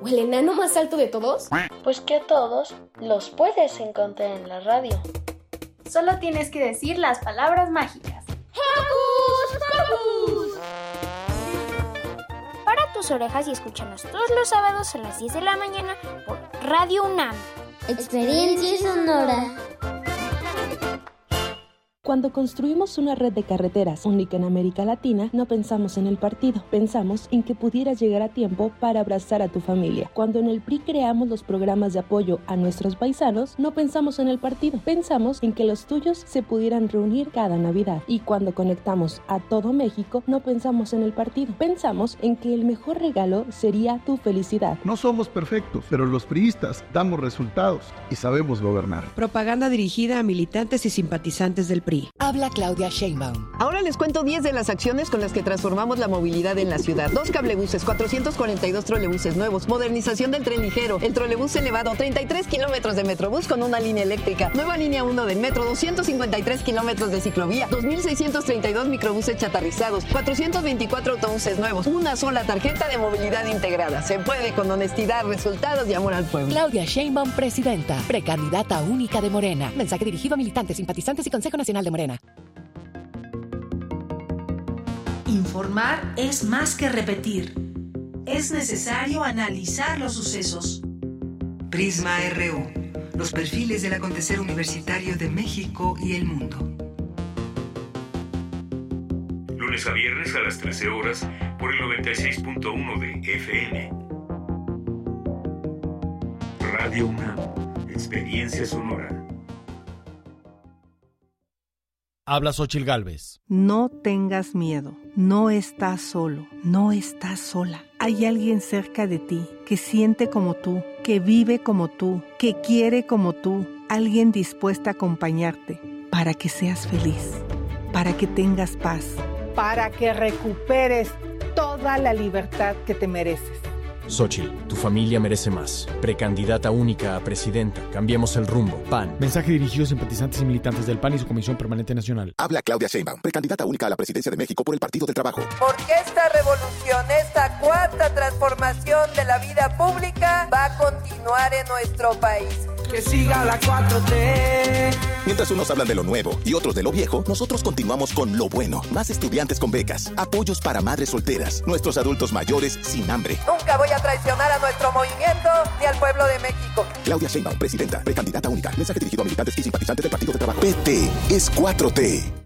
o el enano más alto de todos. Pues que a todos los puedes encontrar en la radio. Solo tienes que decir las palabras mágicas. ¡Hocus Pocus! Para tus orejas y escúchanos todos los sábados a las 10 de la mañana por Radio UNAM. Experiencia sonora. Cuando construimos una red de carreteras única en América Latina, no pensamos en el partido, pensamos en que pudieras llegar a tiempo para abrazar a tu familia. Cuando en el PRI creamos los programas de apoyo a nuestros paisanos, no pensamos en el partido, pensamos en que los tuyos se pudieran reunir cada Navidad. Y cuando conectamos a todo México, no pensamos en el partido, pensamos en que el mejor regalo sería tu felicidad. No somos perfectos, pero los priistas damos resultados y sabemos gobernar. Propaganda dirigida a militantes y simpatizantes del PRI. Habla Claudia Sheinbaum. Ahora les cuento 10 de las acciones con las que transformamos la movilidad en la ciudad. Dos cablebuses, 442 trolebuses nuevos, modernización del tren ligero, el trolebús elevado, 33 kilómetros de metrobús con una línea eléctrica, nueva línea 1 del metro, 253 kilómetros de ciclovía, 2.632 microbuses chatarrizados, 424 autobuses nuevos, una sola tarjeta de movilidad integrada. Se puede con honestidad, resultados y amor al pueblo. Claudia Sheinbaum, presidenta, precandidata única de Morena. Mensaje dirigido a militantes, simpatizantes y Consejo Nacional de Morena. Informar es más que repetir. Es necesario analizar los sucesos. Prisma RU. Los perfiles del acontecer universitario de México y el mundo. Lunes a viernes a las 13 horas por el 96.1 de FM. Radio UNAM. Experiencia sonora. Habla Xochil Gálvez. No tengas miedo, no estás solo, no estás sola. Hay alguien cerca de ti que siente como tú, que vive como tú, que quiere como tú, alguien dispuesta a acompañarte para que seas feliz, para que tengas paz, para que recuperes toda la libertad que te mereces. Xochitl, tu familia merece más. Precandidata única a presidenta. Cambiemos el rumbo. PAN. Mensaje dirigido a simpatizantes y militantes del PAN y su Comisión Permanente Nacional. Habla Claudia Sheinbaum, precandidata única a la presidencia de México por el Partido del Trabajo. Porque esta revolución, esta cuarta transformación de la vida pública va a continuar en nuestro país. Que siga la 4T. Mientras unos hablan de lo nuevo y otros de lo viejo, nosotros continuamos con lo bueno. Más estudiantes con becas, apoyos para madres solteras, nuestros adultos mayores sin hambre. Nunca voy a traicionar a nuestro movimiento ni al pueblo de México. Claudia Sheinbaum, presidenta, precandidata única. Mensaje dirigido a militantes y simpatizantes del Partido de Trabajo. PT es 4T.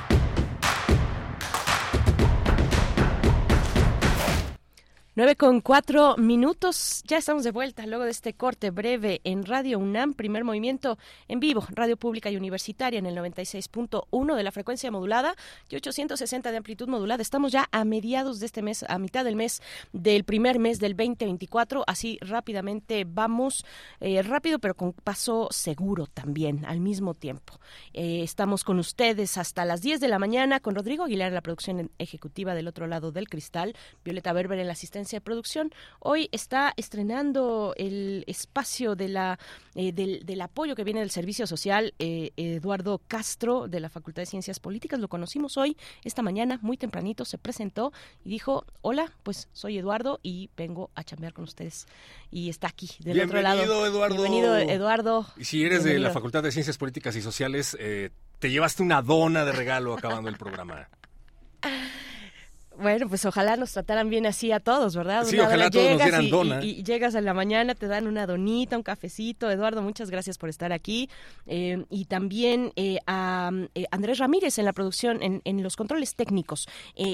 9 con cuatro minutos, ya estamos de vuelta luego de este corte breve en Radio UNAM, primer movimiento en vivo, radio pública y universitaria en el 96.1 de la frecuencia modulada y 860 de amplitud modulada. Estamos ya a mediados de este mes, a mitad del mes del primer mes del 2024, así rápidamente vamos, eh, rápido pero con paso seguro también al mismo tiempo. Eh, estamos con ustedes hasta las 10 de la mañana con Rodrigo Aguilar en la producción ejecutiva del otro lado del cristal, Violeta Berber en la asistencia de producción. Hoy está estrenando el espacio de la, eh, del, apoyo que viene del Servicio Social eh, Eduardo Castro de la Facultad de Ciencias Políticas. Lo conocimos hoy, esta mañana, muy tempranito, se presentó y dijo, hola, pues soy Eduardo y vengo a chambear con ustedes. Y está aquí, del otro lado. Eduardo. Bienvenido, Eduardo. Y si eres de la Facultad de Ciencias Políticas y Sociales, eh, te llevaste una dona de regalo acabando el programa. Bueno, pues ojalá nos trataran bien así a todos, ¿verdad? Sí, ojalá todos nos dieran dona. Y, llegas en la mañana, te dan una donita, un cafecito. Eduardo, muchas gracias por estar aquí. Eh, y también eh, a eh, Andrés Ramírez en la producción, en, en los controles técnicos,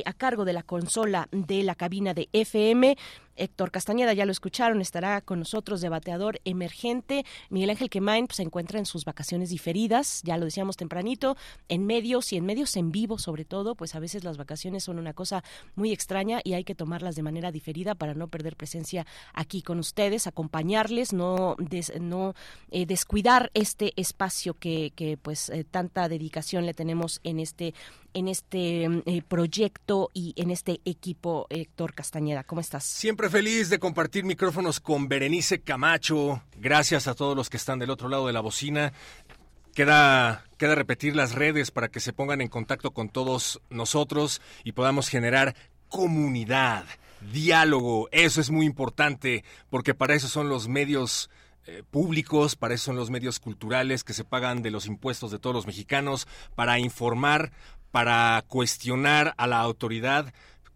a cargo de la consola de la cabina de FM. Héctor Castañeda, ya lo escucharon, estará con nosotros, debateador emergente. Miguel Ángel Quemain pues, se encuentra en sus vacaciones diferidas, ya lo decíamos tempranito, en medios y en medios en vivo sobre todo, pues a veces las vacaciones son una cosa muy extraña y hay que tomarlas de manera diferida para no perder presencia aquí con ustedes, acompañarles, no, no eh, descuidar este espacio que, que pues eh, tanta dedicación le tenemos en este en este eh, proyecto y en este equipo, Héctor Castañeda. ¿Cómo estás? Siempre feliz de compartir micrófonos con Berenice Camacho. Gracias a todos los que están del otro lado de la bocina. Queda, queda repetir las redes para que se pongan en contacto con todos nosotros y podamos generar comunidad, diálogo. Eso es muy importante porque para eso son los medios eh, públicos, para eso son los medios culturales que se pagan de los impuestos de todos los mexicanos, para informar, para cuestionar a la autoridad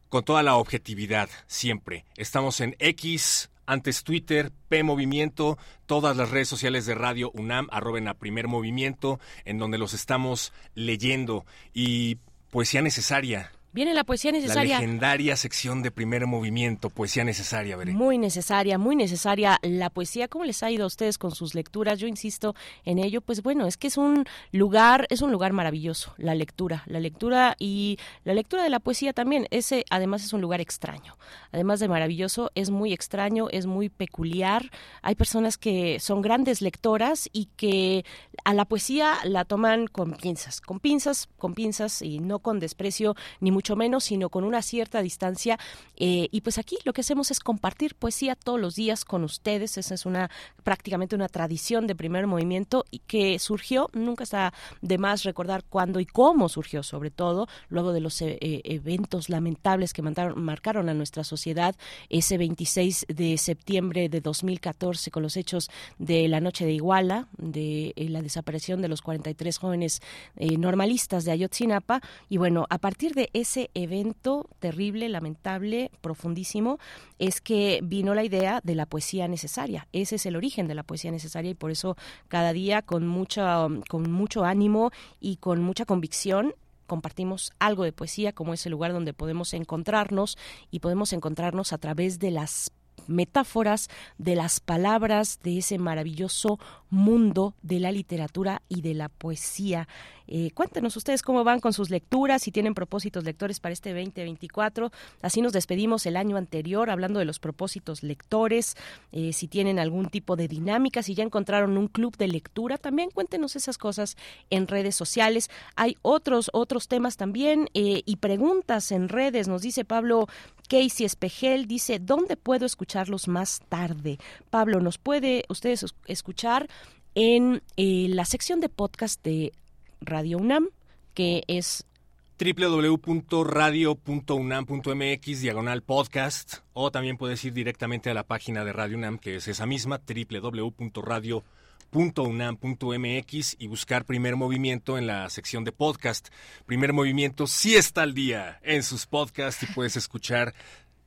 con toda la objetividad, siempre. Estamos en X, antes Twitter, P Movimiento, todas las redes sociales de Radio UNAM, arroben a primer movimiento, en donde los estamos leyendo. Y poesía necesaria, Viene la poesía necesaria. La legendaria sección de primer movimiento, poesía necesaria, veré. Muy necesaria, muy necesaria la poesía. ¿Cómo les ha ido a ustedes con sus lecturas? Yo insisto en ello. Pues bueno, es que es un lugar, es un lugar maravilloso, la lectura. La lectura y la lectura de la poesía también. Ese además es un lugar extraño. Además de maravilloso, es muy extraño, es muy peculiar. Hay personas que son grandes lectoras y que a la poesía la toman con pinzas, con pinzas, con pinzas y no con desprecio ni mucho menos, sino con una cierta distancia. Eh, y pues aquí lo que hacemos es compartir poesía todos los días con ustedes. Esa es una prácticamente una tradición de primer movimiento y que surgió, nunca está de más recordar cuándo y cómo surgió, sobre todo luego de los eh, eh, eventos lamentables que marcaron a nuestra sociedad ese 26 de septiembre de 2014 con los hechos de la noche de Iguala, de la desaparición de los 43 jóvenes normalistas de Ayotzinapa. Y bueno, a partir de ese ese evento terrible, lamentable, profundísimo, es que vino la idea de la poesía necesaria. Ese es el origen de la poesía necesaria y por eso cada día con mucha, con mucho ánimo y con mucha convicción compartimos algo de poesía como es el lugar donde podemos encontrarnos y podemos encontrarnos a través de las metáforas de las palabras de ese maravilloso mundo de la literatura y de la poesía. Eh, cuéntenos ustedes cómo van con sus lecturas, si tienen propósitos lectores para este 2024. Así nos despedimos el año anterior hablando de los propósitos lectores, eh, si tienen algún tipo de dinámica, si ya encontraron un club de lectura, también cuéntenos esas cosas en redes sociales. Hay otros, otros temas también eh, y preguntas en redes. Nos dice Pablo Casey Espejel, dice, ¿dónde puedo escucharlos más tarde? Pablo, ¿nos puede ustedes escuchar en la sección de podcast de Radio UNAM, que es www.radio.unam.mx diagonal podcast o también puedes ir directamente a la página de Radio UNAM que es esa misma www.radio.unam.mx y buscar Primer Movimiento en la sección de podcast. Primer Movimiento sí está al día en sus podcasts y puedes escuchar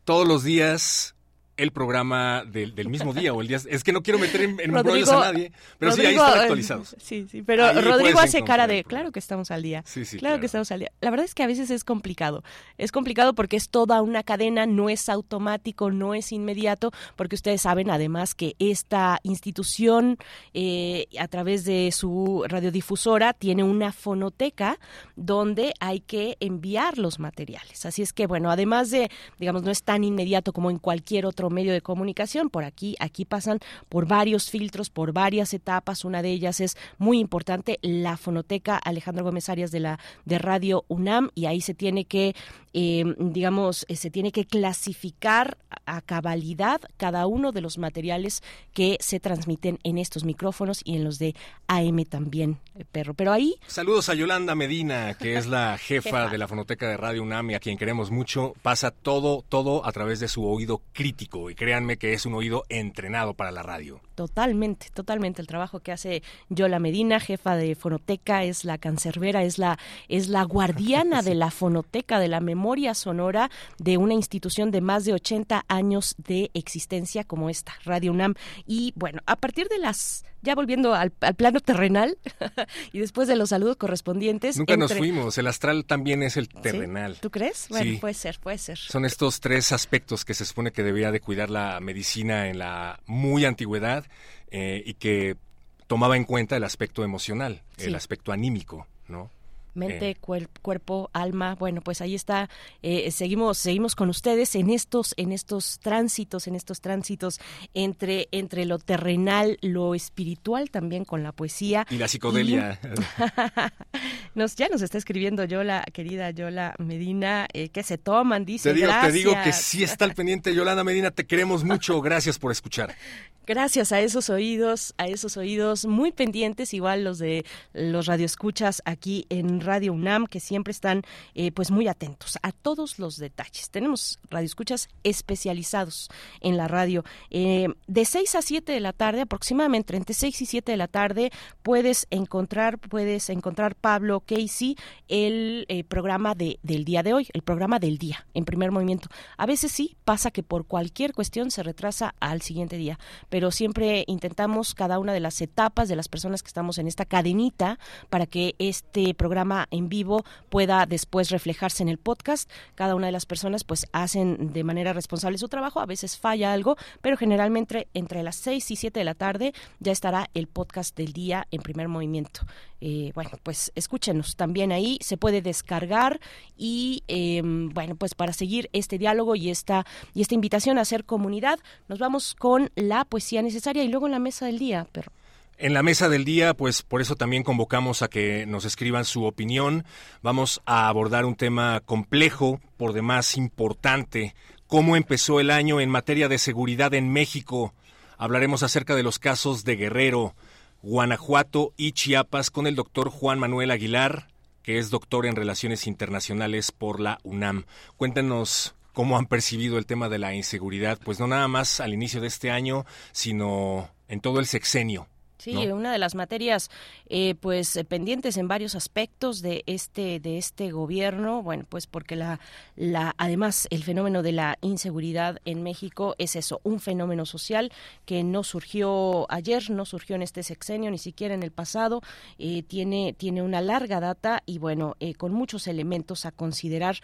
todos los días el programa del, del, mismo día o el día. Es que no quiero meter en, en Rodrigo, a nadie, pero Rodrigo, sí, ahí están actualizados. Sí, sí, pero ahí Rodrigo hace cara de, claro que estamos al día. Sí, sí, claro, claro, que estamos al día. La verdad es que a veces es complicado. Es complicado porque es toda una cadena, no es automático, no es inmediato, porque ustedes saben además que esta institución, eh, a través de su radiodifusora, tiene una fonoteca donde hay que enviar los materiales. Así es que, bueno, además de, digamos, no es tan inmediato como en cualquier otro medio de comunicación. Por aquí, aquí pasan por varios filtros, por varias etapas. Una de ellas es muy importante, la fonoteca Alejandro Gómez Arias de la de Radio UNAM, y ahí se tiene que, eh, digamos, se tiene que clasificar a cabalidad cada uno de los materiales que se transmiten en estos micrófonos y en los de AM también, eh, perro. Pero ahí. Saludos a Yolanda Medina, que es la jefa, jefa, de la fonoteca de Radio UNAM y a quien queremos mucho. Pasa todo, todo a través de su oído crítico y créanme que es un oído entrenado para la radio. Totalmente, totalmente. El trabajo que hace Yola Medina, jefa de fonoteca, es la cancerbera, es la, es la guardiana sí. de la fonoteca, de la memoria sonora de una institución de más de 80 años de existencia como esta, Radio UNAM. Y bueno, a partir de las ya volviendo al, al plano terrenal y después de los saludos correspondientes. Nunca entre... nos fuimos, el astral también es el terrenal. ¿Sí? ¿Tú crees? Bueno, sí. puede ser, puede ser. Son estos tres aspectos que se supone que debería de cuidar la medicina en la muy antigüedad eh, y que tomaba en cuenta el aspecto emocional, sí. el aspecto anímico, ¿no? Mente, eh. cuer cuerpo, alma. Bueno, pues ahí está. Eh, seguimos, seguimos con ustedes en estos, en estos tránsitos, en estos tránsitos entre, entre lo terrenal, lo espiritual, también con la poesía y la psicodelia. Y... nos, ya nos está escribiendo Yola, querida Yola Medina, eh, que se toman, dice. Te digo, gracias. te digo que sí está al pendiente, Yolanda Medina. Te queremos mucho. Gracias por escuchar. Gracias a esos oídos, a esos oídos muy pendientes, igual los de los radioescuchas aquí en Radio UNAM, que siempre están eh, pues muy atentos a todos los detalles. Tenemos radioescuchas especializados en la radio. Eh, de 6 a 7 de la tarde, aproximadamente entre 6 y 7 de la tarde, puedes encontrar, puedes encontrar Pablo Casey, el eh, programa de, del día de hoy, el programa del día, en primer movimiento. A veces sí pasa que por cualquier cuestión se retrasa al siguiente día pero siempre intentamos cada una de las etapas de las personas que estamos en esta cadenita para que este programa en vivo pueda después reflejarse en el podcast. Cada una de las personas pues hacen de manera responsable su trabajo, a veces falla algo, pero generalmente entre las 6 y 7 de la tarde ya estará el podcast del día en primer movimiento. Eh, bueno, pues escúchenos también ahí, se puede descargar y eh, bueno, pues para seguir este diálogo y esta, y esta invitación a hacer comunidad, nos vamos con la poesía necesaria y luego en la mesa del día, pero en la mesa del día, pues por eso también convocamos a que nos escriban su opinión. Vamos a abordar un tema complejo, por demás importante, cómo empezó el año en materia de seguridad en México. Hablaremos acerca de los casos de Guerrero, Guanajuato y Chiapas con el doctor Juan Manuel Aguilar, que es doctor en Relaciones Internacionales por la UNAM. Cuéntenos cómo han percibido el tema de la inseguridad, pues no nada más al inicio de este año, sino en todo el sexenio. Sí, ¿no? una de las materias eh, pues pendientes en varios aspectos de este de este gobierno, bueno, pues porque la la además el fenómeno de la inseguridad en México es eso, un fenómeno social que no surgió ayer, no surgió en este sexenio, ni siquiera en el pasado, eh, tiene tiene una larga data y bueno, eh, con muchos elementos a considerar.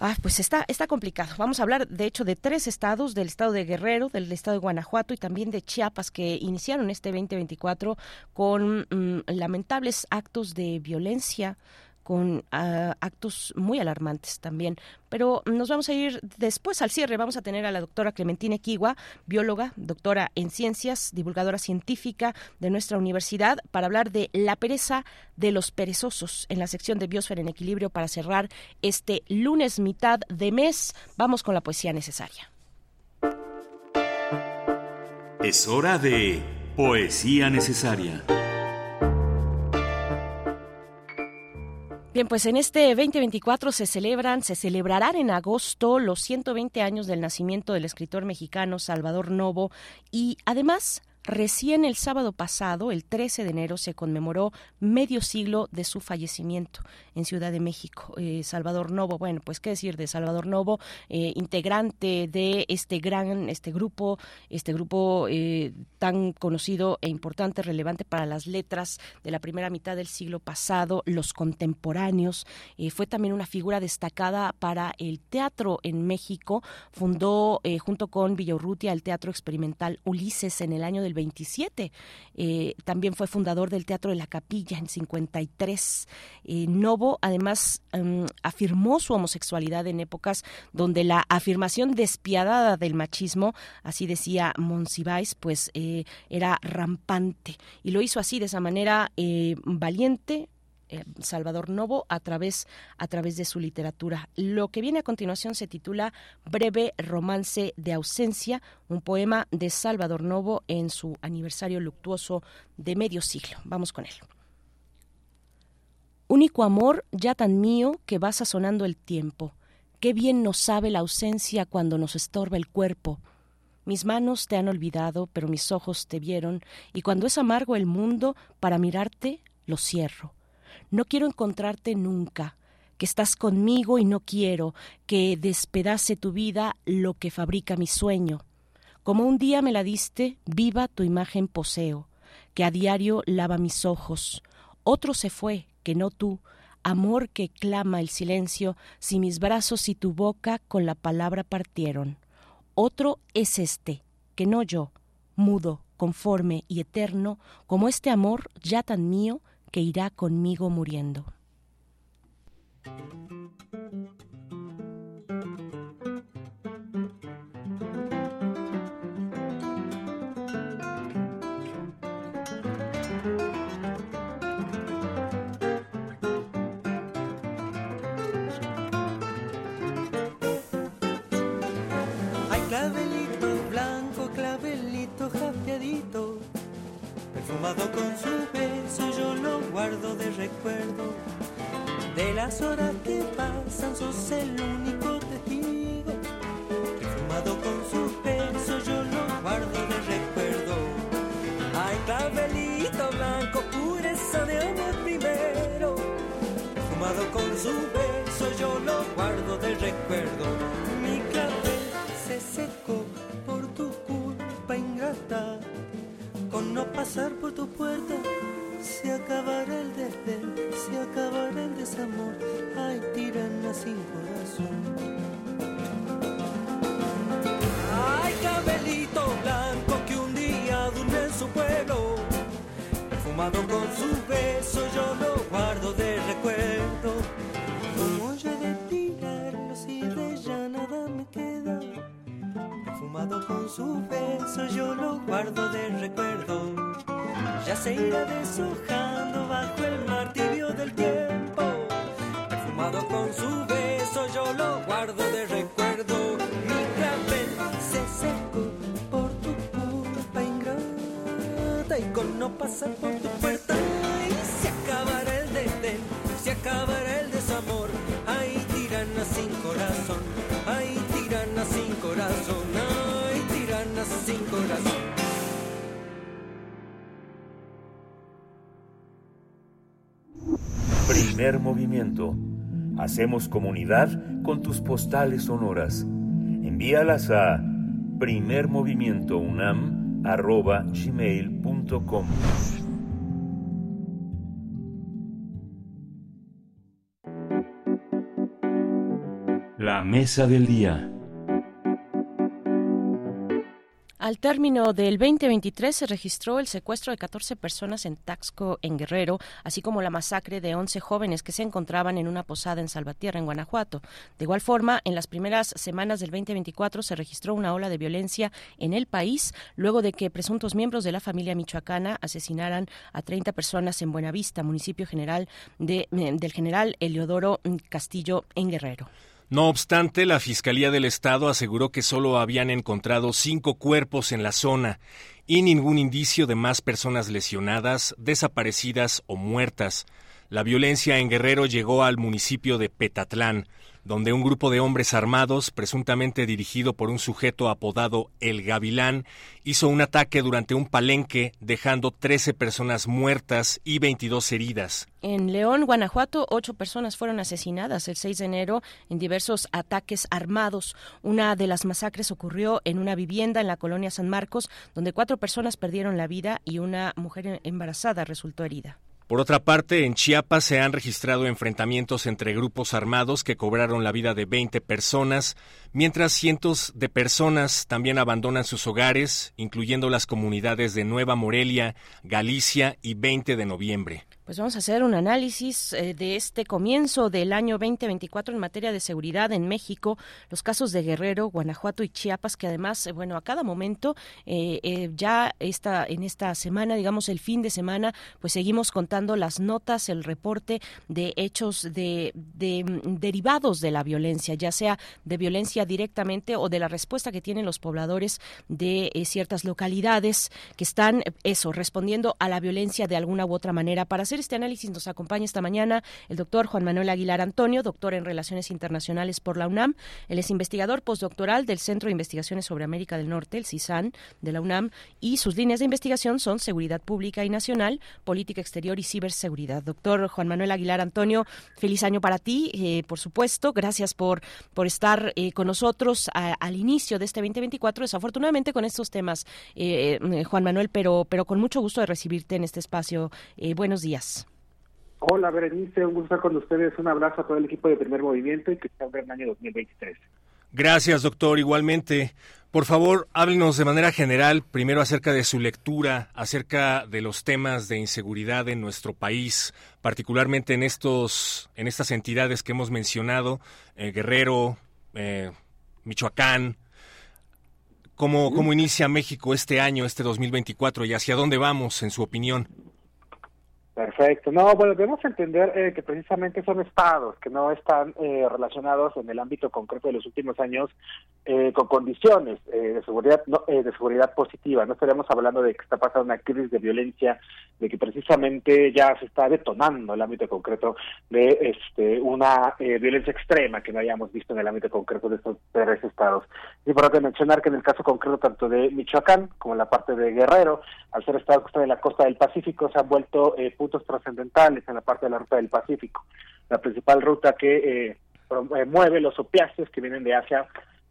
Ah, pues está, está complicado. Vamos a hablar, de hecho, de tres estados, del estado de Guerrero, del estado de Guanajuato y también de Chiapas, que iniciaron este 2024 con mmm, lamentables actos de violencia con uh, actos muy alarmantes también. Pero nos vamos a ir después al cierre. Vamos a tener a la doctora Clementina Equigua, bióloga, doctora en ciencias, divulgadora científica de nuestra universidad, para hablar de la pereza de los perezosos en la sección de Biosfera en Equilibrio para cerrar este lunes mitad de mes. Vamos con la poesía necesaria. Es hora de poesía necesaria. Bien, pues en este 2024 se celebran, se celebrarán en agosto los 120 años del nacimiento del escritor mexicano Salvador Novo y además Recién el sábado pasado, el 13 de enero, se conmemoró medio siglo de su fallecimiento en Ciudad de México. Eh, Salvador Novo, bueno, pues qué decir de Salvador Novo, eh, integrante de este gran, este grupo, este grupo eh, tan conocido e importante, relevante para las letras de la primera mitad del siglo pasado, los contemporáneos. fue también una figura destacada para el teatro en México. Fundó junto con Villaurrutia el Teatro Experimental Ulises en el año del 27. Eh, también fue fundador del Teatro de la Capilla en 53. Eh, Novo además em, afirmó su homosexualidad en épocas donde la afirmación despiadada del machismo, así decía Monsiváis, pues eh, era rampante. Y lo hizo así, de esa manera valiente, eh, Salvador Novo a través, a través de su literatura. Lo que viene a continuación se titula Breve Romance de Ausencia, un poema de Salvador Novo en su aniversario luctuoso de medio siglo. Vamos con él. Único amor ya tan mío que va sazonando el tiempo. Qué bien nos sabe la ausencia cuando nos estorba el cuerpo. Mis manos te han olvidado, pero mis ojos te vieron, y cuando es amargo el mundo, para mirarte, lo cierro. No quiero encontrarte nunca, que estás conmigo y no quiero que despedace tu vida lo que fabrica mi sueño. Como un día me la diste, viva tu imagen poseo, que a diario lava mis ojos. Otro se fue, que no tú, amor que clama el silencio, si mis brazos y tu boca con la palabra partieron. Otro es este, que no yo, mudo, conforme y eterno, como este amor ya tan mío, que irá conmigo muriendo. Perfumado con su beso, yo lo guardo de recuerdo. De las horas que pasan, sos el único testigo. Perfumado con su beso, yo lo guardo de recuerdo. Ay, clavelito blanco, pureza de amor primero. Perfumado con su beso, yo lo guardo de recuerdo. Mi clavel se secó no pasar por tu puerta se acabará el desdén, se acabará el desamor, ay tirana sin corazón. Ay cabelito blanco que un día durmió en su pueblo, perfumado con su beso yo lo guardo de recuerdo. Perfumado con su beso, yo lo guardo de recuerdo. Ya se irá deshojando bajo el martirio del tiempo. Perfumado con su beso, yo lo guardo de recuerdo. Mi clavel se secó por tu culpa ingrata y con no pasar por tu puerta. Y se acabará el desdén, se acabará el desamor. Corazón, ay, tirana sin corazón. Primer movimiento. Hacemos comunidad con tus postales sonoras. Envíalas a primermovimientounam.gmail.com La mesa del día. Al término del 2023 se registró el secuestro de 14 personas en Taxco, en Guerrero, así como la masacre de 11 jóvenes que se encontraban en una posada en Salvatierra, en Guanajuato. De igual forma, en las primeras semanas del 2024 se registró una ola de violencia en el país, luego de que presuntos miembros de la familia michoacana asesinaran a 30 personas en Buenavista, municipio general de, del general Eliodoro Castillo, en Guerrero. No obstante, la Fiscalía del Estado aseguró que solo habían encontrado cinco cuerpos en la zona y ningún indicio de más personas lesionadas, desaparecidas o muertas. La violencia en Guerrero llegó al municipio de Petatlán, donde un grupo de hombres armados, presuntamente dirigido por un sujeto apodado El Gavilán, hizo un ataque durante un palenque, dejando 13 personas muertas y 22 heridas. En León, Guanajuato, ocho personas fueron asesinadas el 6 de enero en diversos ataques armados. Una de las masacres ocurrió en una vivienda en la colonia San Marcos, donde cuatro personas perdieron la vida y una mujer embarazada resultó herida. Por otra parte, en Chiapas se han registrado enfrentamientos entre grupos armados que cobraron la vida de 20 personas, mientras cientos de personas también abandonan sus hogares, incluyendo las comunidades de Nueva Morelia, Galicia y 20 de noviembre. Pues vamos a hacer un análisis eh, de este comienzo del año 2024 en materia de seguridad en México, los casos de Guerrero, Guanajuato y Chiapas, que además, eh, bueno, a cada momento, eh, ya está en esta semana, digamos el fin de semana, pues seguimos contando las notas, el reporte de hechos de, de mm, derivados de la violencia, ya sea de violencia directamente o de la respuesta que tienen los pobladores de ciertas localidades que están, eso, respondiendo a la violencia de alguna u otra manera. Para hacer este análisis nos acompaña esta mañana el doctor Juan Manuel Aguilar Antonio, doctor en Relaciones Internacionales por la UNAM. Él es investigador postdoctoral del Centro de Investigaciones sobre América del Norte, el CISAN, de la UNAM, y sus líneas de investigación son seguridad pública y nacional, política exterior y ciberseguridad. Doctor Juan Manuel Aguilar Antonio, feliz año para ti, eh, por supuesto. Gracias por, por estar eh, con nosotros al inicio de este 2024, desafortunadamente con estos temas, eh, Juan Manuel, pero, pero con mucho gusto de recibirte en este espacio. buenos días. Hola, Berenice, un gusto estar con ustedes. Un abrazo a todo el equipo de Primer Movimiento y que sea un gran año 2023. Gracias, doctor. Igualmente, por favor, háblenos de manera general, primero acerca de su lectura, acerca de los temas de inseguridad en nuestro país, particularmente en estos, en estas entidades que hemos mencionado, eh, Guerrero, eh, Michoacán. ¿Cómo, ¿Cómo inicia México este año, este 2024, y hacia dónde vamos, en su opinión? Perfecto. No, bueno, debemos entender eh, que precisamente son estados que no están eh, relacionados en el ámbito concreto de los últimos años eh, con condiciones de seguridad no, de seguridad positiva. No estaremos hablando de que está pasando una crisis de violencia, de que precisamente ya se está detonando el ámbito concreto de este una violencia extrema que no hayamos visto en el ámbito concreto de estos tres estados. Es importante mencionar que en el caso concreto tanto de Michoacán como en la parte de Guerrero, al ser estados que están en la costa del Pacífico, se han vuelto trascendentales en la parte de la ruta del Pacífico. La principal ruta que eh, eh, mueve los opiáceos que vienen de Asia,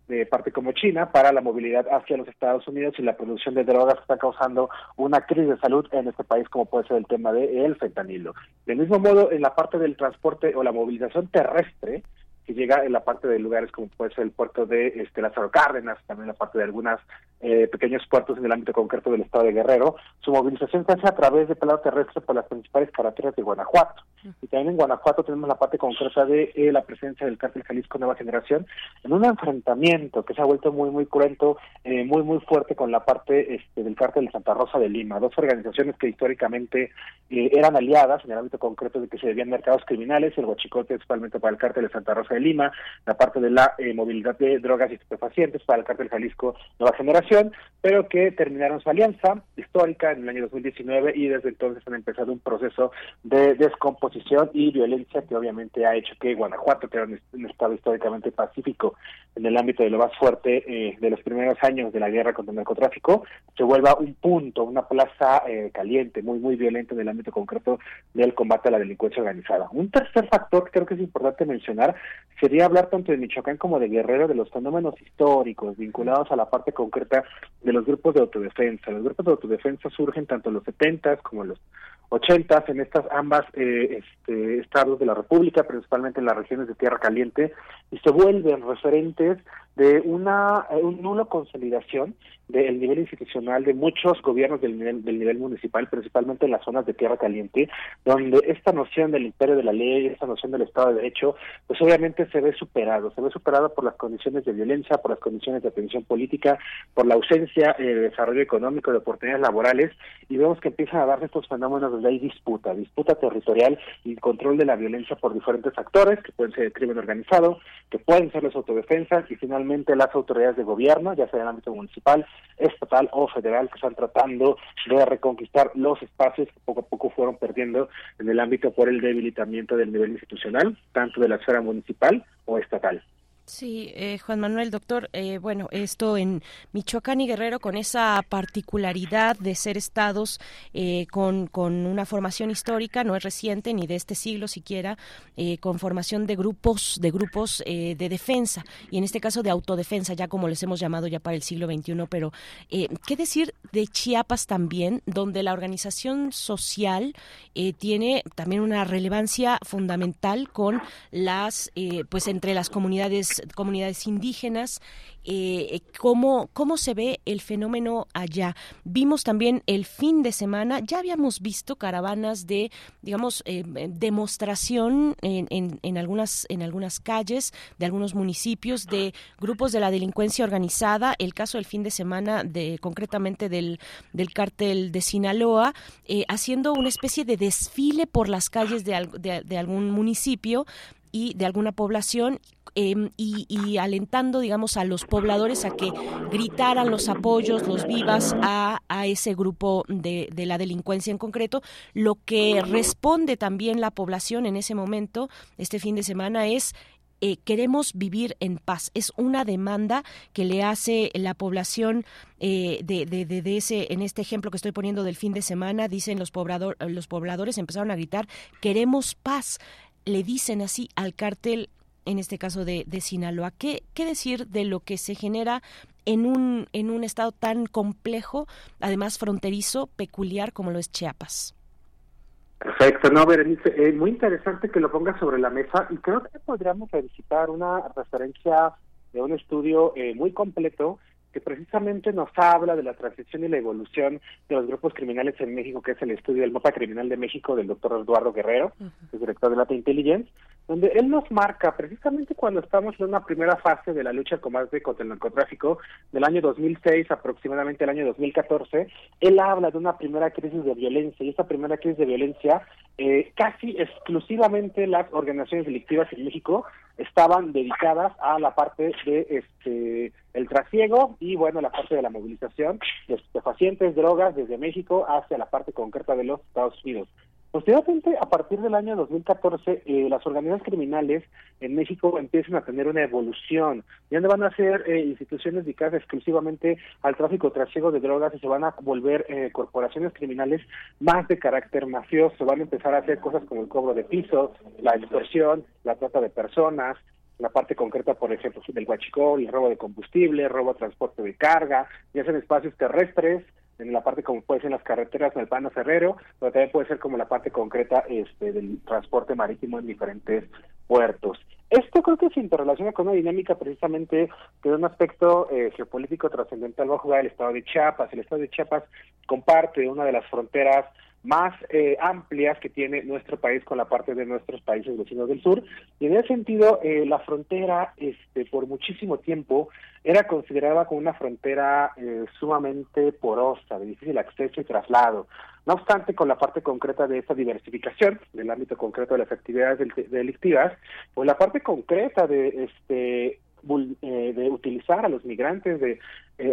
de parte como China, para la movilidad hacia los Estados Unidos y la producción de drogas está causando una crisis de salud en este país, como puede ser el tema del fentanilo. Del mismo modo, en la parte del transporte o la movilización terrestre, que llega en la parte de lugares como puede ser el puerto de este, Lázaro Cárdenas, también la parte de algunos eh, pequeños puertos en el ámbito concreto del estado de Guerrero. Su movilización se hace a través de pelado terrestre por las principales carreteras de Guanajuato. Y también en Guanajuato tenemos la parte concreta de eh, la presencia del cártel Jalisco Nueva Generación en un enfrentamiento que se ha vuelto muy, muy cruento, eh, muy, muy fuerte con la parte este, del cártel de Santa Rosa de Lima. Dos organizaciones que históricamente eran aliadas en el ámbito concreto de que se debían mercados criminales, el huachicote principalmente para el cártel de Santa Rosa de Lima, la parte de la eh, movilidad de drogas y estupefacientes para el cártel Jalisco Nueva Generación, pero que terminaron su alianza histórica en el año 2019 y desde entonces han empezado un proceso de descomposición y violencia que obviamente ha hecho que Guanajuato, que era un, estado históricamente pacífico en el ámbito de lo más fuerte eh, de los primeros años de la guerra contra el narcotráfico, se vuelva un punto, una plaza eh, caliente, muy, muy violenta en el ámbito concreto del combate a la delincuencia organizada. Un tercer factor que creo que es importante mencionar sería hablar tanto de Michoacán como de Guerrero de los fenómenos históricos vinculados a la parte concreta de los grupos de autodefensa. Los grupos de autodefensa surgen tanto en los 70 como en los 80 en estas ambas eh, este, estados de la República, principalmente en las regiones de Tierra Caliente, y se vuelven referentes de una eh, un nulo consolidación del nivel institucional de muchos gobiernos del nivel, del nivel municipal, principalmente en las zonas de tierra caliente, donde esta noción del imperio de la ley, esta noción del Estado de Derecho, pues obviamente se ve superado, se ve superado por las condiciones de violencia, por las condiciones de atención política, por la ausencia eh, de desarrollo económico, de oportunidades laborales, y vemos que empiezan a darse estos fenómenos donde hay disputa, disputa territorial y control de la violencia por diferentes actores, que pueden ser el crimen organizado, que pueden ser las autodefensas, y finalmente las autoridades de gobierno, ya sea en el ámbito municipal, estatal o federal, que están tratando de reconquistar los espacios que poco a poco fueron perdiendo en el ámbito por el debilitamiento del nivel institucional, tanto de la esfera municipal o estatal. Sí, eh, Juan Manuel, doctor, eh, bueno, esto en Michoacán y Guerrero con esa particularidad de ser estados eh, con, con, una formación histórica, no es reciente ni de este siglo siquiera, con formación de grupos, de grupos de defensa y en este caso de autodefensa, ya como les hemos llamado ya para el siglo XXI, pero ¿qué decir de Chiapas también, donde la organización social tiene también una relevancia fundamental con las, pues entre las comunidades comunidades indígenas, eh, cómo, cómo se ve el fenómeno allá. Vimos también el fin de semana, ya habíamos visto caravanas de, digamos, eh, demostración en, en, algunas, en algunas calles de algunos municipios de grupos de la delincuencia organizada. El caso del fin de semana, de concretamente del, del cártel de Sinaloa, eh, haciendo una especie de desfile por las calles de, de algún municipio y de alguna población Em, y, alentando, digamos, a los pobladores a que gritaran los apoyos, los vivas a, ese grupo de, la delincuencia en concreto. Lo que responde también la población en ese momento, este fin de semana, es eh, queremos vivir en paz. Es una demanda que le hace la población eh, de, de, de, ese, en este ejemplo que estoy poniendo del fin de semana, dicen los, poblador, los pobladores, empezaron a gritar, queremos paz. Le dicen así al cártel en este caso de, de Sinaloa. ¿Qué, ¿Qué decir de lo que se genera en un, en un estado tan complejo, además fronterizo, peculiar como lo es Chiapas? Perfecto, no, Berenice, eh, muy interesante que lo pongas sobre la mesa y creo que podríamos visitar una referencia de un estudio eh, muy completo que precisamente nos habla de la transición y la evolución de los grupos criminales en México, que es el estudio del mapa criminal de México del doctor Eduardo Guerrero, el director de Data Intelligence, donde él nos marca precisamente cuando estamos en una primera fase de la lucha combate contra el narcotráfico del año 2006 aproximadamente el año 2014, él habla de una primera crisis de violencia y esta primera crisis de violencia eh, casi exclusivamente las organizaciones delictivas en México estaban dedicadas a la parte de este el trasiego y bueno la parte de la movilización de pacientes drogas desde México hacia la parte concreta de los Estados Unidos. Posteriormente, a partir del año 2014, eh, las organizaciones criminales en México empiezan a tener una evolución. Ya no van a ser eh, instituciones dedicadas exclusivamente al tráfico trasiego de drogas y se van a volver eh, corporaciones criminales más de carácter mafioso. Van a empezar a hacer cosas como el cobro de pisos, la extorsión, la trata de personas, la parte concreta, por ejemplo, del huachicol, el robo de combustible, robo de transporte de carga, ya sea en espacios terrestres, en la parte como puede ser en las carreteras del Pano Ferrero, pero también puede ser como la parte concreta este, del transporte marítimo en diferentes puertos. Esto creo que se interrelaciona con una dinámica precisamente de un aspecto eh, geopolítico trascendental va a jugar el estado de Chiapas. El estado de Chiapas comparte una de las fronteras más eh, amplias que tiene nuestro país con la parte de nuestros países vecinos del sur. Y en ese sentido, eh, la frontera, este, por muchísimo tiempo, era considerada como una frontera eh, sumamente porosa, de difícil acceso y traslado. No obstante, con la parte concreta de esta diversificación, del ámbito concreto de las actividades delictivas, pues la parte concreta de este de utilizar a los migrantes, de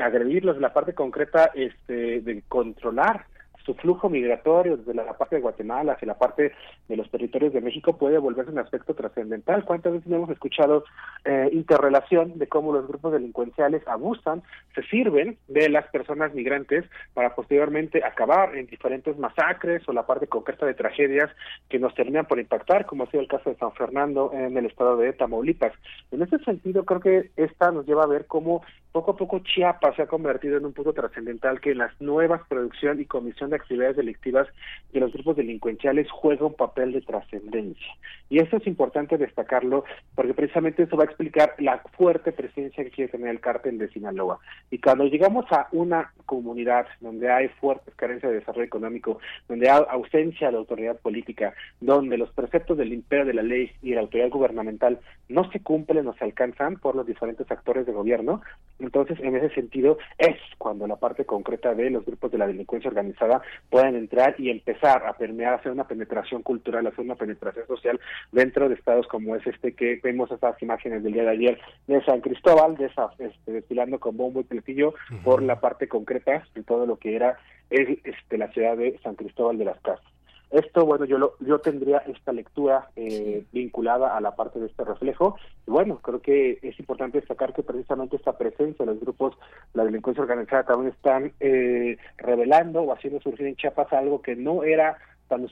agredirlos, la parte concreta este, de controlar su flujo migratorio desde la parte de Guatemala hacia la parte de los territorios de México puede volverse un aspecto trascendental. ¿Cuántas veces hemos escuchado eh, interrelación de cómo los grupos delincuenciales abusan, se sirven de las personas migrantes para posteriormente acabar en diferentes masacres o la parte concreta de tragedias que nos terminan por impactar, como ha sido el caso de San Fernando en el estado de Tamaulipas? En ese sentido, creo que esta nos lleva a ver cómo poco a poco Chiapas se ha convertido en un punto trascendental que en las nuevas producción y comisión de actividades delictivas de los grupos delincuenciales juega un papel de trascendencia. Y esto es importante destacarlo porque precisamente eso va a explicar la fuerte presencia que quiere tener el cártel de Sinaloa. Y cuando llegamos a una comunidad donde hay fuertes carencias de desarrollo económico, donde hay ausencia de autoridad política, donde los preceptos del imperio de la ley y de la autoridad gubernamental no se cumplen, no se alcanzan por los diferentes actores de gobierno, Entonces, en ese sentido, es cuando la parte concreta de los grupos de la delincuencia organizada pueden entrar y empezar a permear, hacer una penetración cultural, hacer una penetración social dentro de estados como es este que vemos estas imágenes del día de ayer de San Cristóbal, de esa, este, desfilando con bombo y platillo por la parte concreta de todo lo que era este, la ciudad de San Cristóbal de las Casas. Esto, bueno, yo lo, yo tendría esta lectura eh, vinculada a la parte de este reflejo. Y bueno, creo que es importante destacar que precisamente esta presencia de los grupos, la delincuencia organizada, también están eh, revelando o haciendo surgir en Chiapas algo que no era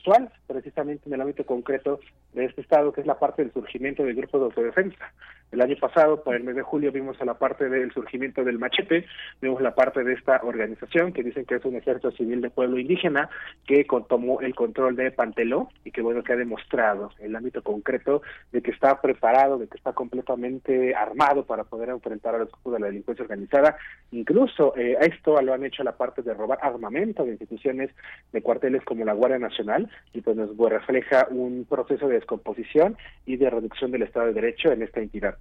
tan precisamente en el ámbito concreto de este estado, que es la parte del surgimiento del grupo de autodefensa. El año pasado, por el mes de julio, vimos a la parte del surgimiento del machete, vimos la parte de esta organización que dicen que es un ejército civil de pueblo indígena que tomó el control de Panteló y que bueno que ha demostrado el ámbito concreto de que está preparado, de que está completamente armado para poder enfrentar a los grupos de la delincuencia organizada. Incluso eh, esto lo han hecho la parte de robar armamento de instituciones de cuarteles como la Guardia Nacional y pues nos refleja un proceso de descomposición y de reducción del Estado de Derecho en esta entidad.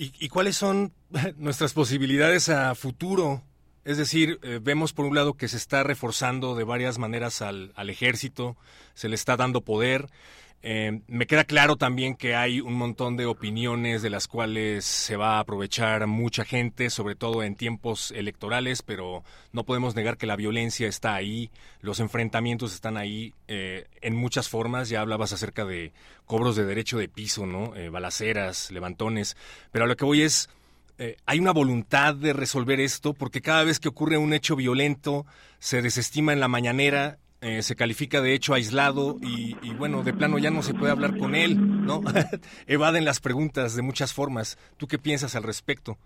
¿Y, cuáles son nuestras posibilidades a futuro? Es decir, eh, vemos por un lado que se está reforzando de varias maneras al, al ejército, se le está dando poder, eh, me queda claro también que hay un montón de opiniones de las cuales se va a aprovechar mucha gente, sobre todo en tiempos electorales, pero no podemos negar que la violencia está ahí, los enfrentamientos están ahí eh, en muchas formas. Ya hablabas acerca de cobros de derecho de piso, ¿no? Eh, balaceras, levantones, pero a lo que voy es hay una voluntad de resolver esto porque cada vez que ocurre un hecho violento se desestima en la mañanera eh, se califica de hecho aislado y, bueno, de plano ya no se puede hablar con él, ¿no? Evaden las preguntas de muchas formas. ¿Tú qué piensas al respecto?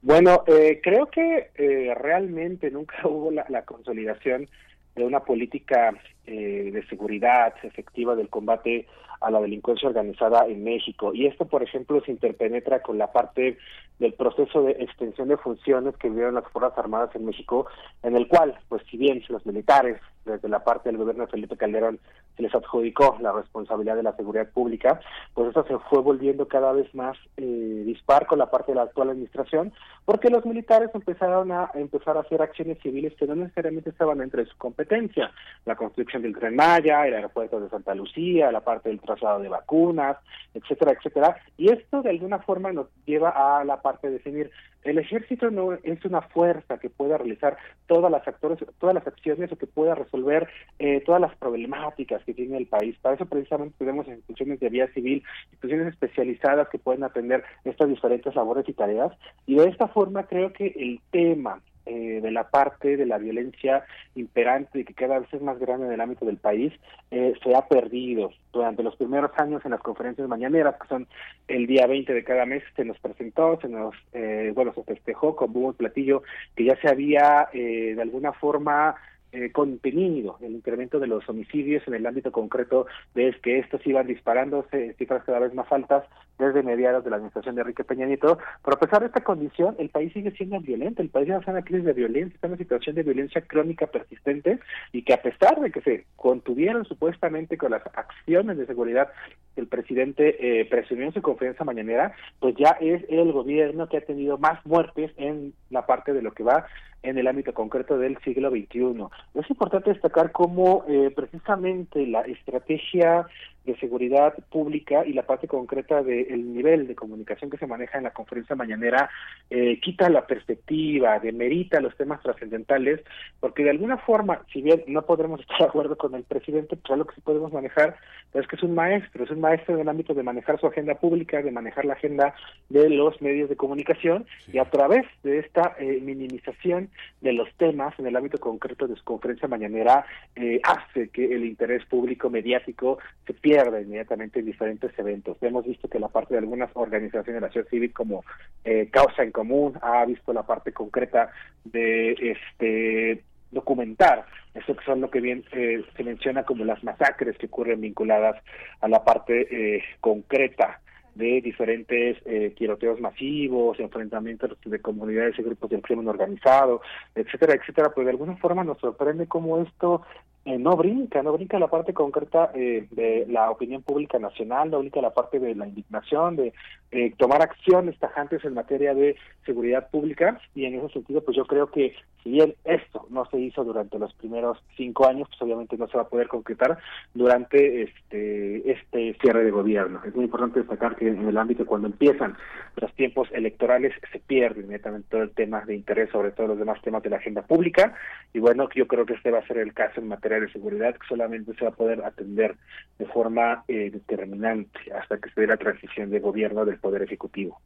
Bueno, eh, creo que eh, realmente nunca hubo la, consolidación de una política de seguridad efectiva del combate a la delincuencia organizada en México. Y esto, por ejemplo, se interpenetra con la parte del proceso de extensión de funciones que vivieron las Fuerzas Armadas en México, en el cual, pues si bien los militares desde la parte del gobierno de Felipe Calderón se les adjudicó la responsabilidad de la seguridad pública, pues eso se fue volviendo cada vez más eh, dispar con la parte de la actual administración, porque los militares empezaron a empezar a hacer acciones civiles que no necesariamente estaban entre su competencia, la construcción del Tren Maya, el aeropuerto de Santa Lucía, la parte del traslado de vacunas, etcétera, etcétera, y esto de alguna forma nos lleva a la parte de definir el ejército no es una fuerza que pueda realizar todas las actores, todas las acciones o que pueda resolver eh, todas las problemáticas que tiene el país. Para eso precisamente tenemos instituciones de vía civil, instituciones especializadas que pueden atender estas diferentes labores y tareas. Y de esta forma creo que el tema eh, de la parte de la violencia imperante y que cada vez es más grande en el ámbito del país, eh, se ha perdido. Durante los primeros años en las conferencias mañaneras, que son el día 20 de cada mes, se nos presentó, se nos, eh, bueno, se festejó con un platillo que ya se había de alguna forma eh, contenido el incremento de los homicidios en el ámbito concreto de que estos iban disparándose cifras cada vez más altas desde mediados de la administración de Enrique Peña Nieto, pero a pesar de esta condición, el país sigue siendo violento, el país está en una crisis de violencia, está en una situación de violencia crónica persistente y que a pesar de que se contuvieron supuestamente con las acciones de seguridad que el presidente eh, presumió en su conferencia mañanera, pues ya es el gobierno que ha tenido más muertes en la parte de lo que va en el ámbito concreto del siglo XXI. Es importante destacar cómo eh, precisamente la estrategia de seguridad pública y la parte concreta del nivel de comunicación que se maneja en la conferencia mañanera eh, quita la perspectiva, demerita los temas trascendentales, porque de alguna forma, si bien no podremos estar de acuerdo con el presidente, pues lo que sí podemos manejar es que es un maestro, es un maestro en el ámbito de manejar su agenda pública, de manejar la agenda de los medios de comunicación y a través de esta eh, minimización de los temas en el ámbito concreto de su conferencia mañanera eh, hace que el interés público mediático se pierda inmediatamente en diferentes eventos. Hemos visto que la parte de algunas organizaciones de la sociedad civil como eh, Causa en Común ha visto la parte concreta de este documentar eso que son lo que bien eh, se menciona como las masacres que ocurren vinculadas a la parte eh, concreta de diferentes eh, tiroteos masivos, enfrentamientos de comunidades y grupos del crimen organizado, etcétera, etcétera, pues de alguna forma nos sorprende cómo esto eh, no brinca, no brinca la parte concreta eh, de la opinión pública nacional, no brinca la parte de la indignación, de eh, tomar acciones tajantes en materia de seguridad pública y en ese sentido pues yo creo que si bien esto no se hizo durante los primeros cinco años, pues obviamente no se va a poder concretar durante este este cierre de gobierno. Es muy importante destacar que en el ámbito cuando empiezan los tiempos electorales se pierde inmediatamente todo el tema de interés sobre todos los demás temas de la agenda pública y bueno, yo creo que este va a ser el caso en materia de seguridad que solamente se va a poder atender de forma eh, determinante hasta que se dé la transición de gobierno del Poder Ejecutivo.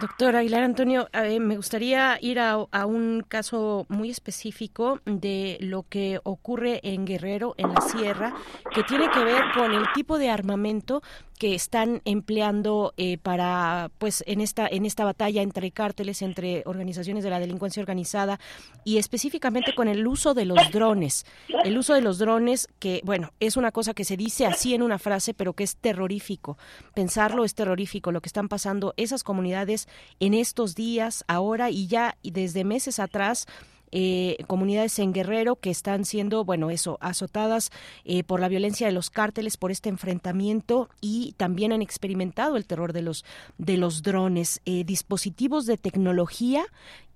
Doctor Aguilar Antonio, me gustaría ir a, a, un caso muy específico de lo que ocurre en Guerrero, en la sierra, que tiene que ver con el tipo de armamento que están empleando eh, para pues en esta en esta batalla entre cárteles entre organizaciones de la delincuencia organizada y específicamente con el uso de los drones. El uso de los drones que bueno es una cosa que se dice así en una frase pero que es terrorífico. Pensarlo es terrorífico lo que están pasando esas comunidades en estos días ahora y ya desde meses atrás eh, comunidades en Guerrero que están siendo, bueno, eso, azotadas eh, por la violencia de los cárteles, por este enfrentamiento y también han experimentado el terror de los de los drones, eh, dispositivos de tecnología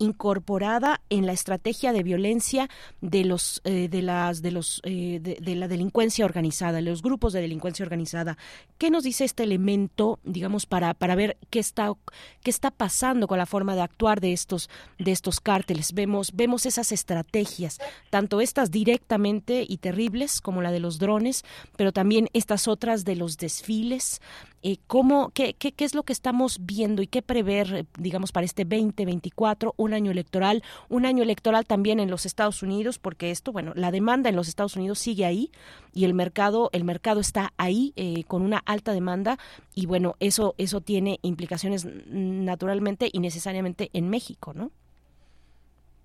incorporada en la estrategia de violencia de los de las de los de, la delincuencia organizada, los grupos de delincuencia organizada. ¿Qué nos dice este elemento, digamos, para para ver qué está qué está pasando con la forma de actuar de estos de estos cárteles? Vemos vemos esas estrategias, tanto estas directamente y terribles como la de los drones, pero también estas otras de los desfiles. Eh, ¿cómo, qué, qué, qué, es lo que estamos viendo y qué prever, eh, digamos, para este 2024, un año electoral, un año electoral también en los Estados Unidos, porque esto, bueno, la demanda en los Estados Unidos sigue ahí y el mercado, el mercado está ahí eh, con una alta demanda y bueno, eso, eso tiene implicaciones naturalmente y necesariamente en México, ¿no?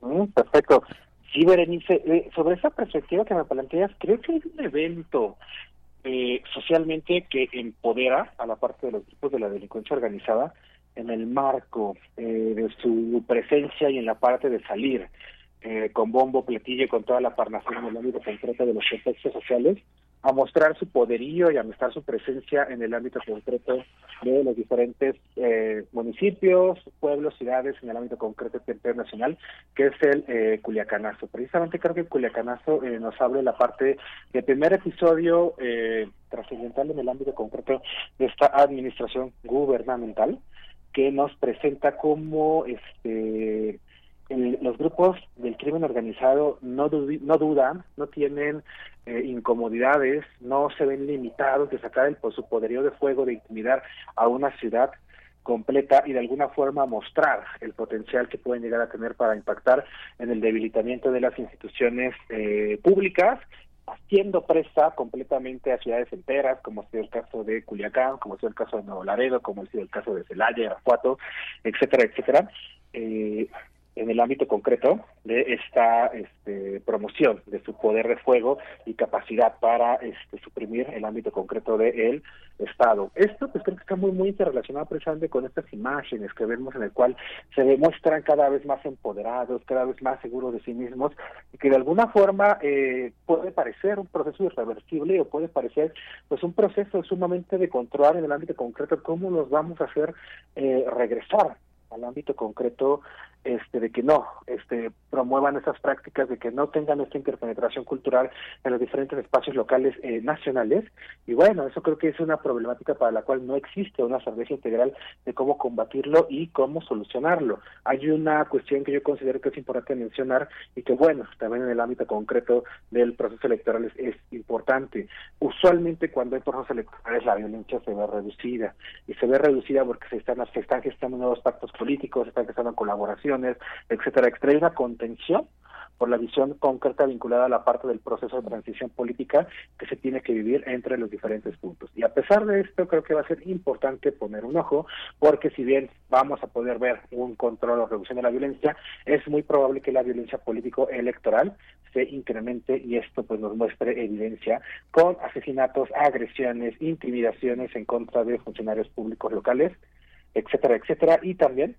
Mm, perfecto. Sí, Berenice, eh, sobre esa perspectiva que me planteas, creo que hay un evento eh, socialmente que empodera a la parte de los grupos de la delincuencia organizada en el marco eh, de su presencia y en la parte de salir con bombo, platillo, con toda la parnación en el ámbito concreto de los contextos sociales, a mostrar su poderío y a mostrar su presencia en el ámbito concreto de los diferentes eh, municipios, pueblos, ciudades, en el ámbito concreto internacional, que es el eh, Culiacanazo. Precisamente creo que Culiacanazo eh, nos abre la parte del primer episodio eh, trascendental en el ámbito concreto de esta administración gubernamental, que nos presenta como este los grupos del crimen organizado no, no dudan, no tienen eh, incomodidades, no se ven limitados de sacar el, por su poderío de fuego, de intimidar a una ciudad completa y de alguna forma mostrar el potencial que pueden llegar a tener para impactar en el debilitamiento de las instituciones eh, públicas haciendo presa completamente a ciudades enteras, como ha sido el caso de Culiacán, como ha sido el caso de Nuevo Laredo, como ha sido el caso de Celaya, Irapuato, etcétera, etcétera. Eh, en el ámbito concreto de esta este, promoción de su poder de fuego y capacidad para este, suprimir el ámbito concreto del Estado. Esto pues creo que está muy muy interrelacionado precisamente con estas imágenes que vemos en el cual se demuestran cada vez más empoderados, cada vez más seguros de sí mismos y que de alguna forma eh, puede parecer un proceso irreversible o puede parecer pues un proceso sumamente de control en el ámbito concreto cómo nos vamos a hacer eh, regresar al ámbito concreto este de que no este promuevan esas prácticas de que no tengan esta interpenetración cultural en los diferentes espacios locales eh, nacionales. Y bueno eso creo que es una problemática para la cual no existe una estrategia integral de cómo combatirlo y cómo solucionarlo. Hay una cuestión que yo considero que es importante mencionar y que bueno también en el ámbito concreto del proceso electoral es, importante. Usualmente cuando hay procesos electorales la violencia se ve reducida y se ve reducida porque se están se están gestando nuevos pactos políticos están gestando colaboración etcétera, extrae una contención por la visión concreta vinculada a la parte del proceso de transición política que se tiene que vivir entre los diferentes puntos. Y a pesar de esto, creo que va a ser importante poner un ojo, porque si bien vamos a poder ver un control o reducción de la violencia, es muy probable que la violencia político-electoral se incremente y esto pues nos muestre evidencia con asesinatos, agresiones, intimidaciones en contra de funcionarios públicos locales, etcétera, etcétera, y también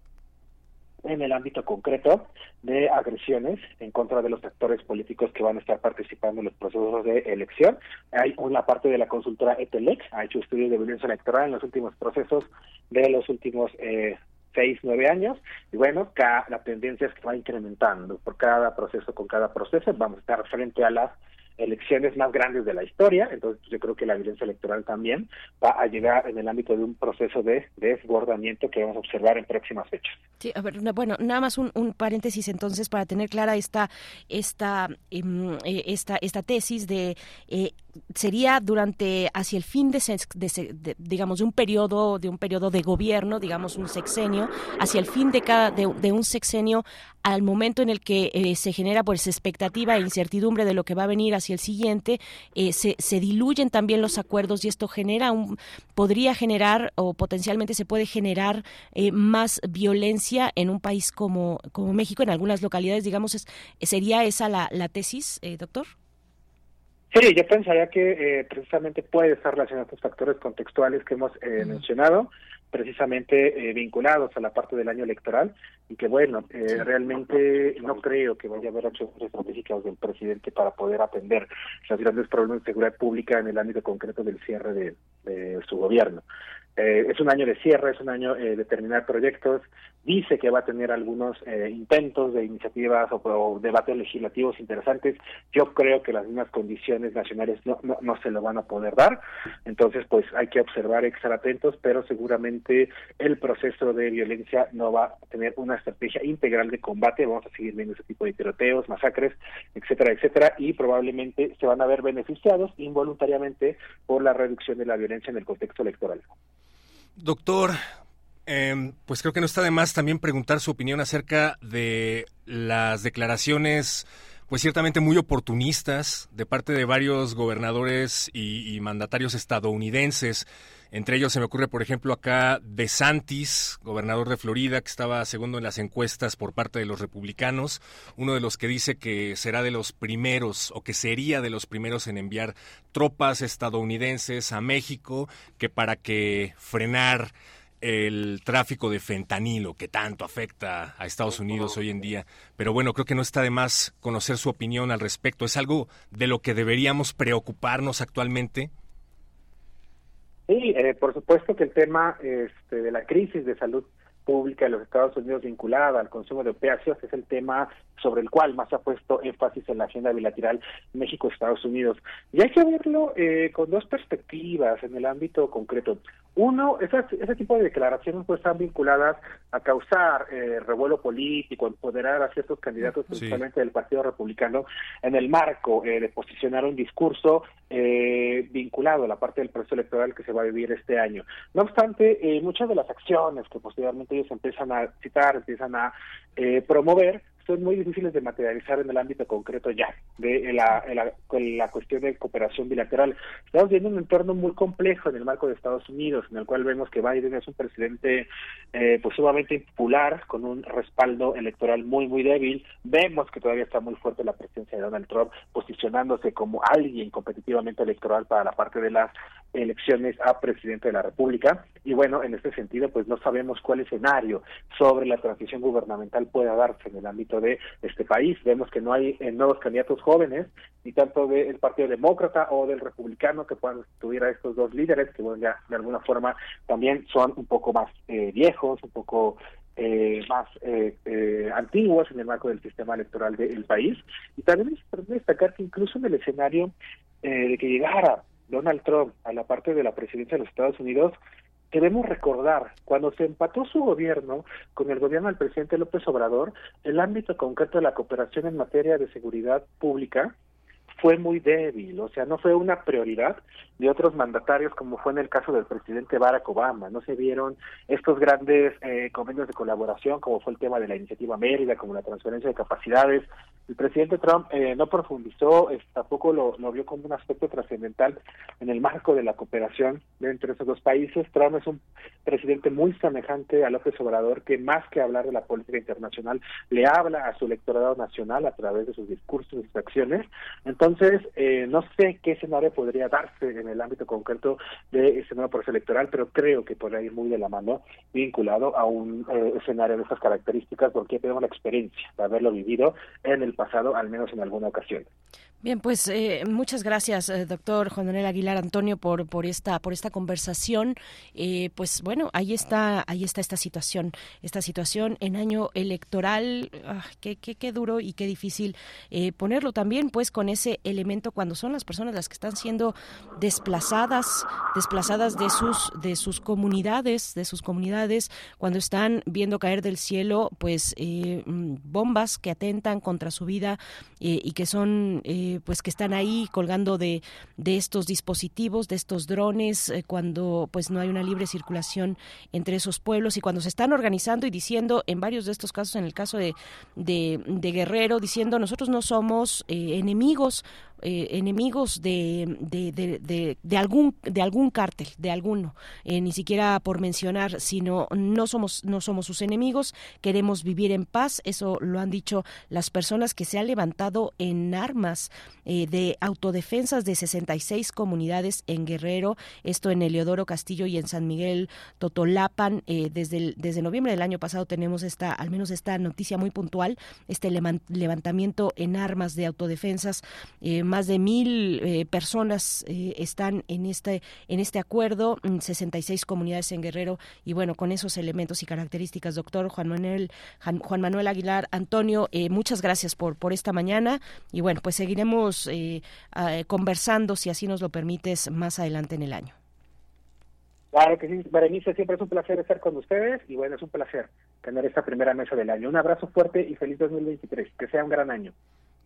en el ámbito concreto de agresiones en contra de los actores políticos que van a estar participando en los procesos de elección. Hay una parte de la consultora ETELEC, ha hecho estudios de violencia electoral en los últimos procesos de los últimos eh, seis, nueve años, y bueno, la tendencia es que va incrementando por cada proceso, con cada proceso, vamos a estar frente a las elecciones más grandes de la historia, entonces pues, yo creo que la violencia electoral también va a llegar en el ámbito de un proceso de desbordamiento que vamos a observar en próximas fechas. Sí, a ver, bueno, nada más un, paréntesis entonces para tener clara esta esta em, eh, esta esta tesis de eh, sería durante hacia el fin de, digamos de un periodo de un periodo de gobierno digamos un sexenio hacia el fin de cada de, un sexenio al momento en el que eh, se genera pues expectativa e incertidumbre de lo que va a venir hacia el siguiente eh, se, se, diluyen también los acuerdos y esto genera un podría generar o potencialmente se puede generar eh, más violencia en un país como como México en algunas localidades digamos es, sería esa la, la tesis doctor Sí, yo pensaría que eh, precisamente puede estar relacionado a estos factores contextuales que hemos eh, mencionado, precisamente eh, vinculados a la parte del año electoral, y que bueno, realmente no creo que vaya a haber acciones estratégicas del presidente para poder atender los grandes problemas de seguridad pública en el ámbito concreto del cierre de su gobierno. Eh, es un año de cierre, es un año eh, de terminar proyectos. Dice que va a tener algunos eh, intentos de iniciativas o, debates legislativos interesantes. Yo creo que las mismas condiciones nacionales no, no, se lo van a poder dar. Entonces, pues hay que observar, estar atentos, pero seguramente el proceso de violencia no va a tener una estrategia integral de combate. Vamos a seguir viendo ese tipo de tiroteos, masacres, etcétera, etcétera, y probablemente se van a ver beneficiados involuntariamente por la reducción de la violencia en el contexto electoral. Doctor, em, pues creo que no está de más también preguntar su opinión acerca de las declaraciones pues ciertamente muy oportunistas de parte de varios gobernadores y, mandatarios estadounidenses. Entre ellos se me ocurre, por ejemplo, acá de Santis, gobernador de Florida, que estaba segundo en las encuestas por parte de los republicanos, uno de los que dice que será de los primeros o que sería de los primeros en enviar tropas estadounidenses a México, que para que frenar el tráfico de fentanilo que tanto afecta a Estados Unidos hoy en día. Pero bueno, creo que no está de más conocer su opinión al respecto. ¿Es algo de lo que deberíamos preocuparnos actualmente? Sí, eh, por supuesto que el tema este, de la crisis de salud pública de los Estados Unidos vinculada al consumo de opiáceos es el tema sobre el cual más ha puesto énfasis en la agenda bilateral México-Estados Unidos. Y hay que verlo eh, con dos perspectivas en el ámbito concreto. Uno, esas, ese tipo de declaraciones pues están vinculadas a causar eh, revuelo político, empoderar a ciertos candidatos, principalmente del Partido Republicano, en el marco eh, de posicionar un discurso vinculado a la parte del proceso electoral que se va a vivir este año. No obstante, muchas de las acciones que posteriormente ellos empiezan a citar, empiezan a eh, promover, son muy difíciles de materializar en el ámbito concreto ya, de la, cuestión de cooperación bilateral. Estamos viendo un entorno muy complejo en el marco de Estados Unidos, en el cual vemos que Biden es un presidente eh, pues sumamente impopular, con un respaldo electoral muy, muy débil. Vemos que todavía está muy fuerte la presencia de Donald Trump, posicionándose como alguien competitivamente electoral para la parte de las elecciones a presidente de la República. Y bueno, en este sentido, pues no sabemos cuál escenario sobre la transición gubernamental pueda darse en el ámbito de este país. Vemos que no hay eh, nuevos candidatos jóvenes, ni tanto del Partido Demócrata o del Republicano que puedan sustituir a estos dos líderes, que bueno, ya de alguna forma también son un poco más eh, viejos, un poco eh, más antiguos en el marco del sistema electoral del país. Y también es importante destacar que incluso en el escenario de que llegara Donald Trump a la parte de la presidencia de los Estados Unidos, debemos recordar, cuando se empató su gobierno con el gobierno del presidente López Obrador, el ámbito concreto de la cooperación en materia de seguridad pública fue muy débil, o sea, no fue una prioridad de otros mandatarios como fue en el caso del presidente Barack Obama, no se vieron estos grandes eh, convenios de colaboración como fue el tema de la iniciativa Mérida, como la transferencia de capacidades. El presidente Trump eh, no profundizó, tampoco lo, lo, vio como un aspecto trascendental en el marco de la cooperación entre esos dos países. Trump es un presidente muy semejante a López Obrador que más que hablar de la política internacional le habla a su electorado nacional a través de sus discursos y sus acciones. Entonces, Entonces, eh, no sé qué escenario podría darse en el ámbito concreto de ese nuevo proceso electoral, pero creo que podría ir muy de la mano vinculado a un eh, escenario de estas características, porque tenemos la experiencia de haberlo vivido en el pasado, al menos en alguna ocasión. Bien, pues eh, muchas gracias, eh, doctor Juan Manuel Aguilar Antonio, por por esta por esta conversación. Eh, pues bueno, ahí está ahí está esta situación, esta situación en año electoral. Ah, qué, qué, qué duro y qué difícil ponerlo también, pues con ese elemento cuando son las personas las que están siendo desplazadas, desplazadas de sus de sus comunidades, de sus comunidades, cuando están viendo caer del cielo, pues mm, bombas que atentan contra su vida y que son eh, pues que están ahí colgando de, de estos dispositivos, de estos drones, eh, cuando pues no hay una libre circulación entre esos pueblos y cuando se están organizando y diciendo en varios de estos casos, en el caso de, de, Guerrero, diciendo nosotros no somos eh, enemigos eh, enemigos de, de, de, algún de algún cártel de alguno eh, ni siquiera por mencionar sino no somos no somos sus enemigos queremos vivir en paz eso lo han dicho las personas que se han levantado en armas eh, de autodefensas de 66 comunidades en Guerrero esto en Eleodoro Castillo y en San Miguel Totolapan desde desde noviembre del año pasado tenemos esta al menos esta noticia muy puntual este levantamiento en armas de autodefensas más de mil eh, personas eh, están en este en este acuerdo, 66 comunidades en Guerrero y bueno con esos elementos y características, doctor Juan Manuel Juan Manuel Aguilar Antonio, eh, muchas gracias por por esta mañana y bueno pues seguiremos conversando si así nos lo permites más adelante en el año. Claro que sí, Berenice, siempre es un placer estar con ustedes y bueno, es un placer tener esta primera mesa del año. Un abrazo fuerte y feliz 2023, que sea un gran año.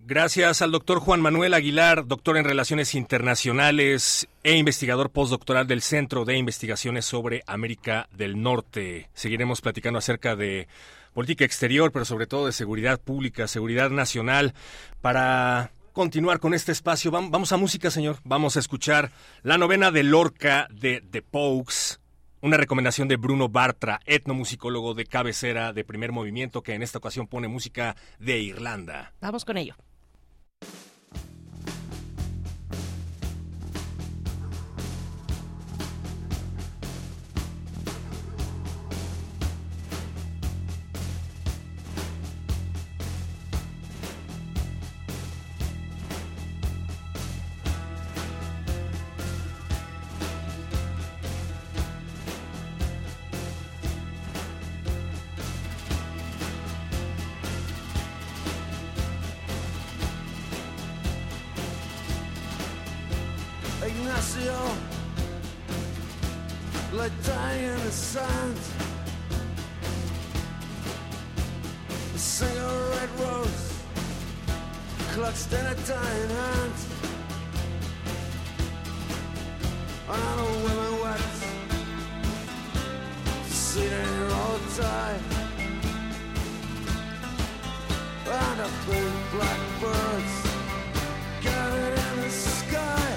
Gracias al doctor Juan Manuel Aguilar, doctor en Relaciones Internacionales e investigador postdoctoral del Centro de Investigaciones sobre América del Norte. Seguiremos platicando acerca de política exterior, pero sobre todo de seguridad pública, seguridad nacional, para continuar con este espacio. Vamos a música, señor. Vamos a escuchar la novena de Lorca de The Pokes. Una recomendación de Bruno Bartra, etnomusicólogo de cabecera de primer movimiento, que en esta ocasión pone música de Irlanda. Vamos con ello. Like sand. A single red rose clutched in a dying hand. And a woman wept to see all die. And a big blackbirds gathered in the sky.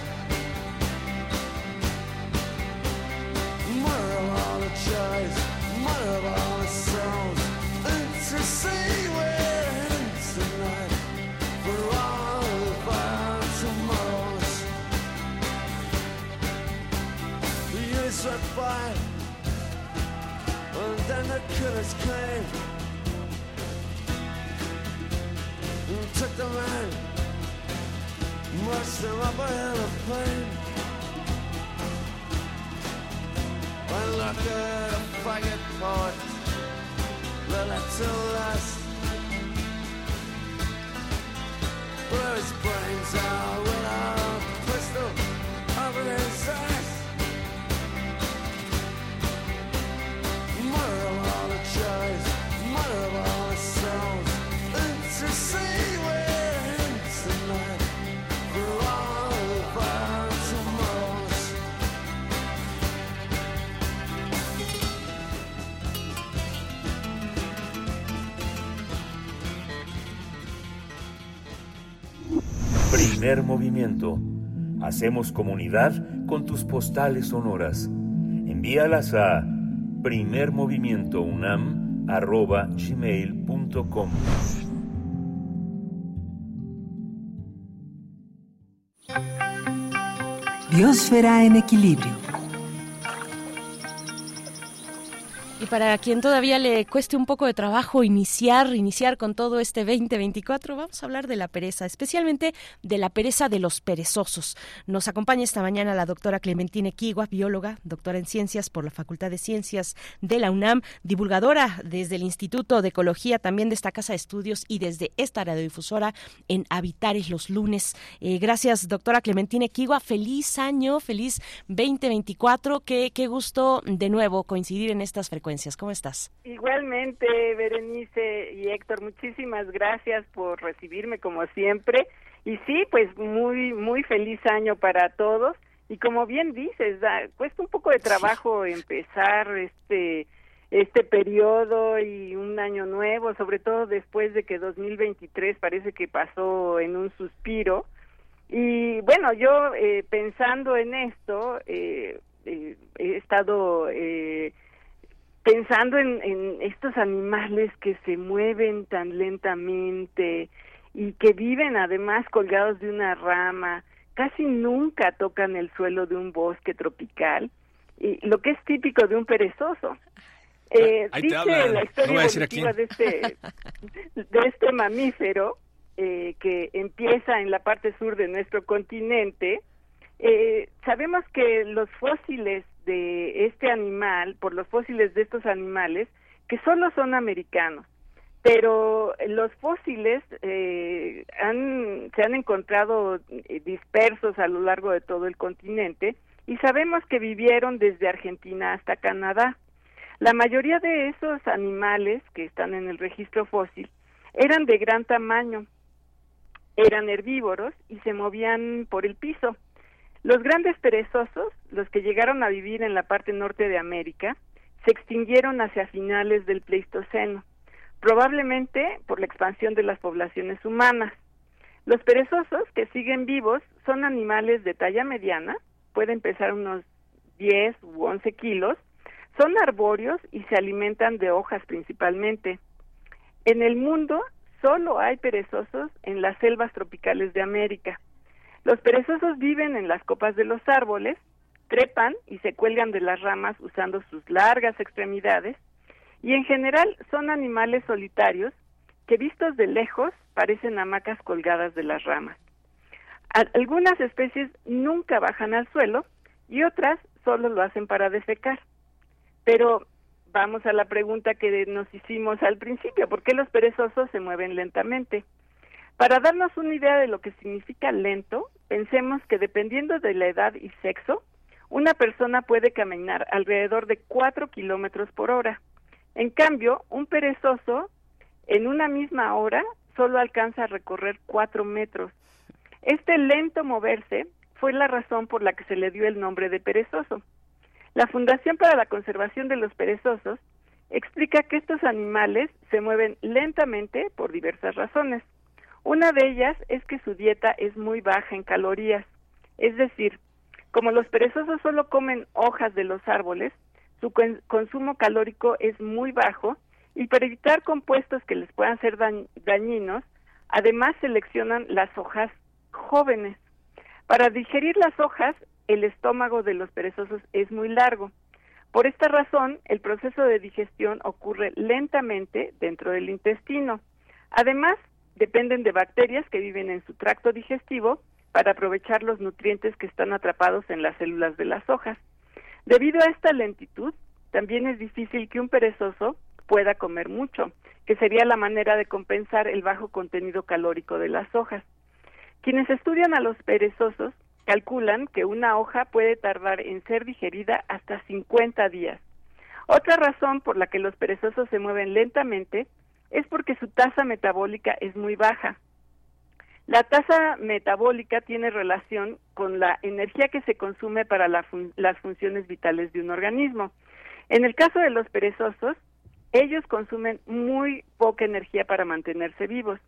And then the killers came and took the man, marched them up a of. I look at a faggot poet, the little less. Blow his brains out with a pistol over his ass. Of all the joys, of all the songs, and to Primer movimiento. Hacemos comunidad con tus postales sonoras. Envíalas a primermovimientounam.gmail.com Diosfera en equilibrio Y para quien todavía le cueste un poco de trabajo iniciar, iniciar con todo este 2024, vamos a hablar de la pereza, especialmente de la pereza de los perezosos. Nos acompaña esta mañana la doctora Clementine Kigua, bióloga, doctora en ciencias por la Facultad de Ciencias de la UNAM, divulgadora desde el Instituto de Ecología, también de esta Casa de Estudios y desde esta radiodifusora en Habitares los lunes. Eh, gracias, doctora Clementine Kigua. Feliz año, feliz 2024. Qué, qué gusto de nuevo coincidir en estas frecuencias. ¿Cómo estás? Igualmente, Berenice y Héctor, muchísimas gracias por recibirme como siempre. Y sí, pues muy, muy feliz año para todos. Y como bien dices, da, cuesta un poco de trabajo empezar este este periodo y un año nuevo, sobre todo después de que 2023 parece que pasó en un suspiro. Y bueno, yo eh, pensando en esto, eh, eh, he estado eh, pensando en, en estos animales que se mueven tan lentamente y que viven además colgados de una rama, casi nunca tocan el suelo de un bosque tropical, y lo que es típico de un perezoso. Eh, Ahí te dice hablan. la No historia evolutiva de este, de este mamífero eh, que empieza en la parte sur de nuestro continente. Eh, sabemos que los fósiles de este animal, por los fósiles de estos animales, que solo son americanos, pero los fósiles eh, han, se han encontrado eh, dispersos a lo largo de todo el continente y sabemos que vivieron desde Argentina hasta Canadá. La mayoría de esos animales que están en el registro fósil eran de gran tamaño, eran herbívoros y se movían por el piso. Los grandes perezosos, los que llegaron a vivir en la parte norte de América, se extinguieron hacia finales del Pleistoceno, probablemente por la expansión de las poblaciones humanas. Los perezosos que siguen vivos son animales de talla mediana, pueden pesar unos 10 u 11 kilos, son arbóreos y se alimentan de hojas principalmente. En el mundo solo hay perezosos en las selvas tropicales de América. Los perezosos viven en las copas de los árboles, trepan y se cuelgan de las ramas usando sus largas extremidades y en general son animales solitarios que vistos de lejos parecen hamacas colgadas de las ramas. Al- Algunas especies nunca bajan al suelo y otras solo lo hacen para defecar. Pero vamos a la pregunta que nos hicimos al principio, ¿por qué los perezosos se mueven lentamente? Para darnos una idea de lo que significa lento, pensemos que dependiendo de la edad y sexo, una persona puede caminar alrededor de 4 kilómetros por hora. En cambio, un perezoso en una misma hora solo alcanza a recorrer 4 metros. Este lento moverse fue la razón por la que se le dio el nombre de perezoso. La Fundación para la Conservación de los Perezosos explica que estos animales se mueven lentamente por diversas razones. Una de ellas es que su dieta es muy baja en calorías, es decir, como los perezosos solo comen hojas de los árboles, su con- consumo calórico es muy bajo y para evitar compuestos que les puedan ser dañ- dañinos, además seleccionan las hojas jóvenes. Para digerir las hojas, el estómago de los perezosos es muy largo. Por esta razón, el proceso de digestión ocurre lentamente dentro del intestino. Además, dependen de bacterias que viven en su tracto digestivo para aprovechar los nutrientes que están atrapados en las células de las hojas. Debido a esta lentitud, también es difícil que un perezoso pueda comer mucho, que sería la manera de compensar el bajo contenido calórico de las hojas. Quienes estudian a los perezosos calculan que una hoja puede tardar en ser digerida hasta 50 días. Otra razón por la que los perezosos se mueven lentamente es porque su tasa metabólica es muy baja. La tasa metabólica tiene relación con la energía que se consume para las funciones vitales de un organismo. En el caso de los perezosos, ellos consumen muy poca energía para mantenerse vivos.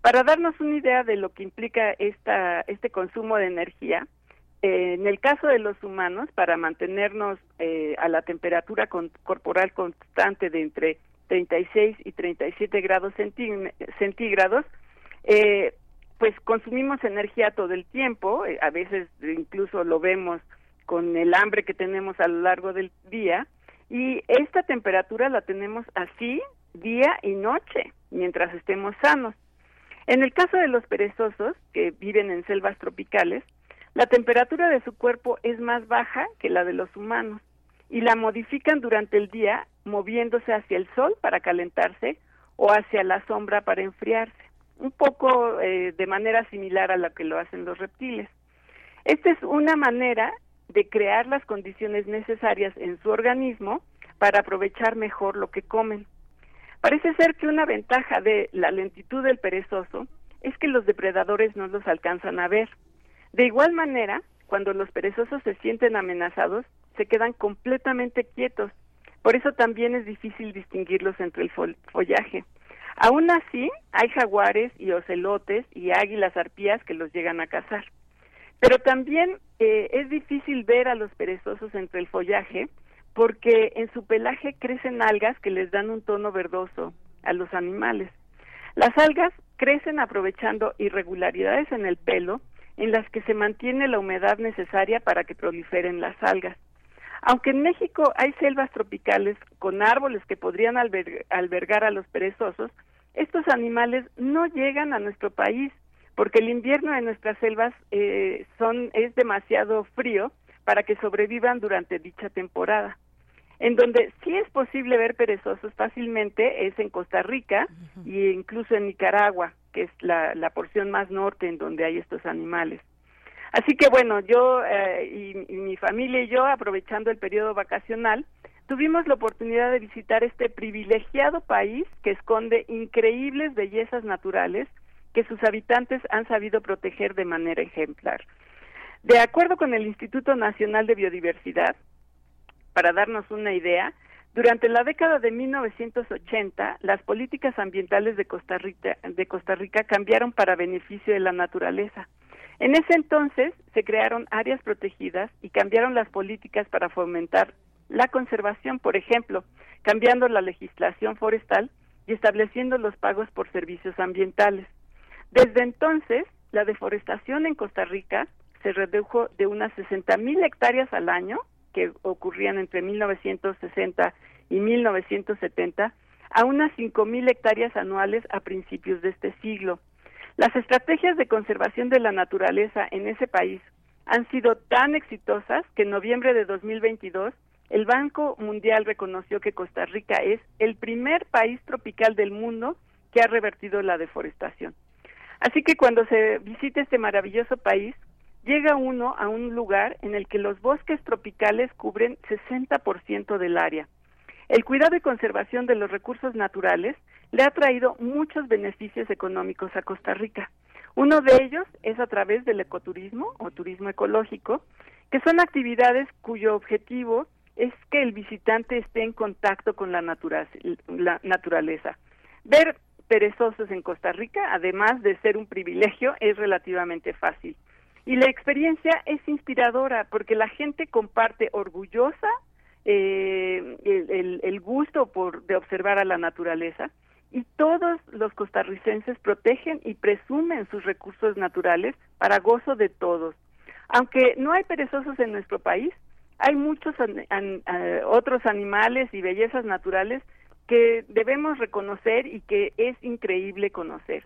Para darnos una idea de lo que implica esta, este consumo de energía, eh, en el caso de los humanos, para mantenernos eh, a la temperatura corporal constante de entre 36 y 37 grados centí- centígrados, eh, pues consumimos energía todo el tiempo, eh, a veces incluso lo vemos con el hambre que tenemos a lo largo del día, y esta temperatura la tenemos así día y noche, mientras estemos sanos. En el caso de los perezosos, que viven en selvas tropicales, la temperatura de su cuerpo es más baja que la de los humanos y la modifican durante el día moviéndose hacia el sol para calentarse o hacia la sombra para enfriarse, un poco eh, de manera similar a la que lo hacen los reptiles. Esta es una manera de crear las condiciones necesarias en su organismo para aprovechar mejor lo que comen. Parece ser que una ventaja de la lentitud del perezoso es que los depredadores no los alcanzan a ver. De igual manera, cuando los perezosos se sienten amenazados, se quedan completamente quietos. Por eso también es difícil distinguirlos entre el fol- follaje. Aún así, hay jaguares y ocelotes y águilas arpías que los llegan a cazar. Pero también eh, es difícil ver a los perezosos entre el follaje porque en su pelaje crecen algas que les dan un tono verdoso a los animales. Las algas crecen aprovechando irregularidades en el pelo en las que se mantiene la humedad necesaria para que proliferen las algas. Aunque en México hay selvas tropicales con árboles que podrían alber- albergar a los perezosos, estos animales no llegan a nuestro país porque el invierno de nuestras selvas eh, son es demasiado frío para que sobrevivan durante dicha temporada. En donde sí es posible ver perezosos fácilmente es en Costa Rica e incluso en Nicaragua, que es la, la porción más norte en donde hay estos animales. Así que bueno, yo eh, y, y mi familia y yo, aprovechando el periodo vacacional, tuvimos la oportunidad de visitar este privilegiado país que esconde increíbles bellezas naturales que sus habitantes han sabido proteger de manera ejemplar. De acuerdo con el Instituto Nacional de Biodiversidad, para darnos una idea, durante la década de 1980, las políticas ambientales de Costa Rica, de Costa Rica cambiaron para beneficio de la naturaleza. En ese entonces se crearon áreas protegidas y cambiaron las políticas para fomentar la conservación, por ejemplo, cambiando la legislación forestal y estableciendo los pagos por servicios ambientales. Desde entonces, la deforestación en Costa Rica se redujo de unas 60 mil hectáreas al año, que ocurrían entre 1960 y 1970, a unas 5 mil hectáreas anuales a principios de este siglo. Las estrategias de conservación de la naturaleza en ese país han sido tan exitosas que en noviembre de 2022 el Banco Mundial reconoció que Costa Rica es el primer país tropical del mundo que ha revertido la deforestación. Así que cuando se visite este maravilloso país, llega uno a un lugar en el que los bosques tropicales cubren 60% del área. El cuidado y conservación de los recursos naturales le ha traído muchos beneficios económicos a Costa Rica. Uno de ellos es a través del ecoturismo o turismo ecológico, que son actividades cuyo objetivo es que el visitante esté en contacto con la, natura- la naturaleza. Ver perezosos en Costa Rica, además de ser un privilegio, es relativamente fácil. Y la experiencia es inspiradora porque la gente comparte orgullosa eh, el, el- el gusto por de observar a la naturaleza y todos los costarricenses protegen y presumen sus recursos naturales para gozo de todos. Aunque no hay perezosos en nuestro país, hay muchos an- an- eh, otros animales y bellezas naturales que debemos reconocer y que es increíble conocer.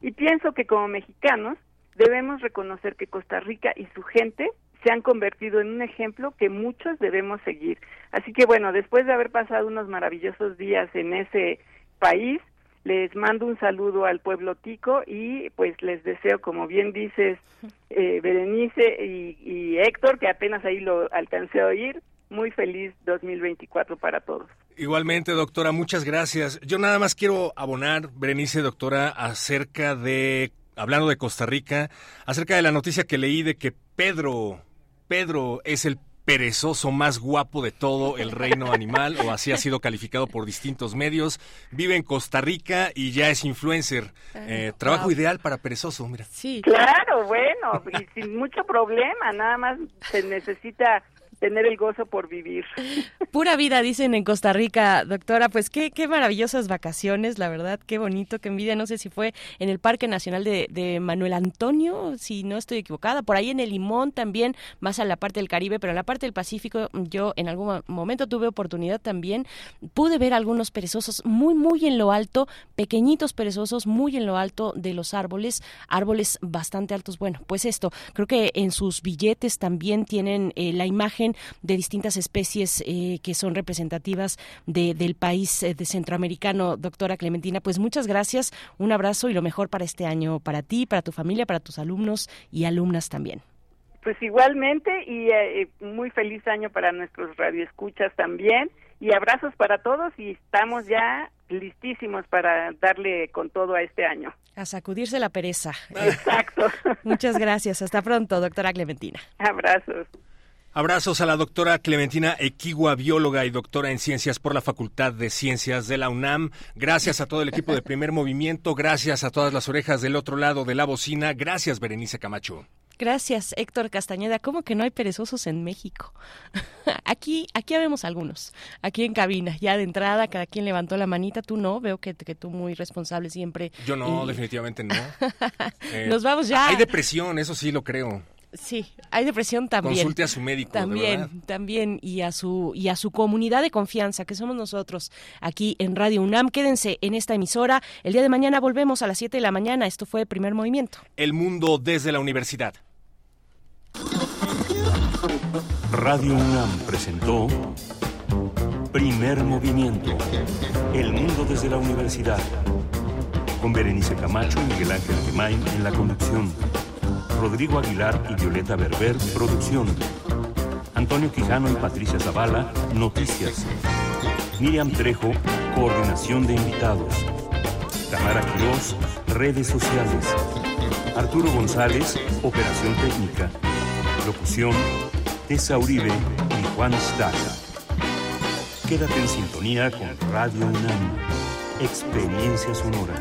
Y pienso que como mexicanos debemos reconocer que Costa Rica y su gente se han convertido en un ejemplo que muchos debemos seguir. Así que bueno, después de haber pasado unos maravillosos días en ese país, les mando un saludo al pueblo tico y pues les deseo, como bien dices, eh, Berenice y, y Héctor, que apenas ahí lo alcancé a oír, muy feliz 2024 para todos. Igualmente, doctora, muchas gracias. Yo nada más quiero abonar, Berenice, doctora, acerca de, hablando de Costa Rica, acerca de la noticia que leí de que Pedro, Pedro es el perezoso más guapo de todo el reino animal, o así ha sido calificado por distintos medios. Vive en Costa Rica y ya es influencer. Eh, trabajo wow. ideal para perezoso, mira. Sí. Claro, bueno, y sin mucho problema, nada más se necesita tener el gozo por vivir. Pura vida, dicen en Costa Rica, doctora. Pues qué, qué maravillosas vacaciones, la verdad, qué bonito, qué envidia. No sé si fue en el Parque Nacional de, de Manuel Antonio, si no estoy equivocada, por ahí en el Limón también, más a la parte del Caribe, pero en la parte del Pacífico yo en algún mo- momento tuve oportunidad también, pude ver algunos perezosos muy, muy en lo alto, pequeñitos perezosos muy en lo alto de los árboles, árboles bastante altos. Bueno, pues esto, creo que en sus billetes también tienen eh, la imagen de distintas especies eh, que son representativas de- del país eh, de centroamericano, doctora Clementina. Pues muchas gracias, un abrazo y lo mejor para este año, para ti, para tu familia, para tus alumnos y alumnas también. Pues igualmente y eh, eh, muy feliz año para nuestros radioescuchas también y abrazos para todos y estamos ya listísimos para darle con todo a este año. A sacudirse la pereza. Exacto. Muchas gracias. Hasta pronto, doctora Clementina. Abrazos. Abrazos a la doctora Clementina Equigua, bióloga y doctora en ciencias por la Facultad de Ciencias de la UNAM. Gracias a todo el equipo de Primer Movimiento, gracias a todas las orejas del otro lado de la bocina, gracias Berenice Camacho. Gracias, Héctor Castañeda. ¿Cómo que no hay perezosos en México? Aquí, aquí habemos algunos, aquí en cabina, ya de entrada, cada quien levantó la manita, tú no, veo que, que tú muy responsable siempre. Yo no, Y- definitivamente no. Eh, Nos vamos ya. Hay depresión, eso sí lo creo. Sí, hay depresión también. Consulte a su médico, de También, verdad. también y a su y a su comunidad de confianza que somos nosotros aquí en Radio UNAM. Quédense en esta emisora. El día de mañana volvemos a las 7 de la mañana. Esto fue Primer Movimiento. El mundo desde la universidad. Radio UNAM presentó Primer Movimiento. El mundo desde la universidad. Con Berenice Camacho y Miguel Ángel Gemain en la conducción. Rodrigo Aguilar y Violeta Berber, producción. Antonio Quijano y Patricia Zavala, noticias. Miriam Trejo, coordinación de invitados. Tamara Quirós, redes sociales. Arturo González, operación técnica. Locución, Tessa Uribe y Juan Staca. Quédate en sintonía con Radio UNAM. Experiencia sonora.